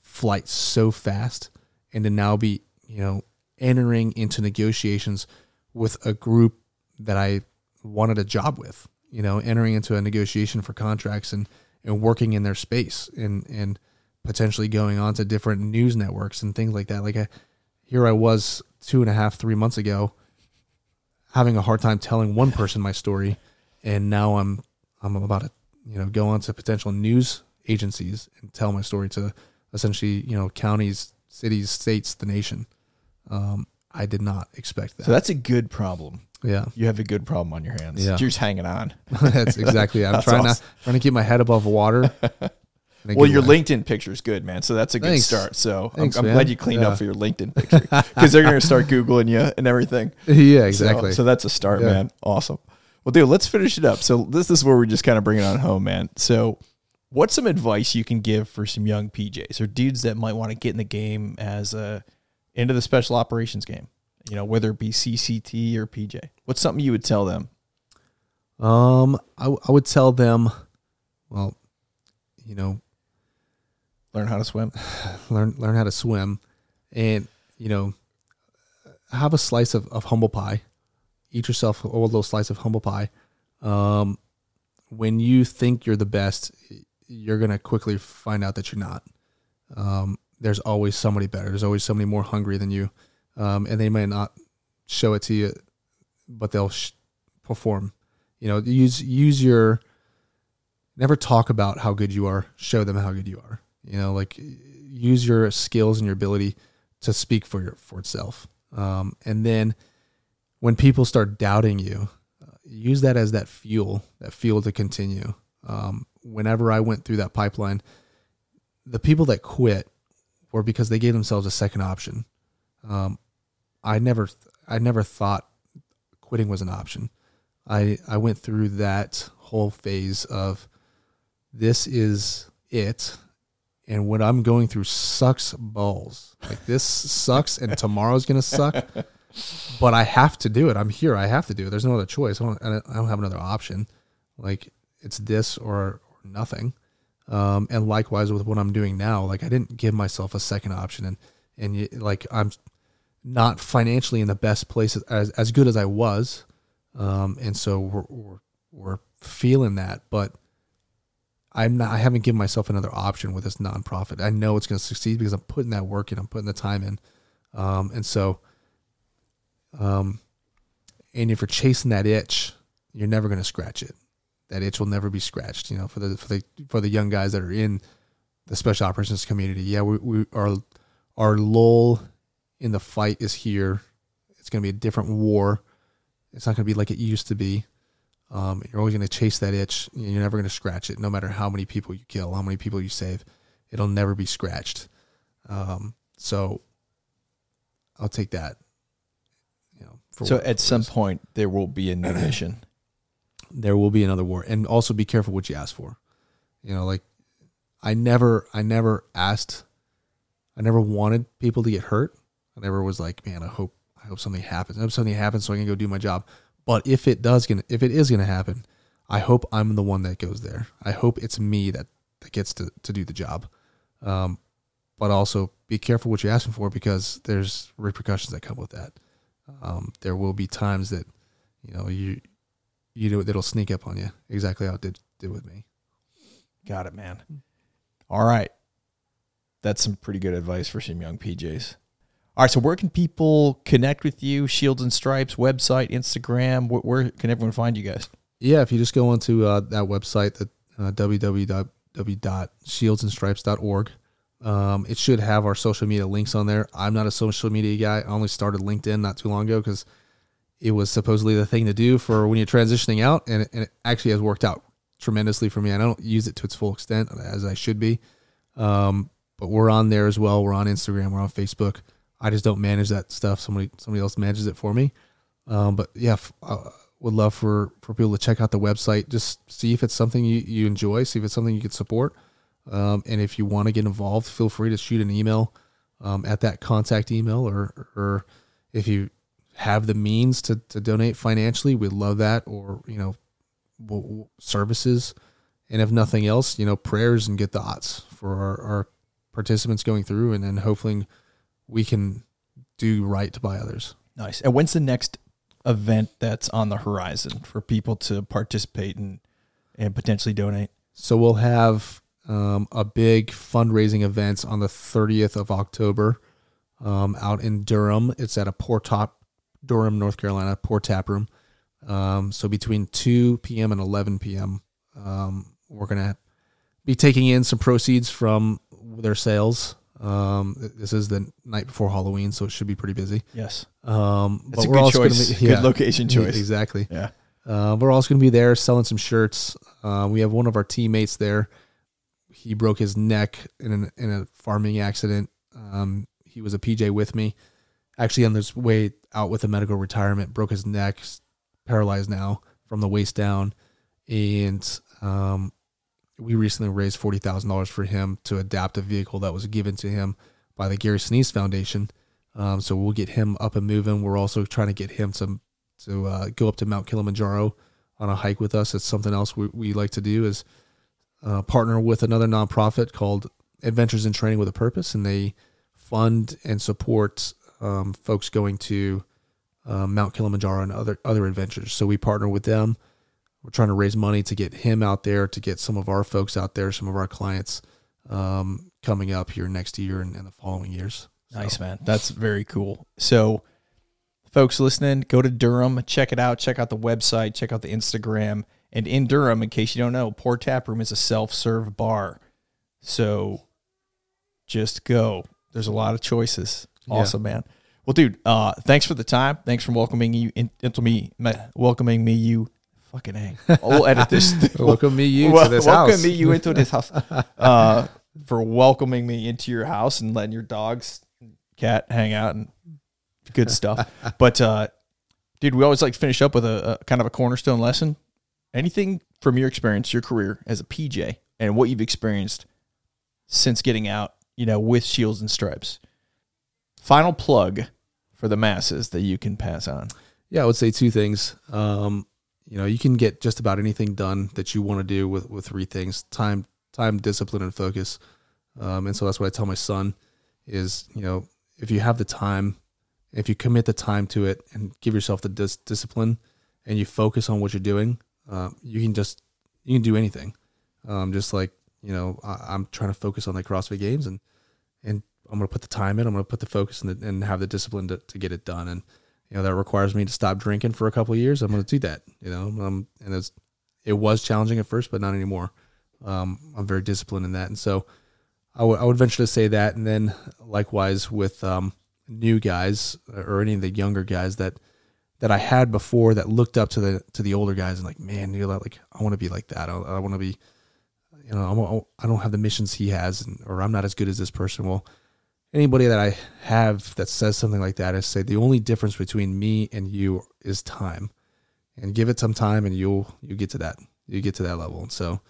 flight so fast and to now be, you know, entering into negotiations with a group that I wanted a job with, you know, entering into a negotiation for contracts and, and working in their space and, and potentially going on to different news networks and things like that. Like I, here I was two and a half, three months ago having a hard time telling one person my story. And now I'm, I'm about to, you know, go on to potential news agencies and tell my story to essentially, you know, counties, cities, states, the nation. Um, I did not expect that. So that's a good problem. yeah, You have a good problem on your hands. Yeah. You're just hanging on. <laughs> that's exactly. I'm <laughs> That's trying awesome. to trying to keep my head above water. <laughs> Well, your. LinkedIn picture is good, man. So that's a good Thanks. start. So I'm- I'm, glad you cleaned Yeah. up for your LinkedIn picture because they're going to start Googling you and everything. <laughs> yeah, exactly. So, that's a start, Yeah. man. Awesome. Well, dude, let's finish it up. So this, is where we just kind of bring it on home, man. So what's some advice you can give for some young PJs or dudes that might want to get in the game as a into the special operations game? You know, whether it be CCT or PJ. What's something you would tell them? um, I, w- I would tell them, well, you know, Learn how to swim. <sighs> learn learn how to swim, and you know, have a slice of, of humble pie. Eat yourself a little slice of humble pie. Um, when you think you're the best, you're gonna quickly find out that you're not. Um, there's always somebody better. There's always somebody more hungry than you, um, and they may not show it to you, but they'll sh- perform. You know, use use your. Never talk about how good you are. Show them how good you are. You know, like use your skills and your ability to speak for your for itself. Um, and then when people start doubting you, uh, use that as that fuel, that fuel to continue. Um, whenever I went through that pipeline, the people that quit were because they gave themselves a second option. Um, I never, I never thought quitting was an option. I I went through that whole phase of this is it and what I'm going through sucks balls. Like this sucks, and tomorrow's gonna suck. <laughs> But I have to do it. I'm here. I have to do it. There's no other choice. I don't. I don't- have another option. Like it's this or, or nothing. Um, and likewise with what I'm doing now, like I didn't give myself a second option, and and you, like I'm not financially in the best place as as good as I was, um, and so we're, we're we're feeling that, but I'm not. I haven't given myself another option with this nonprofit. I know it's going to succeed because I'm putting that work in. I'm putting the time in, um, and so, um, and if you're chasing that itch, you're never going to scratch it. That itch will never be scratched. You know, for the for the for the young guys that are in the special operations community, yeah, we, we our our lull in the fight is here. It's going to be a different war. It's not going to be like it used to be. Um, you're always going to chase that itch. You're never going to scratch it, no matter how many people you kill, how many people you save. It'll never be scratched. Um, so I'll take that. You know, for So at some is. point there will be a new <clears throat> mission. there will be another war, and also be careful what you ask for. You know, like I never, I never asked, I never wanted people to get hurt. I never was like, man, I hope, I hope something happens. I hope something happens so I can go do my job. But if it does gonna if it is gonna happen, I hope I'm the one that goes there. I hope it's me that, that gets to, to do the job. Um, but also be careful what you're asking for because there's repercussions that come with that. Um, there will be times that, you know, you you know it'll sneak up on you exactly how it did did with me. Got it, man. All right. That's some pretty good advice for some young PJs. All right, so where can people connect with you? Shields and Stripes website, Instagram. Where, where can everyone find you guys? Yeah, if you just go onto uh, that website, that uh, www.shieldsandstripes.org, um, it should have our social media links on there. I'm not a social media guy. I only started LinkedIn not too long ago because it was supposedly the thing to do for when you're transitioning out, and it, and it actually has worked out tremendously for me. I don't use it to its full extent as I should be, um, but we're on there as well. We're on Instagram. We're on Facebook. I just don't manage that stuff. Somebody somebody else manages it for me. Um, but yeah, f- uh, would love for for people to check out the website. Just see if it's something you, you enjoy. See if it's something you can support. Um, and if you want to get involved, feel free to shoot an email um, at that contact email, or or if you have the means to, to donate financially, we'd love that. Or you know, w- w- services, and if nothing else, you know, prayers and good thoughts for our, our participants going through, and then hopefully we can do right by others. Nice. And when's the next event that's on the horizon for people to participate and and potentially donate? So we'll have um, a big fundraising event on the 30th of October um, out in Durham. It's at a Pour Tap, Durham, North Carolina, Pour Tap Room. Um, so between 2 p.m. and 11 p.m., um, we're going to be taking in some proceeds from their sales Um, this is the night before Halloween, so it should be pretty busy. Yes. Um, That's a we're good also gonna choice. be- Good location yeah, choice. Exactly. Yeah. Uh, we're also going to be there selling some shirts. Uh, we have one of our teammates there. He broke his neck in an, in a farming accident. Um, he was a PJ with me, actually on his way out with a medical retirement. Broke his neck, paralyzed now from the waist down, and um, we recently raised forty thousand dollars for him to adapt a vehicle that was given to him by the Gary Sinise Foundation. Um, so we'll get him up and moving. We're also trying to get him to to uh, go up to Mount Kilimanjaro on a hike with us. It's something else we, we like to do is uh, partner with another nonprofit called Adventures in Training with a Purpose, and they fund and support um, folks going to uh, Mount Kilimanjaro and other other adventures. So we partner with them. We're trying to raise money to get him out there, to get some of our folks out there, some of our clients um, coming up here next year and, and the following years. So- Nice, man. That's very cool. So, folks listening, go to Durham, check it out. Check out the website, check out the Instagram. And in Durham, in case you don't know, Pour Tap Room is a self serve bar. So, just go. There's a lot of choices. Yeah. Awesome, man. Well, dude, uh, thanks for the time. Thanks for welcoming you in, into me, welcoming me. You fucking a. <laughs> We'll edit this. <laughs> Welcome me you Wel- to this welcome house. me you into this house. <laughs> Uh, for welcoming me into your house and letting your dogs, cat hang out and good stuff. But uh, dude, we always like to finish up with a, a kind of a cornerstone lesson. Anything from your experience, your career as a PJ, and what you've experienced since getting out, you know, with Shields and Stripes. Final plug for the masses that you can pass on. Yeah, I would say two things. Um, you know, you can get just about anything done that you want to do with with three things: time, time, discipline, and focus. Um, and so that's what I tell my son: is you know, if you have the time, if you commit the time to it, and give yourself the dis- discipline, and you focus on what you're doing, uh, you can just you can do anything. Um, just like you know, I, I'm trying to focus on the CrossFit Games, and and I'm gonna put the time in. I'm gonna put the focus in the, and have the discipline to, to get it done. And you know that requires me to stop drinking for a couple years. I'm going to do that. You know, um, and it's it was challenging at first, but not anymore. Um, I'm very disciplined in that, and so I would venture to say that. And then likewise with um, new guys or any of the younger guys that that I had before that looked up to the to the older guys and like, man, you know, like I want to be like that. I, I want to be, you know, I, want, I don't have the missions he has, and, or I'm not as good as this person. Well, anybody that I have that says something like that, I say the only difference between me and you is time, and give it some time, and you'll you get to that you get to that level. And so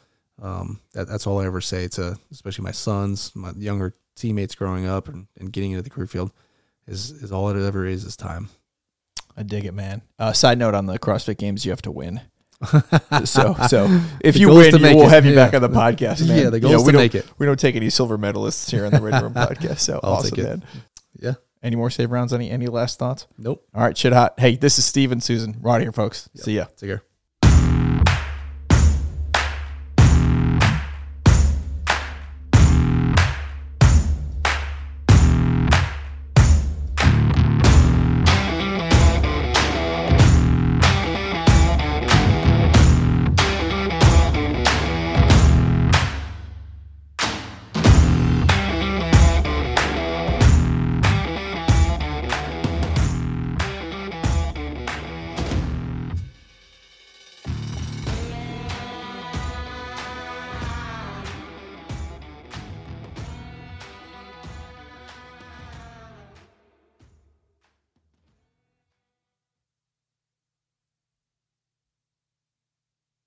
um, that, that's all I ever say to especially my sons, my younger teammates growing up and, and getting into the career field is is all it ever is is time. I dig it, man. Uh, side note on the CrossFit Games, you have to win. So, so if The you win, we'll it. have you Yeah. back on the podcast, man. Yeah, the goal You know, is we to make it. We don't take any silver medalists here on the Ready Room <laughs> podcast. So I'll awesome, take it. man. Yeah. Any more save rounds? Any any last thoughts? Nope. All right, shit hot. Hey, this is Steven Susan. Of here, folks. See ya. Take care.